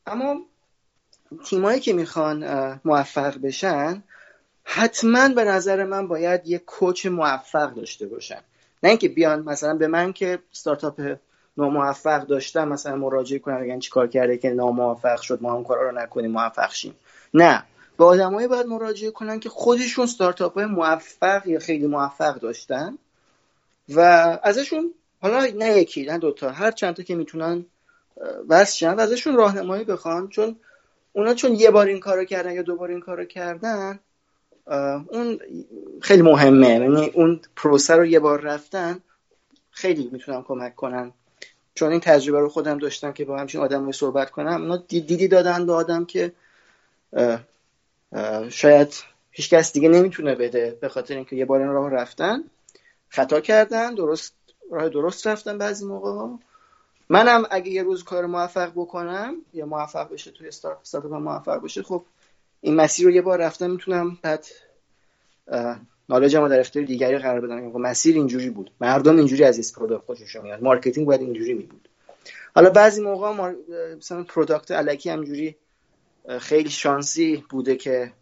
اما تیمایی که می‌خوان موفق بشن حتما به نظر من باید یه کوچ موفق داشته باشن. نه اینکه بیان مثلا به من که ستارتاپ ناموفق داشتم مثلا مراجعه کنم بگن چیکار کرده که ناموفق شد ما هم کارا رو نکنیم موفق شیم. نه. به آدمایی باید مراجعه کنن که خودشون ستارتاپ های موفق یا خیلی موفق داشتن و ازشون حالا نه یکی نه دوتا هر چند تا که می‌تونن واسه و ازشون راهنمایی بخوان. چون اونا چون یه بار این کارو کردن یا دو بار این کارو کردن اون خیلی مهمه. یعنی اون پروسه رو یه بار رفتن خیلی می‌تونم کمک کنن. چون این تجربه رو خودم داشتم که با همچین آدم صحبت کنم اونا دیدی دادن به آدم که شاید هیچکس دیگه نمی‌تونه بده به خاطر اینکه یه بار این راه رفتن. خطا کردن درست راه درست رفتن بعضی موقع ها. منم اگه یه روز کار موفق بکنم یا موفق بشه توی استارتاپ موفق بشه خب این مسیر رو یه بار رفتم می‌تونم بعد knowledge مو در اختیار دیگری قرار بدم. خب مسیر اینجوری بود. مردم اینجوری از این product خوششون میاد. marketing باید اینجوری می بود حالا بعضی موقع مار... مثلا product الکی همینجوری خیلی شانسی بوده که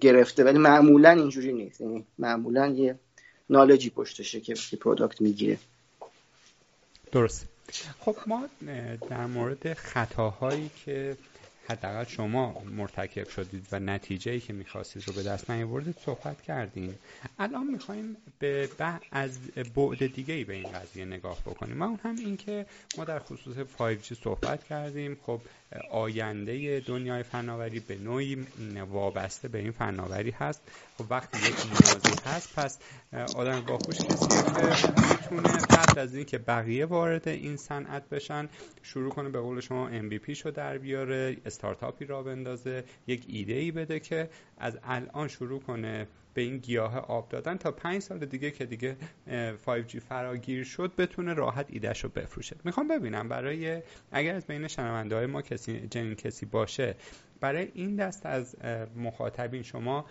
گرفته ولی معمولا اینجوری نیست. یعنی معمولا یه knowledge ی پشتشه که product می‌گیره. درست. خب ما در مورد خطاهایی که حداقل شما مرتکب شدید و نتیجه ای که می‌خواستید رو به دست نیاوردید صحبت کردیم الان می‌خوایم به از بعد دیگه ای به این قضیه نگاه بکنیم. و اون هم این که ما در خصوص 5G صحبت کردیم. خب آینده دنیای فناوری به نوعی وابسته به این فناوری هست. خب وقتی یک نیازی هست پس آدم باهوش کسی که می‌تونه قبل از اینکه بقیه وارد این صنعت بشن شروع کنه به قول شما MVP شو در بیاره استارتاپی را بندازه یک ایده ای بده که از الان شروع کنه به این گیاه آب دادن تا پنج سال دیگه که دیگه 5G فراگیر شد بتونه راحت ایدهش رو بفروشه. می‌خوام ببینم برای اگر از بین شنونده های ما کسی جنین کسی باشه برای این دست از مخاطبین شما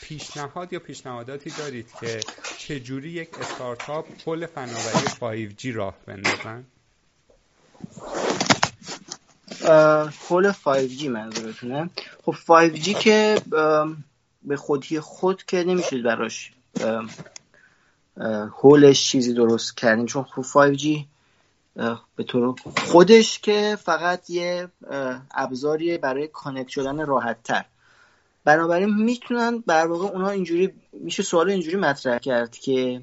پیشنهاد یا پیشنهاداتی دارید که چجوری یک استارتاپ پل فناوری 5G راه بندازن؟ حول 5G منظورتونه. خب 5G که به خودی خود که نمیشه براش حولش چیزی درست کردیم چون خب 5G به طور خودش که فقط یه ابزاریه برای connect شدن راحت تر بنابراین می‌تونن بر واقع اونا اینجوری میشه سوال اینجوری مطرح کرد که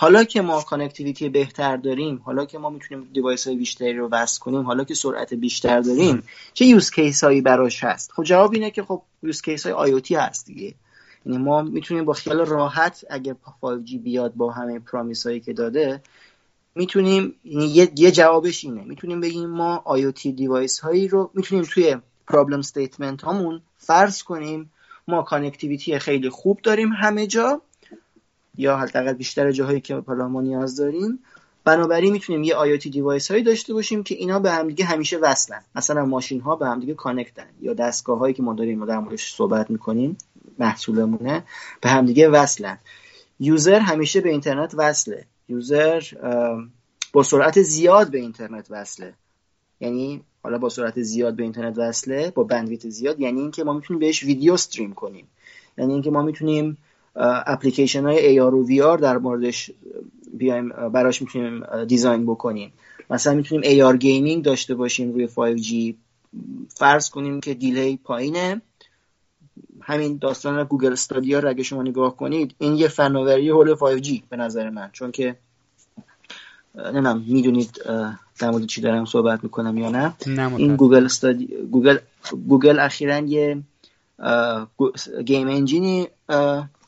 حالا که ما connectivity بهتر داریم حالا که ما می‌تونیم device های بیشتری رو وصل کنیم حالا که سرعت بیشتر داریم چه use case هایی براش هست؟ خب جواب اینه که خب use case های IoT هست دیگه. یعنی ما می‌تونیم با خیال راحت اگه 5G بیاد با همه promise هایی که داده می‌تونیم یعنی یه،, یه جوابش اینه. می‌تونیم بگیم ما IoT device هایی رو می‌تونیم توی problem statement هامون فرض کنیم. ما connectivity خیلی خوب داریم همه جا. یا حداقل بیشتر جاهایی که حالا ما نیاز داریم. بنابراین می‌تونیم یه IoT device هایی داشته باشیم که اینا به همدیگه همیشه وصلن. مثلا ماشین ها به همدیگه کانکتن یا دستگاه هایی که ما داریم در موردش صحبت می‌کنیم محصولمونه به همدیگه وصلن. user همیشه به اینترنت وصله. user با سرعت زیاد به اینترنت وصله. یعنی حالا با سرعت زیاد به اینترنت وصله با bandwidth زیاد یعنی اینکه ما می‌تونیم بهش ویدیو stream کنیم. یعنی اینکه ما می‌تونیم اپلیکیشن های AR و VR در موردش بیایم براش می‌تونیم design بکنیم. مثلا می‌تونیم AR gaming داشته باشیم روی 5G فرض کنیم که delay پایینه. همین داستان گوگل استادیا رو اگه شما نگاه کنید این یه فناوری حول 5G به نظر من. چون که نمی‌دونم می‌دونید در مورد چی دارم صحبت می‌کنم یا نه. این گوگل استادی گوگل گوگل اخیرا یه game engine ی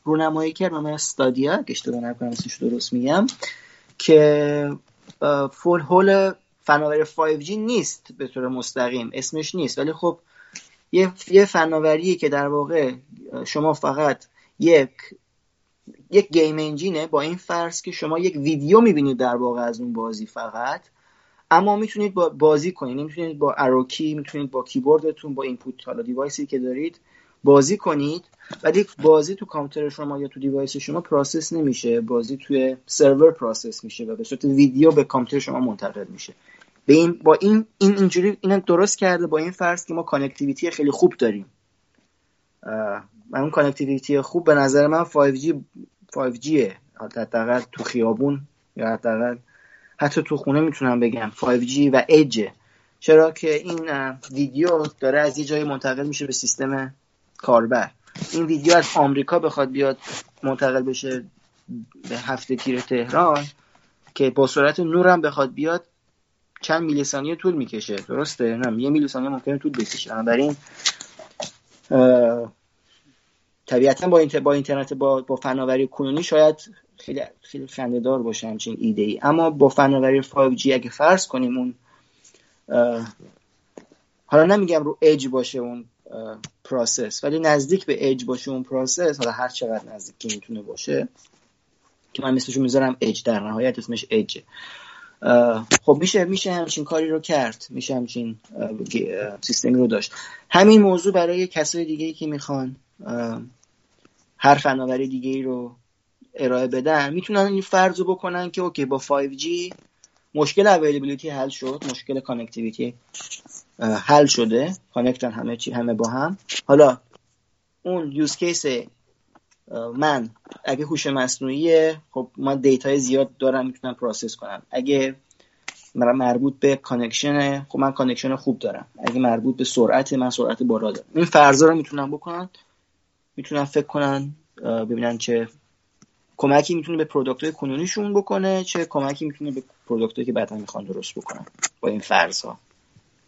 رونمایی کرد Stadia که اشتباه نکنم اسمش درست میگم که full whole فناوری 5G نیست به طور مستقیم. اسمش نیست. ولی خب یه, یه فناوری که در واقع شما فقط یک یک game engine ه با این فرض که شما یک ویدیو می‌بینید در واقع از اون بازی فقط اما می‌تونید با بازی کنید. می‌تونید با arrow key می‌تونید با کیبوردتون با input حالا device ی که دارید بازی کنید. ولی بازی تو کامپیوتر شما یا تو device شما process نمیشه. بازی توی سرور process میشه و به صورت ویدیو به کامپیوتر شما منتقل میشه. به این با این این اینجوری اینا درست کرده با این فرض که ما connectivity خیلی خوب داریم. و اون connectivity خوب به نظر من 5G 5Gه حداقل تو خیابون یا حداقل حتی تو خونه می‌تونم بگم 5G و ایج چرا که این ویدیو داره از یه جایی منتقل میشه به سیستم کاربر. این ویدیو از آمریکا بخواد بیاد منتقل بشه به هفته تیر تهران که با سرعت نورم بخواد بیاد چند میلی ثانیه طول می‌کشه. درسته؟ نه یه میلی ثانیه ممکنه طول بکشه. بنابراین طبیعتا با, با اینترنت با, با فناوری کنونی شاید خیلی خیلی خندهدار باشه همچین ایده ای اما با فناوری 5G اگه فرض کنیم اون حالا نمیگم رو اج باشه اون process ولی نزدیک به اج باشه اون process حالا هر چقدر نزدیک می‌تونه باشه که من مثلشو می‌ذارم اج در نهایت اسمش اجه خب میشه میشه همچین کاری رو کرد میشه همچین سیستمی رو داشت. همین موضوع برای کسای دیگه که می‌خوان هر فناوری دیگه رو ارائه بدن می‌تونن این فرض رو بکنن که okay با 5G مشکل availability حل شد مشکل connectivity حل شده. کانکتن همه چی همه با هم. حالا اون use case من اگه هوش مصنوعی خب من data ی زیاد دارم می‌تونم process کنم. اگه مربوط به connection خب من connection خوب دارم. اگه مربوط به سرعت من سرعت بالا دارم. این فرضا رو می‌تونم بکنن می‌تونن فکر کنن ببینن چه کمکی می‌تونه به product های کنونیشون بکنه چه کمکی می‌تونه به product که بعدا می‌خوان درست بکنن. با این فرض ها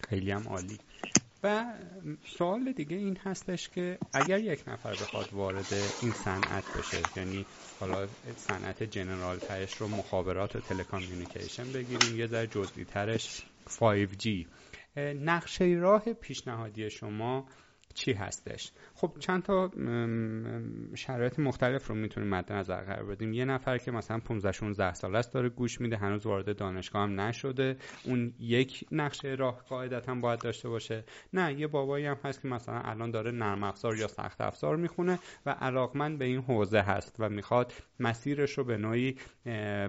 خیلی هم عالی. و سوال دیگه این هستش که اگر یک نفر بخواد وارد این صنعت بشه یعنی حالا صنعت جنرال ترش رو مخابرات و تلکامیونیکیشن بگیریم یه در جزئی ترش 5G نقشه راه پیشنهادی شما چی هستش. خب چند تا شرایط مختلف رو می‌تونیم مد نظر قرار بدیم. یه نفر که مثلا 15 16 ساله است داره گوش میده هنوز وارد دانشگاه هم نشده. اون یک نقشه راه قاعدتا باید داشته باشه. نه یه بابایی هم هست که مثلا الان داره نرم افزار یا سخت افزار می‌خونه و علاقمند به این حوزه هست و می‌خواد مسیرش رو به نوعی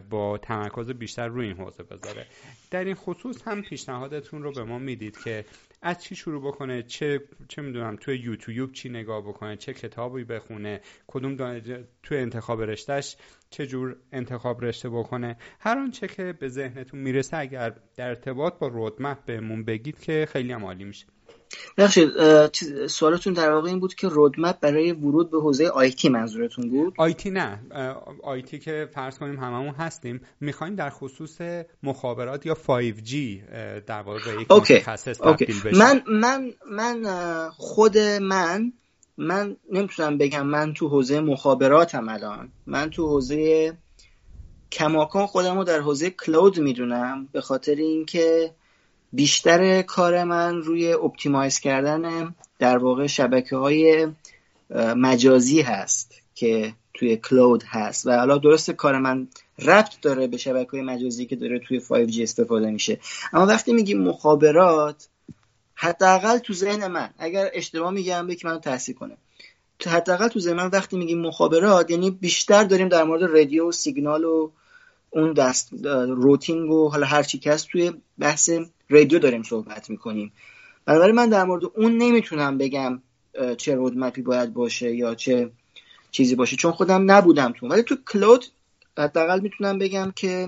با تمرکز بیشتر روی این حوزه بذاره. در این خصوص هم پیشنهادتون رو به ما می‌دید که از چی شروع بکنه؟ چه چه می‌دونم توی یوتیوب چی نگاه بکنه؟ چه کتابی بخونه؟ کدوم توی انتخاب رشتهش چه جور انتخاب رشته بکنه؟ هر آنچه که به ذهنتون می‌رسه اگر در ارتباط با رودمپ بهمون بگید که خیلی هم عالی میشه. بخشید سوالتون در واقع این بود که رودمپ برای ورود به حوزه آیتی منظورتون بود؟ آیتی نه. آیتی که فرض کنیم هممون هستیم. می‌خوایم در خصوص مخابرات یا 5G در واقع به یک متخصص تبدیل بشیم. من من من خود من من نمی‌تونم بگم من تو حوزه مخابراتم الان. من تو حوزه کماکان خودم رو در حوزه کلود می‌دونم به خاطر اینکه بیشتر کار من روی optimize کردن در واقع شبکه های مجازی هست که توی cloud هست و حالا درست کار من ربط داره به شبکه های مجازی که داره توی 5G استفاده میشه. اما وقتی میگیم مخابرات حداقل تو ذهن من اگر اشتباه میگم که منو تصحیح کنه. حداقل تو ذهن من وقتی میگیم مخابرات یعنی بیشتر داریم در مورد radio signal و اون دست روتینگ و حالا هر چی که هست توی بحث رادیو داریم صحبت می‌کنیم. بنابراین من در مورد اون نمی‌تونم بگم چه رودمپی باید باشه یا چه چیزی باشه چون خودم نبودم تو. ولی تو کلود حداقل می‌تونم بگم که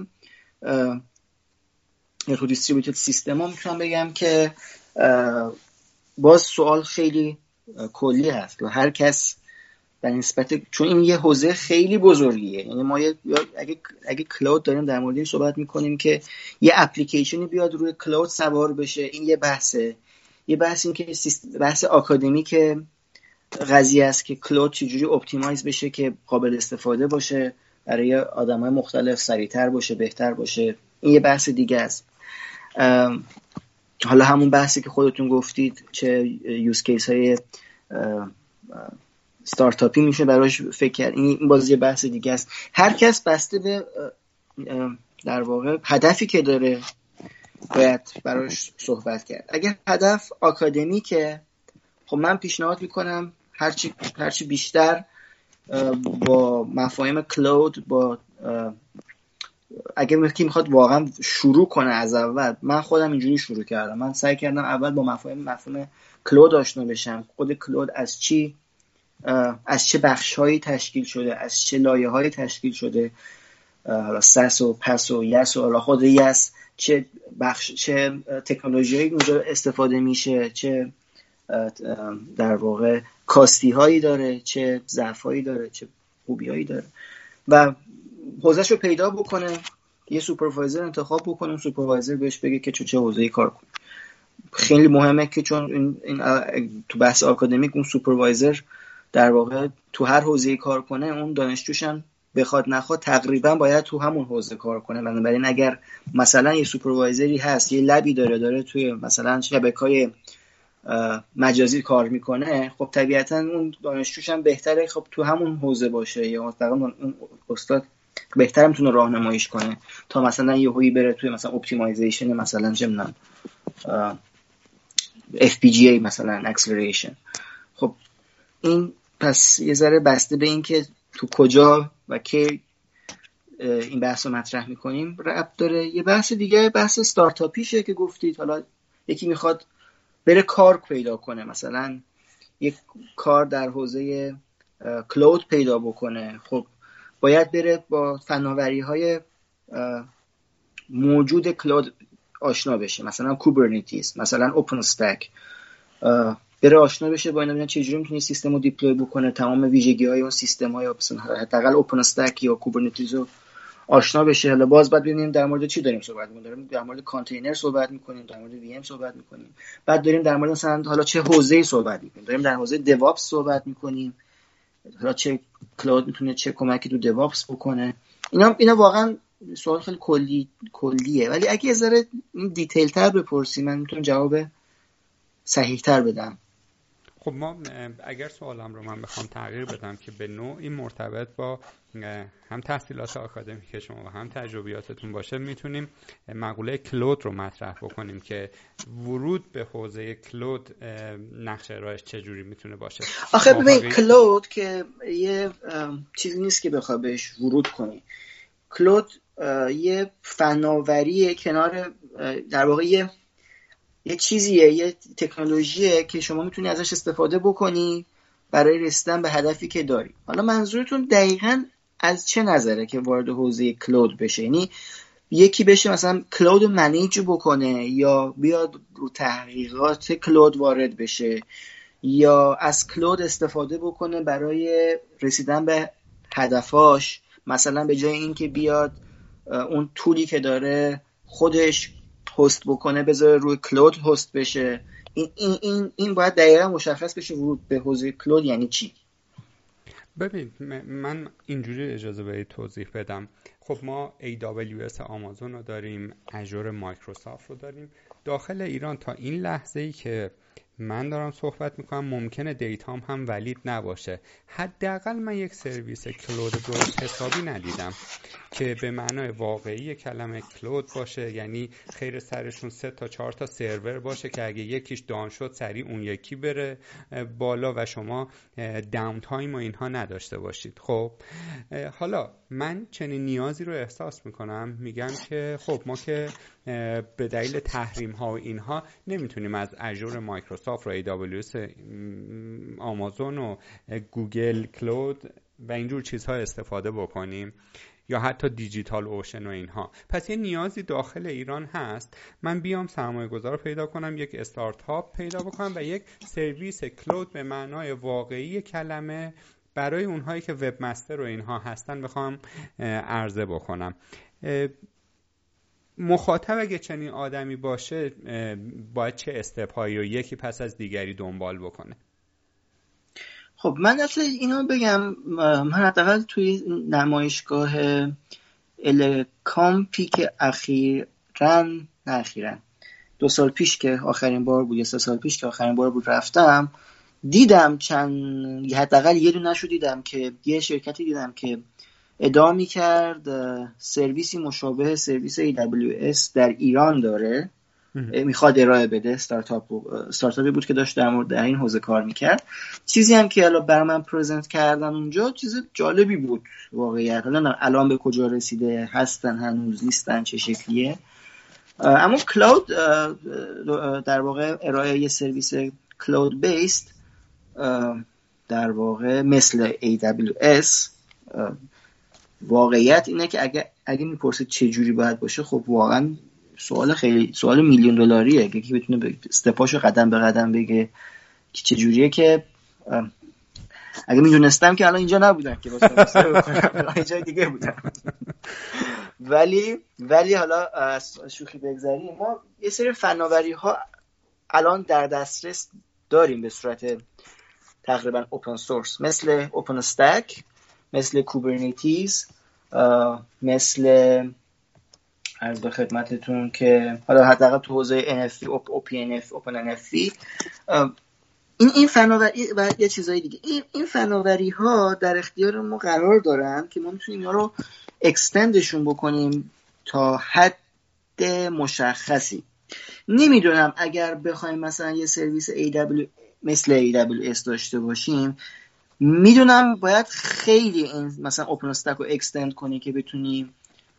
یا تو دیستریبیوتد سیستم ها می‌تونم بگم که باز سوال خیلی کلی هست و هر کس در نسبت چون این یه حوزه خیلی بزرگیه. یعنی ما اگه اگه cloud داریم در مورد این صحبت می‌کنیم که یه اپلیکیشنی بیاد روی cloud سوار بشه. این یه بحثه. یه بحث این که بحث که قضیه است که cloud چجوری optimize بشه که قابل استفاده باشه برای آدم های مختلف سریعتر باشه بهتر باشه. این یه بحث دیگه است. حالا همون بحثی که خودتون گفتید چه use case های ستارتاپی میشه براش فکر این بازی بحث دیگه است. هر کس بسته به در واقع هدفی که داره باید براش صحبت کرد. اگر هدف آکادمیکه خب من پیشنهاد می‌کنم هرچی, هرچی بیشتر با مفاهیم کلود با اگر کی می‌خواد واقعا شروع کنه از اول من خودم اینجوری شروع کردم. من سعی کردم اول با مفاهیم مفهوم cloud آشنا بشم. خود cloud از چی؟ از چه بخشهایی تشکیل شده از چه لایه هایی تشکیل شده حالا SaaS و PaaS و IaaS و حالا خود IaaS چه بخش چه تکنولوژی هایی اونجا استفاده میشه چه در واقع کاستی هایی داره چه ضعف هایی داره چه خوبی هایی داره. و حوزش رو پیدا بکنه یه supervisor انتخاب بکنه supervisor بهش بگه که چه حوزه‌ای کار کنه. خیلی مهمه که چون این, تو بحث آکادمیک اون supervisor در واقع تو هر حوزه کار کنه اون دانشجوش هم بخواد نخواد تقریبا باید تو همون حوزه کار کنه. بنابراین اگر مثلا یه supervisor ی هست یه lab ی داره داره توی مثلا شبکه مجازی کار می‌کنه خب طبیعتا اون دانشجوش هم بهتره خب تو همون حوزه باشه. یا مثلا اون استاد بهتر می‌تونه راهنماییش کنه. تا مثلا یه هو بره توی مثلا optimization مثلا چه FPGA مثلا acceleration خب این پس یه ذره بسته به اینکه تو کجا و کی این بحث رو مطرح می‌کنیم ربط داره. یه بحث دیگه بحث ستارتاپیشه که گفتید. حالا یکی می‌خواد بره کار پیدا کنه. مثلا یک کار در حوزه cloud پیدا بکنه. خب باید بره با فناوری های موجود cloud آشنا بشه. مثلا Kubernetes مثلا OpenStack بره آشنا بشه با اینا ببینن چجوری می‌تونه سیستم رو deploy بکنه تمام ویژگی های اون سیستم های حداقل OpenStack یا Kubernetes رو آشنا بشه. حالا باز بعد ببینیم در مورد چی داریم صحبت می‌کنیم؟ داریم در مورد کانتینر صحبت می‌کنیم در مورد VM صحبت می‌کنیم. بعد داریم در مورد مثلا حالا چه حوزه‌ای صحبت می‌کنیم؟ داریم در حوزه DevOps صحبت می‌کنیم. حالا چه کلاود می‌تونه چه کمکی تو دیوآپس بکنه. اینا اینا واقعا سوال خیلی کلی کلیه. ولی اگه یه ذره دیتیل تر بپرسی من می‌تونم جواب صحیح تر بدم. خب ما اگر سوالم رو من بخوام تغییر بدم که به نوعی مرتبط با هم تحصیلات آکادمیک شما و هم تجربیاتتون باشه می‌تونیم مقوله کلود رو مطرح بکنیم که ورود به حوزه کلود نقش ارائهش چجوری می‌تونه باشه. آخه ببین کلود که یه چیزی نیست که بخواه بهش ورود کنی. کلود یه فناوری کنار در واقع یه یه چیزیه یه تکنولوژیه که شما می‌تونی ازش استفاده بکنی برای رسیدن به هدفی که داری. حالا منظورتون دقیقا از چه نظره که وارد حوزه کلود بشه؟ یعنی یکی بشه مثلا کلود منیج بکنه یا بیاد رو تحقیقات کلود وارد بشه یا از کلود استفاده بکنه برای رسیدن به هدفاش مثلا به جای اینکه بیاد اون طولی که داره خودش هست بکنه بذاره روی کلود هست بشه. این, این, این, این باید دقیقا مشخص بشه ورود به حوزه کلود یعنی چی. ببین من اینجوری اجازه به توضیح بدم. خب ما AWS آمازون رو داریم اجور مایکروسافت رو داریم. داخل ایران تا این لحظه ای که من دارم صحبت می‌کنم ممکنه data م هم valid نباشه. حداقل من یک سرویس cloud درست حسابی ندیدم که به معنای واقعی کلمه cloud باشه. یعنی خیر سرشون سه تا چهار تا سرور باشه که اگه یکیش down شد سریع اون یکی بره بالا و شما downtime و اینها نداشته باشید. خب حالا من چنین نیازی رو احساس می‌کنم. میگم که خب ما که به دلیل تحریم ها و اینها نمی‌تونیم از Azure مایکروسافت و AWS آمازون و گوگل Cloud و اینجور چیزها استفاده بکنیم یا حتی DigitalOcean و اینها. پس یه نیازی داخل ایران هست. من بیام سرمایه گذار پیدا کنم یک استارتاپ پیدا بکنم و یک سرویس cloud به معنای واقعی کلمه برای اونهایی که webmaster و اینها هستن بخوام عرضه بکنم. مخاطب اگه چنین آدمی باشه باید چه استپایی و یکی پس از دیگری دنبال بکنه؟ خب من اصلا اینا بگم من حداقل توی نمایشگاه الکامپی که اخیرا نه اخیرا دو سال پیش که آخرین بار بود یا سه سال پیش که آخرین بار بود رفتم دیدم چند حداقل یه دونه دیدم که یه شرکتی دیدم که ادعا کرد سرویسی مشابه سرویس AWS در ایران داره. می‌خواد ارائه بده. استارتاپ استارتاپی بود که داشت در مورد در این حوزه کار می‌کرد. چیزی هم که الان بر من پرزنت کردن اونجا چیز جالبی بود واقعیت. حالا الان به کجا رسیده هستن هنوز نیستن چه شکلیه. اما کلاود در واقع ارائه یه سرویس کلاود بیست در واقع مثل AWS واقعیت اینه که اگه اگه می‌پرسید چه جوری باید باشه خب واقعا سوال خیلی سوال میلیون دلاریه. که بتونه استپاشو قدم به قدم بگه که چه جوریه که اگه می‌دونستم که الان اینجا نبودم که واسه جای دیگه بودم. ولی ولی حالا شوخی بگذاریم. ما یه سری فناوری ها الان در دسترس داریم به صورت تقریبا اوپن سورس مثل اوپن استک مثل کوبرنیتیز مثل از به خدمتتون که حالا حداقل تو حوزه NFT OPNF NFT این این فناوری و یه چیزای دیگه. این این فناوری ها در اختیار ما قرار دارن که ما می‌تونیم اینا رو اکستندشون بکنیم تا حد مشخصی. نمی‌دونم اگر بخوایم مثلا یه سرویس AW مثل AWS داشته باشیم می‌دونم باید خیلی این مثلا OpenStack رو extend کنی که بتونی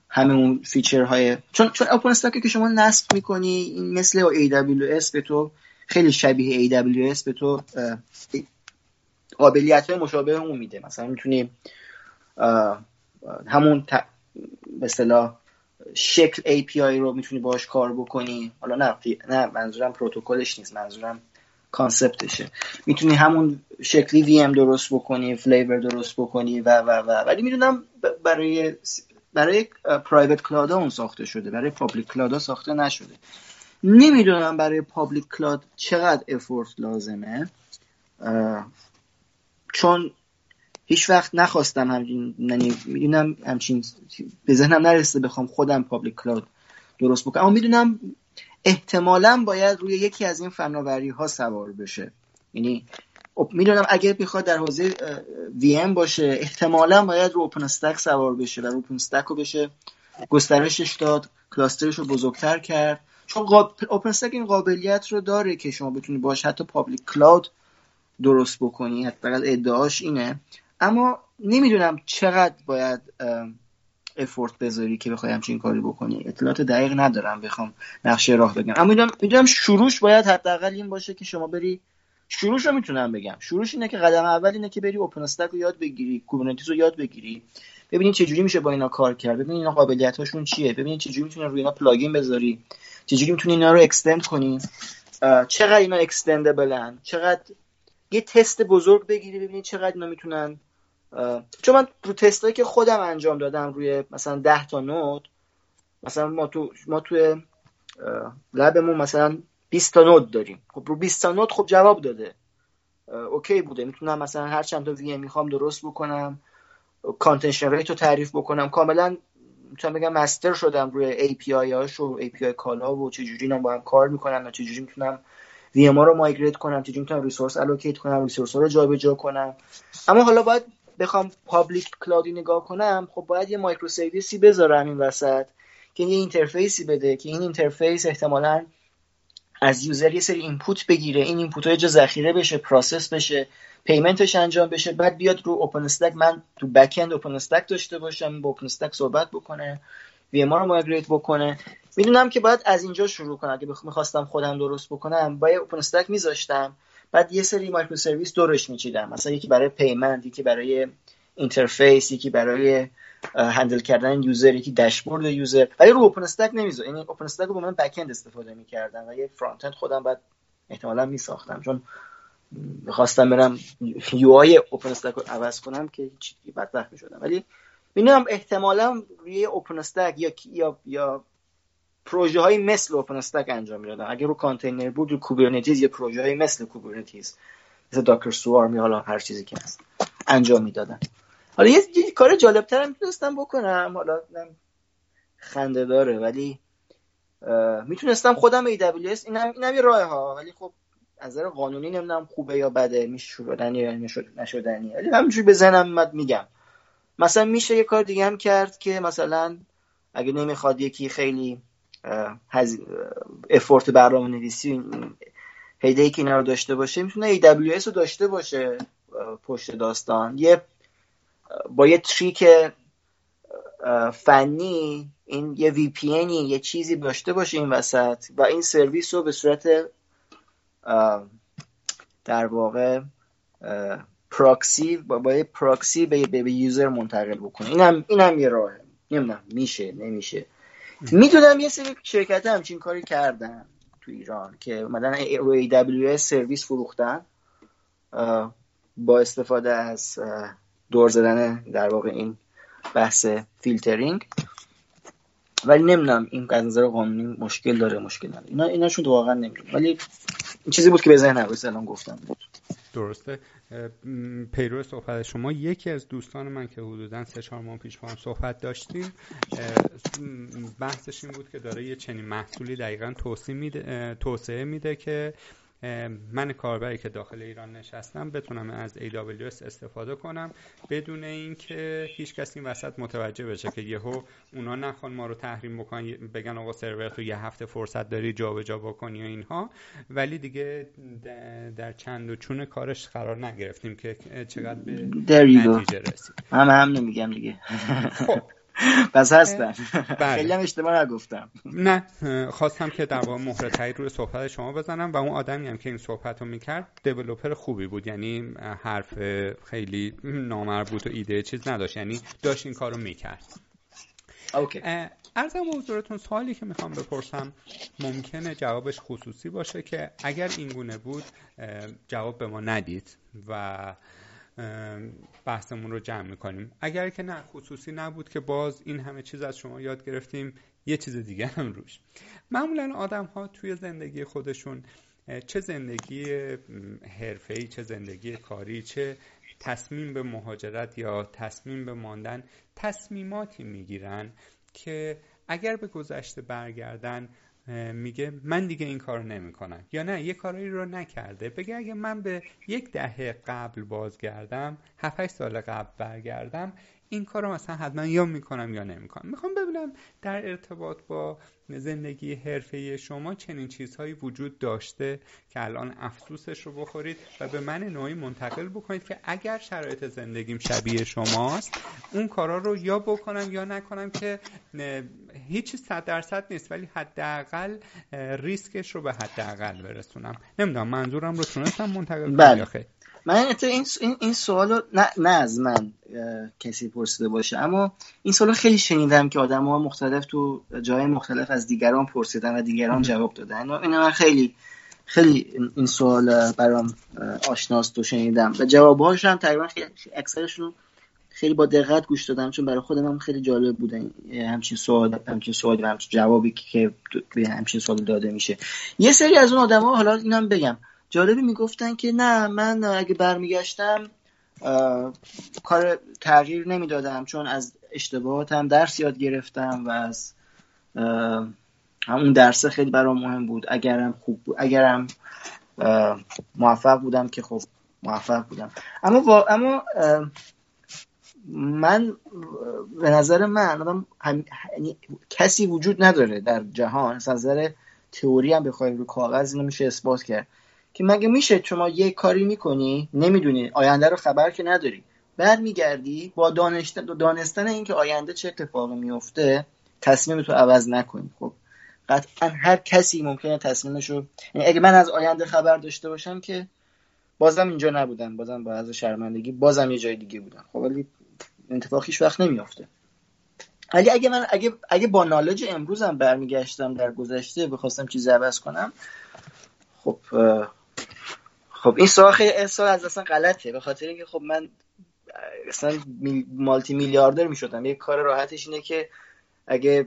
همه اون feature های چون چون OpenStack که شما نصب می‌کنی مثل AWS به تو خیلی شبیه AWS به تو قابلیت های مشابه اون میده. مثلا می‌تونی همون به اصطلاح شکل API رو می‌تونی باش کار بکنی. حالا نه نه منظورم پروتکلش نیست منظورم concept شه. می‌تونی همون شکلی VM درست بکنی flavor درست بکنی و و و. ولی می‌دونم برای برای private cloud اون ساخته شده. برای public cloud ساخته نشده. نمی‌دونم برای public cloud چقدر effort لازمه. چون هیچ وقت نخواستم همچین یعنی می‌دونم همچین به ذهنم نرسیده بخوام خودم public cloud درست بکنم. اما می‌دونم احتمالا باید روی یکی از این فناوری ها سوار بشه. یعنی می‌دونم اگر بخواد در حوزه VM باشه احتمالا باید رو OpenStack سوار بشه و OpenStack رو بشه گسترشش داد cluster ش رو بزرگتر کرد. چون OpenStack این قابلیت رو داره که شما بتونی باش حتی public cloud درست بکنی حداقل ادعاش اینه. اما نمی‌دونم چقدر باید افورت بذاری که بخوای همچین کاری بکنی. اطلاعات دقیق ندارم بخوام نقشه راه بگم. اما می‌دونم شروعش باید حداقل این باشه که شما بری شروعش رو می‌تونم بگم. شروعش اینه که قدم اول اینه که بری اوپن رو یاد بگیری کوبرنتیز رو یاد بگیری ببینید چجوری میشه با اینا کار کرد ببینید اینا قابلیت هاشون چیه ببینید چجوری می‌تونی روی اینا پلاگین بذاری چجوری می‌تونی اینا رو اکستند کنی چقدر اینا اکستندبلن چقدر یه تست بزرگ بگیری ببینید چقدر اینا می‌تونن چون من رو تستایی که خودم انجام دادم روی مثلا 10 تا node مثلا ما تو ما توی lab مون مثلا 20 تا node داریم. خب رو 20 تا node خب جواب داده. okay بوده. می‌تونم مثلا هر چند تا VM می‌خوام درست بکنم. contention rate رو تعریف بکنم. کاملا می‌تونم بگم master شدم روی API هاش و API call ها و چجوری اینا با هم کار می‌کنم و چجوری می‌تونم VM رو migrate کنم چجوری می‌تونم resource allocate کنم resource رو جابجا کنم. اما حالا باید بخوام public cloud ی نگاه کنم خب باید یه microservice ی بذارم این وسط که یه interface ی بده که این interface احتمالا از user یه سری input بگیره این input ها ذخیره بشه process بشه payment ش انجام بشه بعد بیاد رو OpenStack من تو back end OpenStack داشته باشم با OpenStack صحبت بکنه VM رو migrate بکنه. می‌دونم که باید از اینجا شروع کنم. اگه می‌خواستم خودم درست بکنم با OpenStack میذاشتم. بعد یه سری microservice دورش میچیدم. مثلا یکی برای payment یکی برای interface یکی برای handle کردن user یکی dashboard user. ولی رو OpenStack نمیذار یعنی OpenStack رو با من back end استفاده می‌کردم و یه front end خودم بعد احتمالا میساختم. چون می‌خواستم برم UI OpenStack رو عوض کنم که چیزی بدبخت می‌شدم ولی می‌دونم احتمالا روی اوپن استک یا یا یا پروژه های مثل اوپن استک انجام می‌دادن. اگه رو کانتینر بود رو کوبرنتیز یا پروژه های مثل کوبرنتیز. مثل داکر سوارم حالا هر چیزی که هست. انجام می‌دادن. حالا یه, یه کار جالبتر هم می‌تونستم بکنم. حالا خنده داره ولی می‌تونستم خودم AWS اینم اینم یه راه ها ولی خب از نظر قانونی نمی‌دونم خوبه یا بده. میشه شدنی یا نشدنی. ولی همینجوری به ذهنم میگم. مثلا میشه یه کار دیگه هم کرد که مثلا اگه نمی‌خواد یکی خیلی. افورت برنامه نویسی هیده که اینا رو داشته باشه می‌تونه AWS رو داشته باشه پشت داستان. یه با یه تریک فنی این یه وی پی یه چیزی داشته باشه این وسط و این سرویس رو به صورت در واقع پراکسی با, با یه پراکسی به, به, user منتقل بکنه. اینم اینم یه راهه. نمی‌دونم میشه نمیشه. می‌دونم یه سری شرکت همچین کاری کردن تو ایران که روی AWS سرویس فروختن با استفاده از دور زدن در واقع این بحث فیلترینگ. ولی نمی‌دونم این از نظر قانونی مشکل داره مشکل نداره. اینا ایناشون واقعا نمی‌دونم. ولی این چیزی بود که به ذهنم الان گفتم. بود درسته. پیرو صحبت. شما یکی از دوستان من که حدودا سه چهار ماه پیش با هم صحبت داشتیم بحثش این بود که داره یه چنین محصولی دقیقا توسعه میده, توسعه میده که من کاربری که داخل ایران نشستم بتونم از AWS استفاده کنم بدون اینکه هیچ کسی این وسط متوجه بشه که یهو اونا نخوان ما رو تحریم بکنن بگن آقا سرور تو یه هفته فرصت داری جابجا بکنی و اینها. ولی دیگه در چند و چون کارش قرار نگرفتیم که چقدر به نتیجه رسید. هم هم نمیگم دیگه. خب. پس هستن. بله. خیلی هم اشتباه نگفتم. نه خواستم که در واقع مهر تایید روی صحبت شما بزنم و اون آدمی هم که این صحبت رو می‌کرد دیولوپر خوبی بود. یعنی حرف خیلی نامربوط و ایده چیز نداشت. یعنی داشت این کار رو می‌کرد. اوکی. ارزم حضورتون سوالی که می‌خوام بپرسم. ممکنه جوابش خصوصی باشه که اگر این گونه بود جواب به ما ندید و بحثمون رو جمع می‌کنیم. اگر که نه خصوصی نبود که باز این همه چیز از شما یاد گرفتیم یه چیز دیگه هم روش. معمولا آدم ها توی زندگی خودشون چه زندگی حرفه‌ای چه زندگی کاری چه تصمیم به مهاجرت یا تصمیم به ماندن تصمیماتی می‌گیرن که اگر به گذشته برگردن میگه من دیگه این کار نمی‌کنم. یا نه یه کاری رو نکرده. بگه اگه من به یک دهه قبل بازگردم 7 سال قبل برگردم این کار رو مثلا حتما یا می‌کنم یا نمی‌کنم. می‌خوام ببینم در ارتباط با زندگی حرفه شما چنین چیزهایی وجود داشته که الان افسوسش رو بخورید و به من نوعی منتقل بکنید که اگر شرایط زندگیم شبیه شماست اون کارا رو یا بکنم یا نکنم که هیچ صد درصد نیست ولی حداقل ریسکش رو به حداقل برسونم. نمی‌دونم منظورم رو تونستم منتقل کنم من این این این سوالو نه, نه از من کسی پرسیده باشه. اما این سوالو خیلی شنیدم که آدم ها مختلف تو جای مختلف از دیگران پرسیدن و دیگران جواب دادن. این من خیلی خیلی این سوال برام آشناست و شنیدم. و جوابهاش هم تقریبا خیلی اکثرشون خیلی با دقت گوش دادم چون برای خودم خیلی جالب بودن همچین سوال همچین سوال و همچین جوابی که به همچین سوال داده میشه. یه سری از اون آدما حالا اینم بگم جالبی می‌گفتن که نه من اگه برمیگشتم کار تغییر نمی‌دادم چون از اشتباهاتم درس یاد گرفتم و از همون درسه خیلی برام مهم بود. اگرم خوب بود اگرم موفق بودم که خب موفق بودم. اما اما من به نظر من هم... یعنی کسی وجود نداره در جهان. از نظر تئوری هم بخوایم رو کاغذ اینو میشه اثبات کرد. که مگه میشه شما یه کاری می‌کنی؟ نمی‌دونی. آینده رو خبر که نداری. بعد میگردی با دانشتن دانستن اینکه آینده چه اتفاقی میفته تصمیم تو عوض نکنی خب. قطعا هر کسی ممکنه تصمیمش رو یعنی اگه من از آینده خبر داشته باشم که بازم اینجا نبودم. بازم با از شرمندگی بازم یه جای دیگه بودم. خب ولی اتفاق هیچ وقت نمیافته. ولی اگه من اگه اگه با نالج امروزم برمیگشتم در گذشته بخواستم چیزی عوض کنم خب خب این سوال خیلی سوال از اصلا غلطه. به خاطر اینکه خب من اصلا مالتی میلیاردر می‌شدم. یه کار راحتش اینه که اگه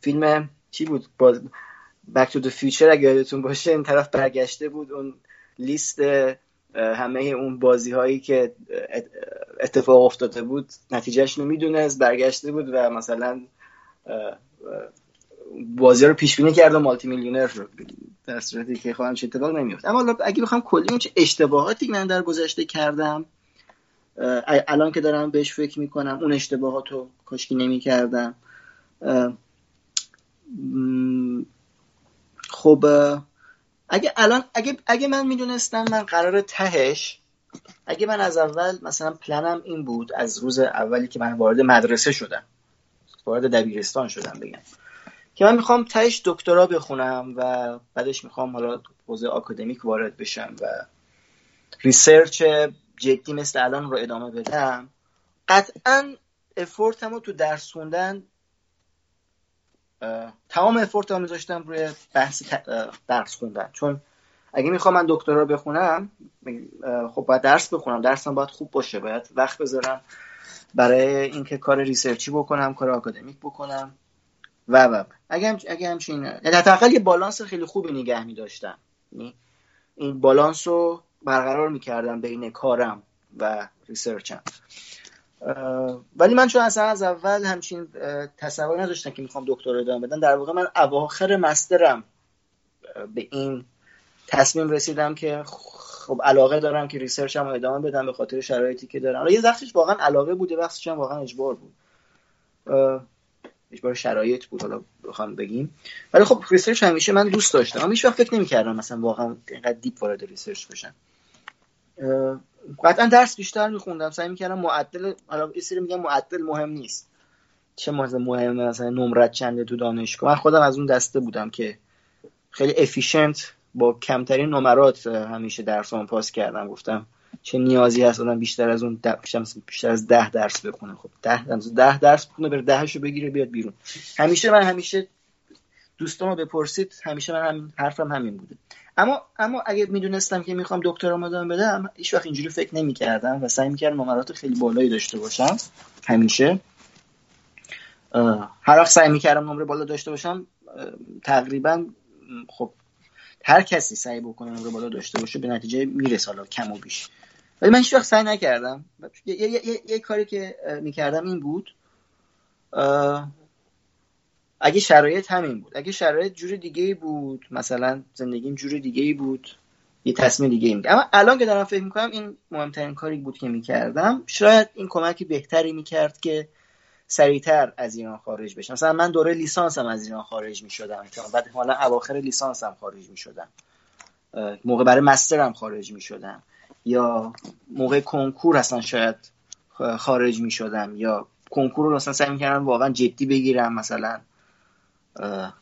فیلم چی بود؟ باز بک تو فیوچر اگه یادتون باشه این طرف برگشته بود. اون لیست همه اون بازی هایی که اتفاق افتاده بود نتیجهش رو می‌دونست برگشته بود و مثلا بازی رو پیش بینی کرده مالتی میلیونر رو در صورتی که خواهم چه اتفاق نمیفته اما اگه بخوام کلی چه اشتباهاتی من در گذشته کردم الان که دارم بهش فکر می‌کنم اون اشتباهات رو کاشکی نمی کردم خب اگه الان اگه, اگه من می‌دونستم من قرار تهش اگه من از اول مثلا پلنم این بود از روز اولی که من وارد مدرسه شدم وارد دبیرستان شدم بگم. که من می‌خوام تهش دکترا بخونم و بعدش می‌خوام حالا حوزه آکادمیک وارد بشم و research جدی مثل الان رو ادامه بدم. قطعا effort م رو تو درس خوندن تمام effort رو میذاشتم روی بحث درس خوندن. چون اگه می‌خوام من دکترا بخونم خب باید درس بخونم. درسم باید خوب باشه. باید وقت بذارم برای اینکه کار research ی بکنم کار آکادمیک بکنم. و و اگه, هم... اگه همچین یعنی حداقل یه بالانس خیلی خوبی نگه می داشتم یعنی این بالانس رو برقرار می‌کردم بین کارم و ریسرچم. ولی من چون اصلا از اول همچین تصور نداشتم که می‌خوام دکتر ادامه بدم در واقع من اواخر مسترم به این تصمیم رسیدم که خب علاقه دارم که ریسرچم رو ادامه بدم به خاطر شرایطی که دارم. یه وقتش واقعا علاقه بوده وقتش هم واقعا اجبار بود. اجبار شرایط بود حالا بخوام بگیم. ولی خب research همیشه من دوست داشتم. اما هیچ وقت فکر نمی‌کردم مثلا واقعا اینقدر deep وارد research بشم. قطعا درس بیشتر میخوندم. سعی می‌کردم معدل حالا یه سری میگم معدل مهم نیست. چه مثلا مهمه مثلا نمرت چنده تو دانشگاه. من خودم از اون دسته بودم که خیلی efficient با کمترین نمرات همیشه درسام پاس کردم. گفتم چه نیازی هست آدم بیشتر از اون بیشتر از ده درس بخونه. خب ده درس ده درس بخونه بره دهشو بگیره بیاد بیرون. همیشه من همیشه دوستامو بپرسید همیشه من هم حرفم همین بوده. اما اما اگه می‌دونستم که می‌خوام دکترا ادامه بدم هیچ وقت اینجوری فکر نمی‌کردم و سعی می‌کردم نمرات خیلی بالایی داشته باشم. همیشه. هر وقت سعی می‌کردم نمره بالا داشته باشم تقریبا خب هر کسی سعی بکنه نمره بالا داشته باشه به نتیجه می‌رسه حالا کم و بیش. ولی من هیچ وقت سعی نکردم. یه, یه،, یه،, کاری که می‌کردم این بود اگه شرایط همین بود. اگه شرایط جور دیگه بود مثلا زندگیم جور دیگه بود یه تصمیم دیگه ای اما الان که دارم فکر می‌کنم این مهمترین کاری بود که می‌کردم شاید این کمکی بهتری می‌کرد که سریعتر از ایران خارج بشم. مثلا من دوره لیسانسم از ایران خارج می‌شدم. بعد حالا اواخر لیسانسم خارج می‌شدم. موقع برای مسترم خارج می‌شدم. یا موقع کنکور اصلا شاید خارج می‌شدم. یا کنکور رو اصلا سعی می‌کردم واقعا جدی بگیرم مثلا.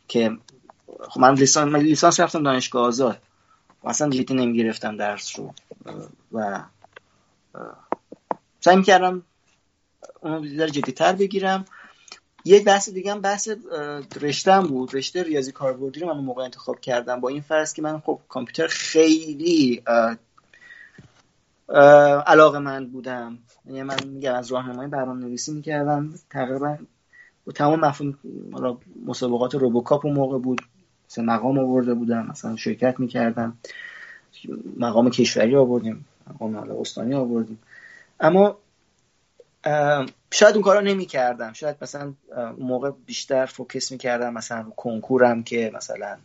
که خب من لیسانس من لیسانس رفتم دانشگاه آزاد. اصلا جدی نمی‌گرفتم درس رو. و سعی می‌کردم اونو در جدی تر بگیرم. یک بحث دیگه هم بحث رشتم بود. رشته ریاضی کاربردی رو من موقع انتخاب کردم. با این فرض که من خب کامپیوتر خیلی علاقه من بودم. یعنی من میگم از راهنمای برنامه نویسی می‌کردم. تقریبا تمام مفهوم مسابقات روبوکاپ اون موقع بود. مثلا مقام آورده بودم مثلا شرکت می‌کردم. مقام کشوری آوردیم مقام استانی آوردیم. اما شاید اون کارا نمی‌کردم. شاید مثلا اون موقع بیشتر focus می‌کردم مثلا رو کنکورم که مثلا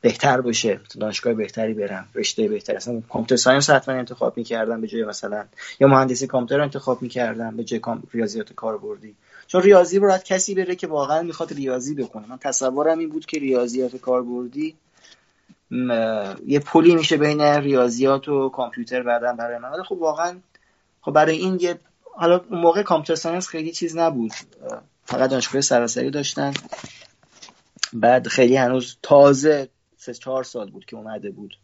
بهتر باشه دانشگاه بهتری برم رشته بهتری. اصلا computer science حتما انتخاب می‌کردم به جای مثلا یا مهندسی کامپیوتر انتخاب می‌کردم به جای ریاضیات کاربردی. چون ریاضی باید کسی بره که واقعا می‌خواد ریاضی بکنه. من تصورم این بود که ریاضیات کاربردی یه پلی میشه بین ریاضیات و کامپیوتر بعدا برای من. خب واقعا خب برای این یه حالا اون موقع کامپیوتر ساینس خیلی چیز نبود. فقط دانشگاه سراسری داشتن. بعد خیلی هنوز تازه سه چهار سال بود که اومده بود.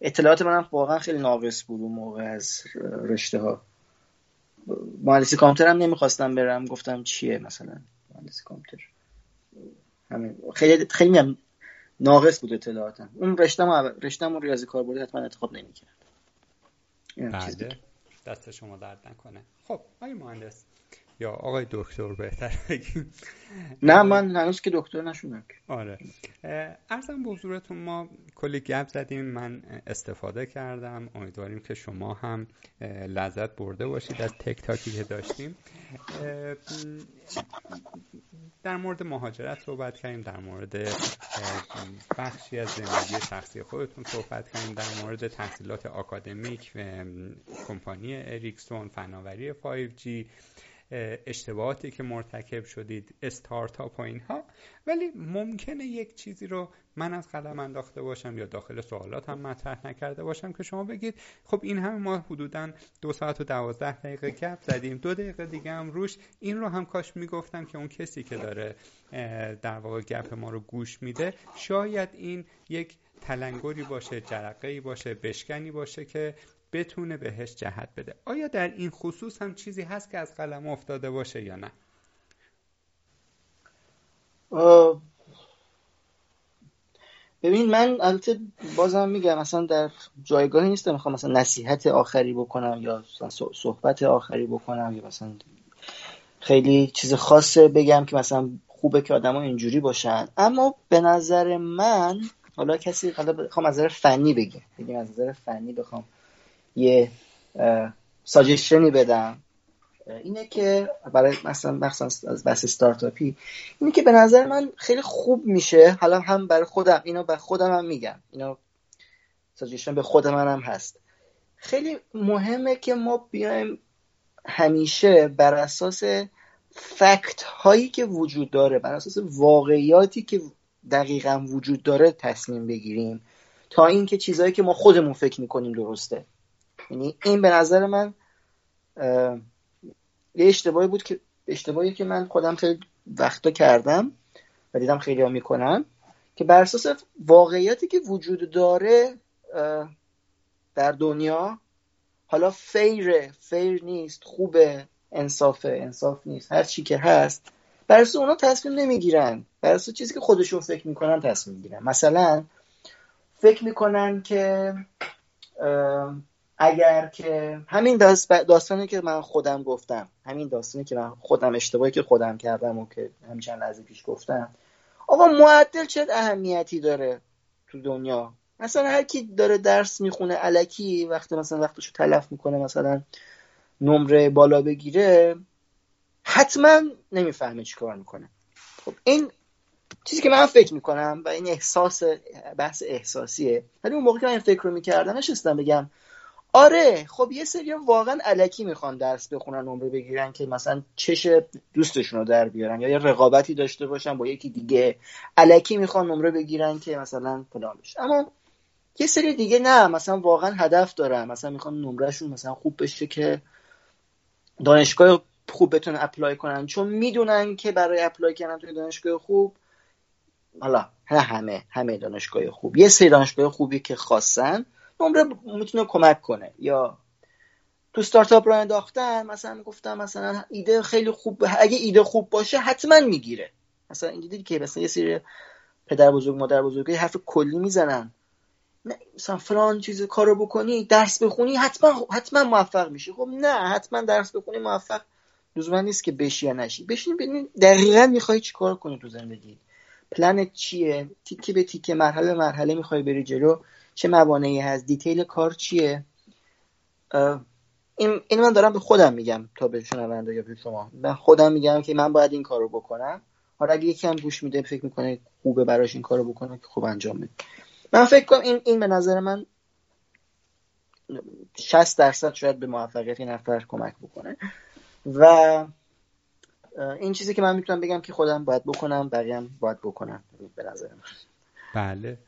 اطلاعات منم واقعا خیلی ناقص بود اون موقع از رشته ها مهندسی کامپیوتر هم نمی‌خواستم برم گفتم چیه مثلا مهندسی کامپیوتر. همین. خیلی خیلی ناقص بود اطلاعاتم. اون رشتم رشتم و ریاضی کاربردی حتما انتخاب نمی‌کرد. دست شما درد نکنه. خب آقای مهندس یا آقای دکتر بهتر بگیم. نه من هنوز که دکتر نشونم آره. ارزم به حضورتون ما کلی گپ زدیم من استفاده کردم. امیدواریم که شما هم لذت برده باشید از تک تاکی که داشتیم. در مورد مهاجرت صحبت کردیم در مورد بخشی از زندگی شخصی خودتون صحبت کردیم در مورد تحصیلات آکادمیک و کمپانی اریکسون فناوری 5G اشتباهاتی که مرتکب شدید استارتاپ و اینها. ولی ممکنه یک چیزی رو من از قلم انداخته باشم یا داخل سوالات هم مطرح نکرده باشم که شما بگید خب این هم ما حدودا دو ساعت و دوازده دقیقه گپ زدیم. دو دقیقه دیگه هم روش این رو هم کاش می‌گفتم که اون کسی که داره در واقع گپ ما رو گوش میده شاید این یک تلنگری باشه جرقه باشه بشکنی باشه که بتونه بهش جهت بده. آیا در این خصوص هم چیزی هست که از قلم افتاده باشه یا نه؟ ببین من البته بازم میگم مثلا در جایگاهی نیستم. می‌خوام مثلا نصیحت آخری بکنم یا صحبت آخری بکنم یا مثلا خیلی چیز خاصه بگم که مثلا خوبه که آدما اینجوری باشن. اما به نظر من حالا کسی حالا بخوام از نظر فنی بگم. بگم از نظر فنی بخوام یه ساجشنی بدم. اینه که برای مثلا مثلا از بحث استارتاپی اینه که به نظر من خیلی خوب میشه. حالا هم برای خودم اینو به خودم هم میگم. اینو ساجشن به خود منم هست. خیلی مهمه که ما بیایم همیشه بر اساس فکت هایی که وجود داره بر اساس واقعیاتی که دقیقا وجود داره تصمیم بگیریم. تا اینکه چیزهایی که ما خودمون فکر می‌کنیم درسته. یعنی این به نظر من یه اشتباهی بود که اشتباهی که من خودم خیلی وقتا کردم و دیدم خیلی ها می‌کنم که بر اساس واقعیتی که وجود داره در دنیا حالا فیره فیر نیست خوبه انصافه انصاف نیست هر چی که هست بر اساس اونا تصمیم نمی‌گیرن. بر اساس چیزی که خودشون فکر می‌کنن تصمیم می‌گیرن. مثلا فکر می‌کنن که اگر که همین داستانی که من خودم گفتم همین داستانی که من خودم اشتباهی که خودم کردم و که همیشه از پیش گفتم. آقا معدل چه اهمیتی داره تو دنیا؟ مثلا هر کی داره درس می‌خونه علکی وقتی مثلا وقتشو تلف می‌کنه مثلا نمره بالا بگیره حتما نمی‌فهمه چی کار می‌کنه. خب این چیزی که من فکر می‌کنم و این احساس بحث احساسیه. ولی اون موقع که من این فکر رو می‌کردم نشستم بگم آره خب یه سری واقعا علکی می‌خوان درس بخونن نمره بگیرن که مثلا چش دوستشون رو در بیارن یا یه رقابتی داشته باشن با یکی دیگه. علکی می‌خوان نمره بگیرن که مثلا فلان بشه. اما یه سری دیگه نه مثلا واقعا هدف دارن. مثلا می‌خوان نمرهشون مثلا خوب بشه که دانشگاه خوب بتونن اپلای کنن. چون می‌دونن که برای اپلای کردن توی دانشگاه خوب حالا نه همه همه دانشگاه خوب. یه سری دانشگاه خوبی که خواستن نمره می‌تونه کمک کنه. یا تو ستارتاپ رو انداختن مثلا گفتم مثلا ایده خیلی خوب اگه ایده خوب باشه حتما می‌گیره. مثلا این دیدی که مثلا یه سری پدر بزرگ مادر بزرگی حرف کلی می‌زنن. مثلا فلان چیز کارو بکنی درس بخونی حتما حتما موفق میشی. خب نه حتما درس بخونی موفق لزوما نیست که بشی یا نشی. بشین ببین دقیقا می‌خوای چیکار کنی تو زندگی پلنت چیه؟ تیکه به تیکه مرحله مرحله می‌خوای بری جلو. چه موانعی هست دیتیل کار چیه؟ این, این من دارم به خودم میگم تا به شنونده یا به شما. من خودم میگم که من باید این کارو بکنم. حالا اگه یکی هم گوش میده فکر می‌کنه خوبه براش این کارو بکنه که خوب انجام بده. من فکر کنم این, این به نظر من 60 درصد شاید به موفقیت این نفر کمک بکنه. و این چیزی که من می‌تونم بگم که خودم باید بکنم بقیه هم باید بکنم به نظر من. بله.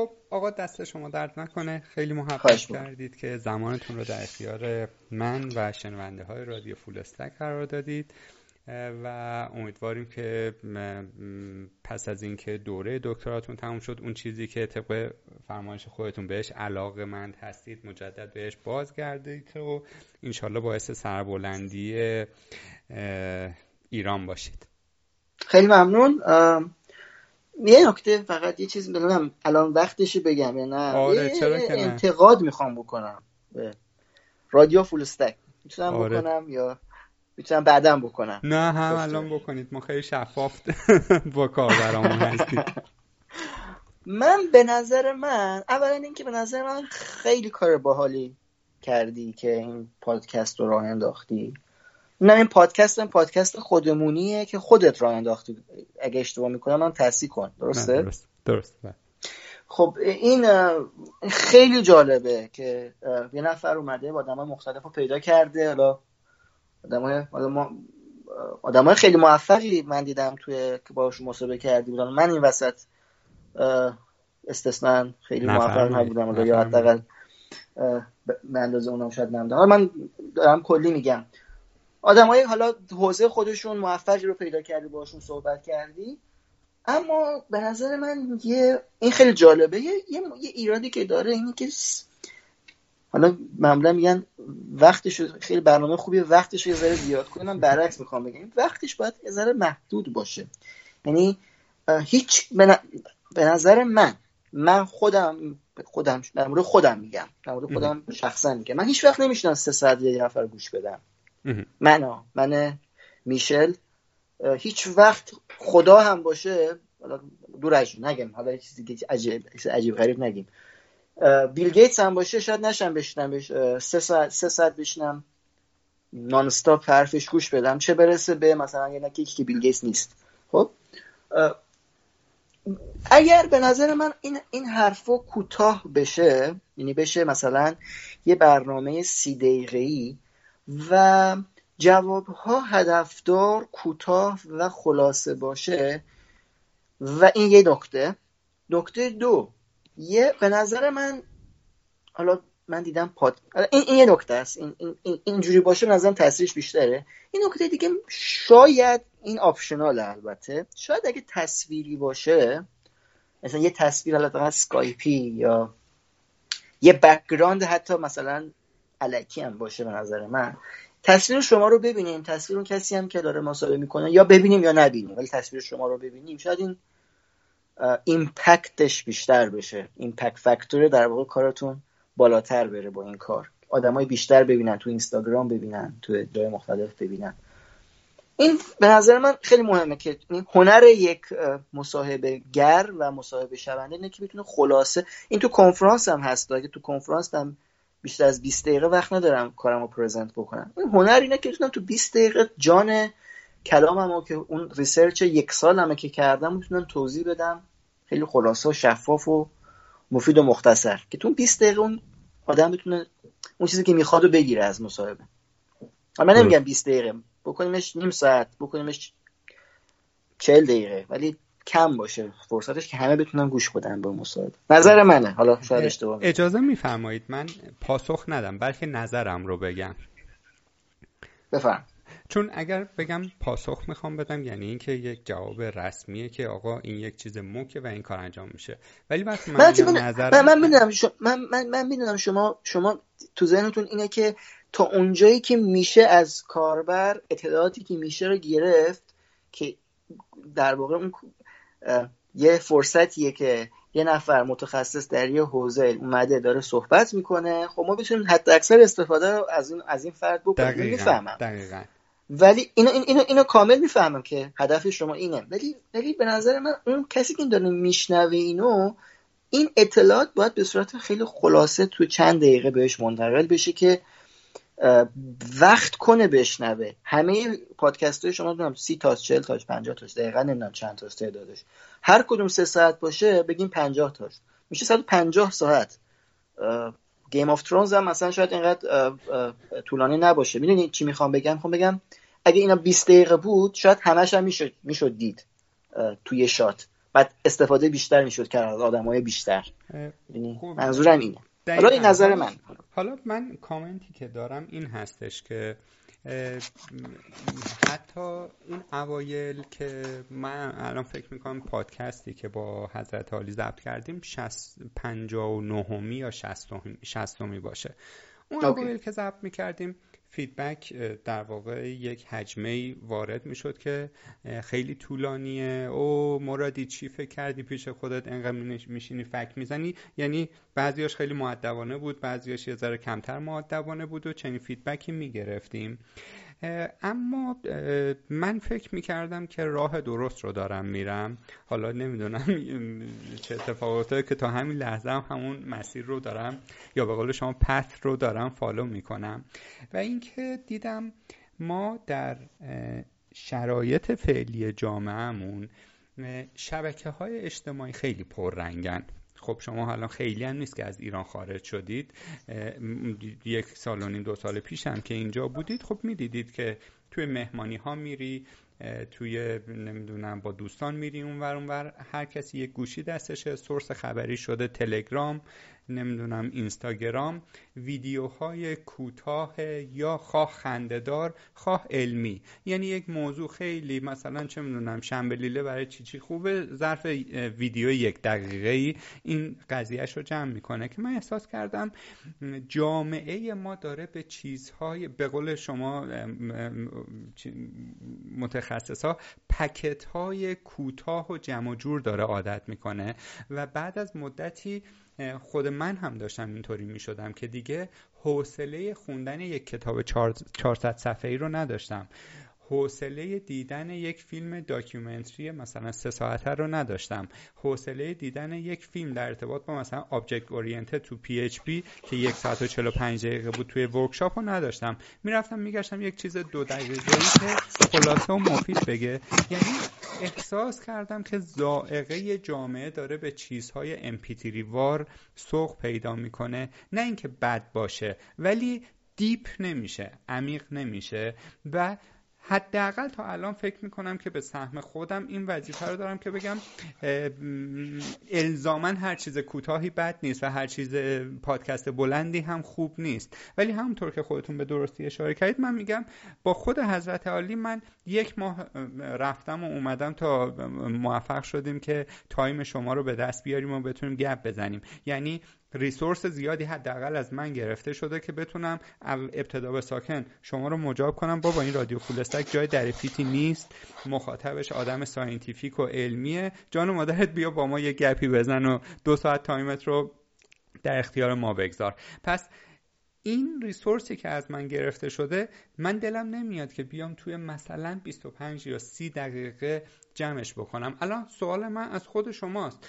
خب آقا دست شما درد نکنه. خیلی محبت کردید که زمانتون رو در اختیار من و شنونده های رادیو فول استک قرار دادید. و امیدواریم که پس از اینکه دوره دکتراتون تموم شد اون چیزی که طبق فرمایش خودتون بهش علاقه مند هستید مجدد بهش بازگردید و انشالله باعث سربلندی ایران باشید. خیلی ممنون. یه نکته فقط یه چیز بدونم الان وقتشی بگم یا نه آره چرا که نه؟ انتقاد می‌خوام بکنم به رادیو فول استک می‌تونم آره. بکنم یا می‌تونم بعدم بکنم؟ نه هم الان بکنید. ما خیلی شفاف با کاربرامون هستید من به نظر من اولا اینکه به نظر من خیلی کار باحالی کردی که این پادکست رو راه انداختی. نه این پادکست این پادکست خودمونیه که خودت راه انداختی. اگه اشتباه می‌کنم من تصحیح کن. درسته؟ درست. درست. خب این خیلی جالبه که یه نفر اومده با آدم مختلف رو پیدا کرده. حالا آدم های خیلی موفقی من دیدم توی که باشون مصاحبه کردی بودن. من این وسط استثنا خیلی موفق نبودم. یا حداقل به اندازه اونم شاید نمی‌دونم من دارم کلی میگم. آدمای حالا حوزه خودشون موفقی رو پیدا کردی باشون صحبت کردی. اما به نظر من یه این خیلی جالبه. یه, یه, ایرادی که داره اینی که حالا معمولا میگن وقتش خیلی برنامه خوبی وقتش یه ذره زیاد کنه من برعکس می‌خوام بگم. وقتش باید یه ذره محدود باشه. یعنی هیچ به نظر من من خودم خودم در مورد خودم میگم. در مورد خودم شخصا میگم. من هیچ وقت نمیشنم سه ساعت یه نفر گوش بدم من من میشل. هیچ وقت خدا هم باشه دورش نگیم حالا چیزی که عجیب عجیب غریب نگیم. بیل گیتس هم باشه شاید نشم بشنم سه ساعت سه ساعت بشنم. نان استاپ حرفش گوش بدم. چه برسه به مثلا یه نکی که بیل گیتس نیست. خب؟ اگر به نظر من این این حرفا کوتاه بشه یعنی بشه مثلا یه برنامه سی دقیقه‌ای و جوابها هدفدار کوتاه و خلاصه باشه. و این یه نکته. نکته دو. یه به نظر من حالا من دیدم پاد این, این یه نکته است. این, این, اینجوری باشه نظرم تاثیرش بیشتره. این نکته دیگه شاید این آپشنال البته. شاید اگه تصویری باشه مثلا یه تصویر حالا اسکایپی یا یه background حتی مثلا الکی هم باشه به نظر من. تصویر شما رو ببینیم. تصویر اون کسی هم که داره مصاحبه می‌کنه. یا ببینیم یا نبینیم. ولی تصویر شما رو ببینیم. شاید این impact ش بیشتر بشه. impact factor در واقع کارتون بالاتر بره با این کار. آدمای بیشتر ببینن. تو اینستاگرام ببینن. تو جای مختلف ببینن. این به نظر من خیلی مهمه که هنر یک مصاحبه گر و مصاحبه شونده اینه که بتونه خلاصه این تو کنفرانس هم هست. اگه تو کنفرانس هم بیشتر از 20 دقیقه وقت ندارم کارمو present بکنم. این هنر اینه که بتونم تو 20 دقیقه جان کلاممو که اون research یک سالمه که کردم می‌تونم توضیح بدم. خیلی خلاصه و شفاف و مفید و مختصر. که تو 20 دقیقه اون آدم بتونه اون چیزی که می‌خواد رو بگیره از مصاحبه. من نمیگم 20 دقیقه. بکنیمش نیم ساعت بکنیمش 40 دقیقه. ولی کم باشه. فرصتش که همه بتونن گوش بدن به مصاحبه نظر منه. حالا شاید اشتباه اجازه میفرمایید. من پاسخ ندم بلکه نظرم رو بگم. بفرم. چون اگر بگم پاسخ می‌خوام بدم یعنی اینکه یک جواب رسمیه که آقا این یک چیز موکه و این کار انجام میشه. ولی وقتی من, من, نظر... من, من, شما من, من, من می‌دونم شما شما تو ذهنتون اینه که تا اونجایی که میشه از کاربر اطلاعاتی که میشه رو گرفت که در واقع اون یه فرصتیه که یه نفر متخصص در یه حوزه اومده داره صحبت می‌کنه. خب ما بتونیم حتی اکثر استفاده رو از این از این فرد بکنیم. می‌فهمم. دقیقا. ولی اینو اینو اینو کامل می‌فهمم که هدف شما اینه. ولی ولی به نظر من اون کسی که داره میشنوه اینو این اطلاعات باید به صورت خیلی خلاصه تو چند دقیقه بهش منتقل بشه که وقت کنه بشنوه. همه پادکست های شما نمی‌دونم سی تاست چل تاست پنجاه تاست دقیقا نمی‌دونم چند تاست تعدادش. هر کدوم سه ساعت باشه بگیم پنجاه تاست میشه 150 ساعت. Game of Thrones هم مثلا شاید اینقدر طولانی نباشه. می‌دونی چی می‌خوام بگم؟ می‌خوام بگم اگه اینا 20 دقیقه بود شاید همش هم می‌شد می‌شد دید توی شات. بعد استفاده بیشتر می‌شد کرد از آدمای بیشتر. منظورم اینه. حالا این نظر من. حالا من کامنتی که دارم این هستش که حتی اون اوایل که من الان فکر می‌کنم پادکستی که با حضرت عالی ضبط کردیم پنجاه و نهمی یا شستمی باشه. اون اوایل که ضبط می‌کردیم فیدبک در واقع یک حجمه وارد می‌شد که خیلی طولانیه. آقو مرادی چی فکر کردی پیش خودت؟ انقدر میشینی فک می‌زنی؟ یعنی بعضیاش خیلی مؤدبانه بود بعضیاش یه ذره کمتر مؤدبانه بود و چنین feedback ی می‌گرفتیم. اما من فکر می‌کردم که راه درست رو دارم میرم. حالا نمی‌دونم چه اتفاقاته که تا همین لحظه هم همون مسیر رو دارم یا به قول شما path رو دارم follow می‌کنم. و اینکه دیدم ما در شرایط فعلی جامعهمون شبکه های اجتماعی خیلی پررنگن. خب شما حالا خیلی هم نیست که از ایران خارج شدید. یک سال و نیم دو سال پیش هم که اینجا بودید. خب می‌دیدید که توی مهمانی ها میری توی نمی‌دونم با دوستان میری اونور اونور. هر کسی یک گوشی دستشه. سورس خبری شده تلگرام. نمی‌دونم اینستاگرام ویدیوهای کوتاه یا خواه خندهدار خواه علمی. یعنی یک موضوع خیلی مثلا چه می‌دونم شنبلیله برای چی چی خوبه ظرف ویدیو یک دقیقه ای این قضیهش رو جمع می‌کنه که من احساس کردم جامعه ما داره به چیزهای به قول شما متخصص ها پکت های کوتاه و جمع جور داره عادت می‌کنه. و بعد از مدتی خود من هم داشتم اینطوری می شدم که دیگه حوصله خوندن یک کتاب 400 صفحه‌ای رو نداشتم. حوصله دیدن یک فیلم documentary مثلا سه ساعته رو نداشتم. حوصله دیدن یک فیلم در ارتباط با مثلا object oriented تو PHP که یک ساعت و 45 دقیقه بود توی workshop رو نداشتم. می‌رفتم میگشتم یک چیز دو دقیقه که خلاصه و مفید بگه. یعنی احساس کردم که زائقه جامعه داره به چیزهای امپیتری وار سوق پیدا می‌کنه. نه اینکه بد باشه ولی دیپ نمیشه عمیق نمیشه و حداقل تا الان فکر می‌کنم که به سهم خودم این وظیفه رو دارم که بگم الزامن هر چیز کوتاهی بد نیست و هر چیز پادکست بلندی هم خوب نیست. ولی همونطور که خودتون به درستی اشاره کردید من میگم با خود حضرت عالی من یک ماه رفتم و اومدم تا موفق شدیم که time شما رو به دست بیاریم و بتونیم گپ بزنیم. یعنی resource زیادی حداقل از من گرفته شده که بتونم ابتدا به ساکن شما رو مجاب کنم. بابا این رادیو کولستک جای درپیتی نیست. مخاطبش آدم scientific و علمیه. جان مادرت بیا با ما یه گپی بزن و دو ساعت تایمت رو در اختیار ما بگذار. پس این resource ی که از من گرفته شده من دلم نمیاد که بیام توی مثلا 25 یا 30 دقیقه جمعش بکنم. الان سوال من از خود شماست.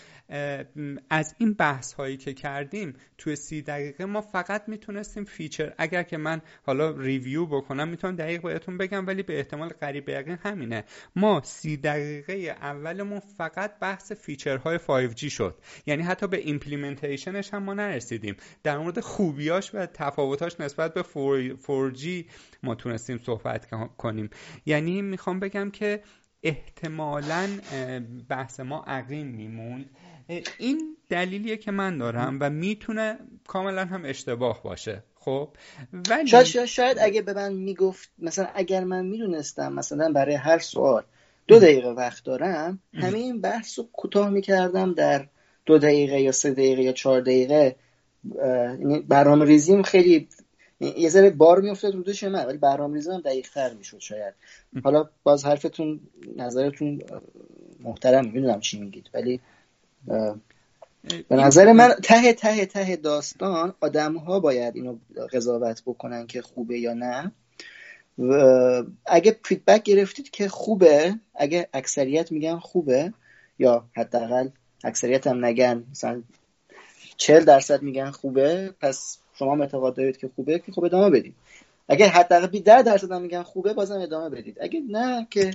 از این بحث هایی که کردیم توی سی دقیقه ما فقط می‌تونستیم feature اگر که من حالا review بکنم می‌تونم دقیق بهتون بگم ولی به احتمال قریب یقین همینه. ما سی دقیقه اولمون فقط بحث feature های 5G شد. یعنی حتی به implementation ش هم ما نرسیدیم. در مورد خوبیاش و تفاوتاش نسبت به 4G ما تونستیم صحبت کنیم. یعنی می‌خوام بگم که احتمالا بحث ما عقیم میموند. این دلیلیه که من دارم و می‌تونه کاملا هم اشتباه باشه. خب؟ ولی شاید, شاید, اگه به من می‌گفت مثلا اگر من می‌دونستم مثلا برای هر سوال دو دقیقه وقت دارم همه این بحث رو کوتاه می‌کردم در دو دقیقه یا سه دقیقه یا چهار دقیقه. یعنی برنامه ریزیم خیلی یه ذره بار میافتاد رو دوش من ولی برنامه ریزیم هم دقیق تر می‌شد شاید. حالا باز حرفتون نظرتون محترم می‌دونم چی میگید ولی به نظر من ته ته ته داستان آدم ها باید اینو قضاوت بکنن که خوبه یا نه. و اگه فیدبک گرفتید که خوبه اگه اکثریت میگن خوبه یا حداقل اکثریت هم نگن مثلا چل درصد میگن خوبه پس شما اعتقاد دارید که خوبه که خوب ادامه بدید. اگر حداقل 10 درصد هم میگن خوبه بازم ادامه بدید. اگه نه که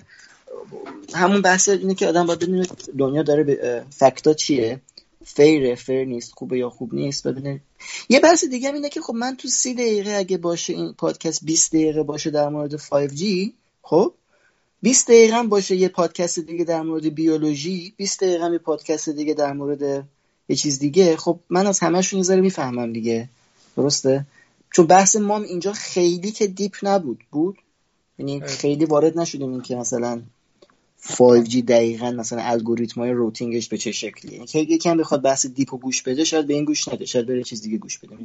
همون بحث اینه که آدم باید بدونه دنیا داره به فکتا چیه. فیره فیر نیست خوبه یا خوب نیست ببینه. یه بحث دیگه اینه که خب من تو سی دقیقه اگه باشه این پادکست 20 دقیقه باشه در مورد 5G خب؟ 20 دقیقه هم باشه یه پادکست دیگه در مورد بیولوژی 20 دقیقه هم یه پادکست دیگه در مورد یه چیز دیگه. خب من از همهشون یه می‌فهمم دیگه. درسته؟ چون بحث ما اینجا خیلی که deep نبود. بود؟ یعنی خیلی. وارد نشدیم این که مثلا 5G دقیقا مثلا الگوریتم های routing ش به چه شکلیه. یعنی که یکم بخواد بحث deep و گوش بده شاید به این گوش نده شاید بره چیز دیگه گوش بده.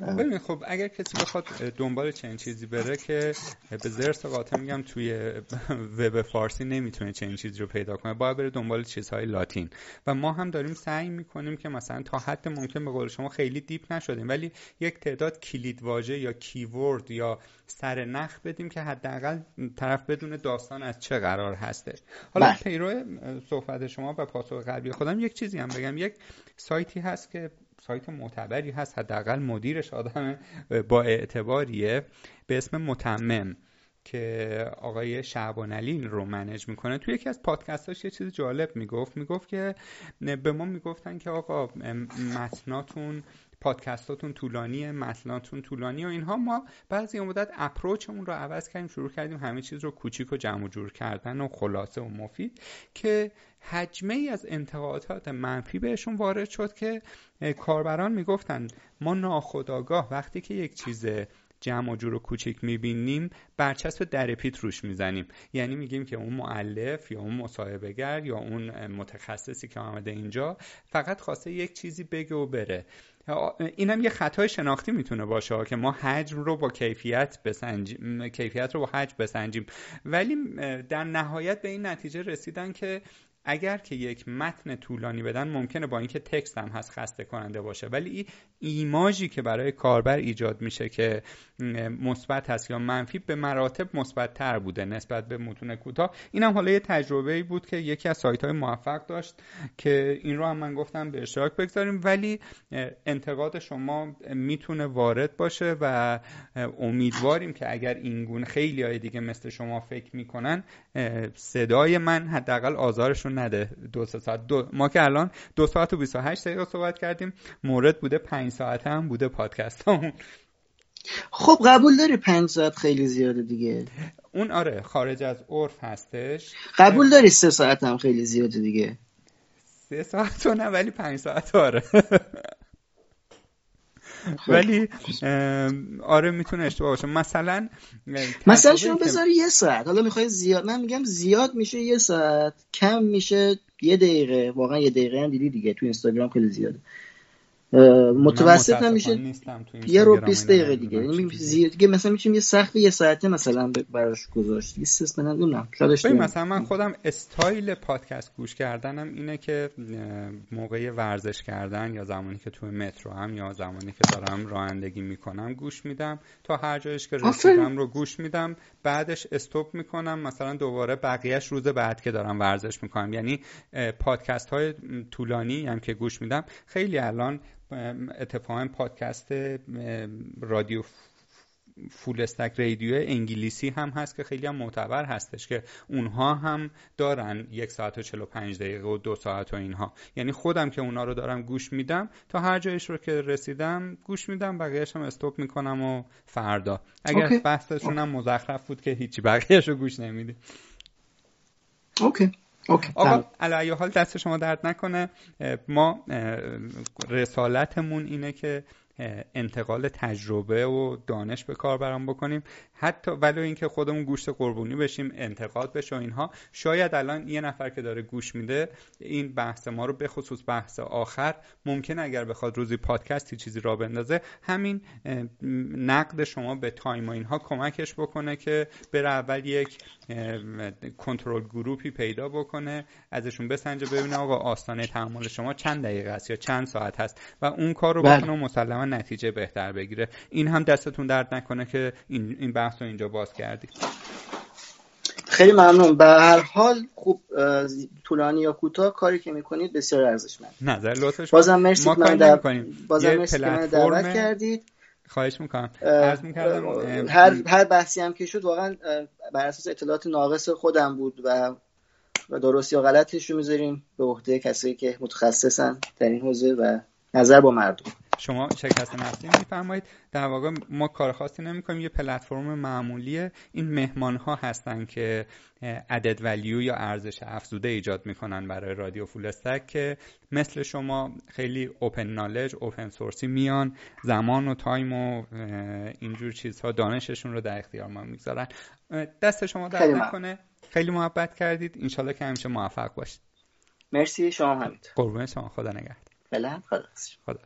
ببین خب اگر کسی بخواد دنبال چنین چیزی بره که به زرس قاطع میگم توی وب فارسی نمی‌تونه چنین چیزی رو پیدا کنه باید بره دنبال چیزهای لاتین. و ما هم داریم سعی می‌کنیم که مثلا تا حد ممکن به قول شما خیلی دیپ نشدیم ولی یک تعداد کلید واژه یا کیورد یا سر نخ بدیم که حداقل طرف بدون داستان از چه قرار هستش. حالا بله. پیرو صحبت شما و پاسخ قبلی خودم یک چیزی هم بگم. یک سایتی هست که سایت معتبری هست حداقل مدیرش آدم با اعتباریه به اسم متمم که آقای شعبان علی رو منج می‌کنه. توی یکی از پادکستاش یه چیز جالب می‌گفت. می‌گفت که به ما می‌گفتن که آقا متناتون پادکستاتون طولانیه متناتون طولانی و اینها. ما بعضی مدت اپروچمون رو عوض کردیم شروع کردیم همه چیز رو کوچیک و جمع و جور کردن و خلاصه و مفید که حجمه ای از انتقادات منفی بهشون وارد شد که کاربران می‌گفتن ما ناخداگاه وقتی که یک چیز جمع و جور و کوچیک می‌بینیم برچسب در پیت روش می‌زنیم. یعنی میگیم که اون معلف یا اون مصاحبهگر یا اون متخصصی که آمده اینجا فقط خواسته یک چیزی بگه و بره. اینم یه خطای شناختی می‌تونه باشه که ما حجم رو با کیفیت بسنجیم کیفیت رو با حجم بسنجیم. ولی در نهایت به این نتیجه رسیدن که اگر که یک متن طولانی بدن ممکنه با اینکه تکست هم هست خسته کننده باشه. ولی این ایماژی که برای کاربر ایجاد میشه که مثبت هست یا منفی به مراتب مثبت تر بوده نسبت به متون کوتاه این هم حالا یه تجربه ای بود که یکی از سایت های موفق داشت که این رو هم من گفتم به اشتراک بگذاریم. ولی انتقاد شما می‌تونه وارد باشه و امیدواریم که اگر این گونه خیلی های دیگه مثل شما فکر می‌کنن صدای من حداقل آزارشون نده. دو ساعت. دو ما که الان دو ساعت و 28 دقیقه صحبت کردیم. مورد بوده پنج ساعت هم بوده پادکست همون خب قبول داری پنج ساعت خیلی زیاده دیگه؟ اون آره خارج از عرف هستش. قبول داری سه ساعت هم خیلی زیاده دیگه؟ سه ساعت نه ولی پنج ساعت آره. ولی آره می‌تونه اشتباه باشه. مثلا مثلا شما بذاری یه ساعت. حالا می‌خوای زیاد من میگم زیاد میشه یه ساعت کم میشه یه دقیقه. واقعا یه دقیقه هم دیدی دیگه تو اینستاگرام خیلی زیاده. متوسط همیشه یه رو 20 دقیقه دیگه. یعنی زیر دیگه مثلا می‌تونیم یه سقف یه ساعته مثلا براش گذاشت. یه سیس نمی‌دونم. مثلا من خودم استایل پادکست گوش کردنم اینه که موقع ورزش کردن یا زمانی که توی مترو هم یا زمانی که دارم رانندگی می‌کنم گوش میدم. تا هر جایش که رسیدم رو گوش میدم. بعدش استوب می‌کنم. مثلا دوباره بقیهش روز بعد که دارم ورزش می‌کنم. یعنی پادکست های طولانی هم که گوش میدم خیلی الان اتفاقا پادکست رادیو فول استک رادیو انگلیسی هم هست که خیلی هم معتبر هستش که اونها هم دارن یک ساعت و 45 دقیقه و دو ساعت و اینها. یعنی خودم که اونها رو دارم گوش میدم تا هر جایش رو که رسیدم گوش میدم بقیهش هم استوب می‌کنم و فردا. اگر okay. بحثشون هم مزخرف بود که هیچی بقیهش رو گوش نمیدی. اوکی. آقا علی حال دست شما درد نکنه. ما رسالتمون اینه که انتقال تجربه و دانش به کار برام بکنیم. حتی ولو اینکه خودمون گوشت قربونی بشیم انتقاد بشه و اینها. شاید الان یه نفر که داره گوش میده این بحث ما رو به خصوص بحث آخر ممکن اگر بخواد روزی پادکستی چیزی را بندازه همین نقد شما به time و اینها کمکش بکنه که بره اول یک control group ی پیدا بکنه ازشون بسنجه ببینه آقا آستانه تحمل شما چند دقیقه است یا چند ساعت هست. و اون کار رو بله. بکنه و مسلما نتیجه بهتر بگیره. این هم دستتون درد نکنه که این, این بحث رو اینجا باز کردید خیلی ممنون. به هر حال خوب طولانی یا کوتاه کاری که می‌کنید بسیار ارزشمند. نظر لطفش بازم مرسی که من در... بازم مرسی که من دعوت کردید. خواهش می‌کنم. عرض می‌کردم هر هر بحثی هم که شد واقعا بر اساس اطلاعات ناقص خودم بود و و درست یا غلطش رو می‌ذاریم به عهده کسایی که متخصصن در این حوزه و نظر با مردم. شما شرکت نفتی میفرمایید. در واقع ما کار خاصی نمی‌کنیم. یه پلتفرم معمولیه. این مهمان ها هستن که عدد ولیو یا ارزش افزوده ایجاد می‌کنن برای رادیو فول استک که مثل شما خیلی اوپن نالج اوپن سورسی میان. زمان و تایم و اینجور چیزها دانششون رو در اختیار ما می‌گذارن. دست شما در نکنه. خیلی محبت کردید. انشالله که همیشه موفق باشید. مرسی. شما همینطور قربون شما. خدا نگهدار. فعلا خدا خدا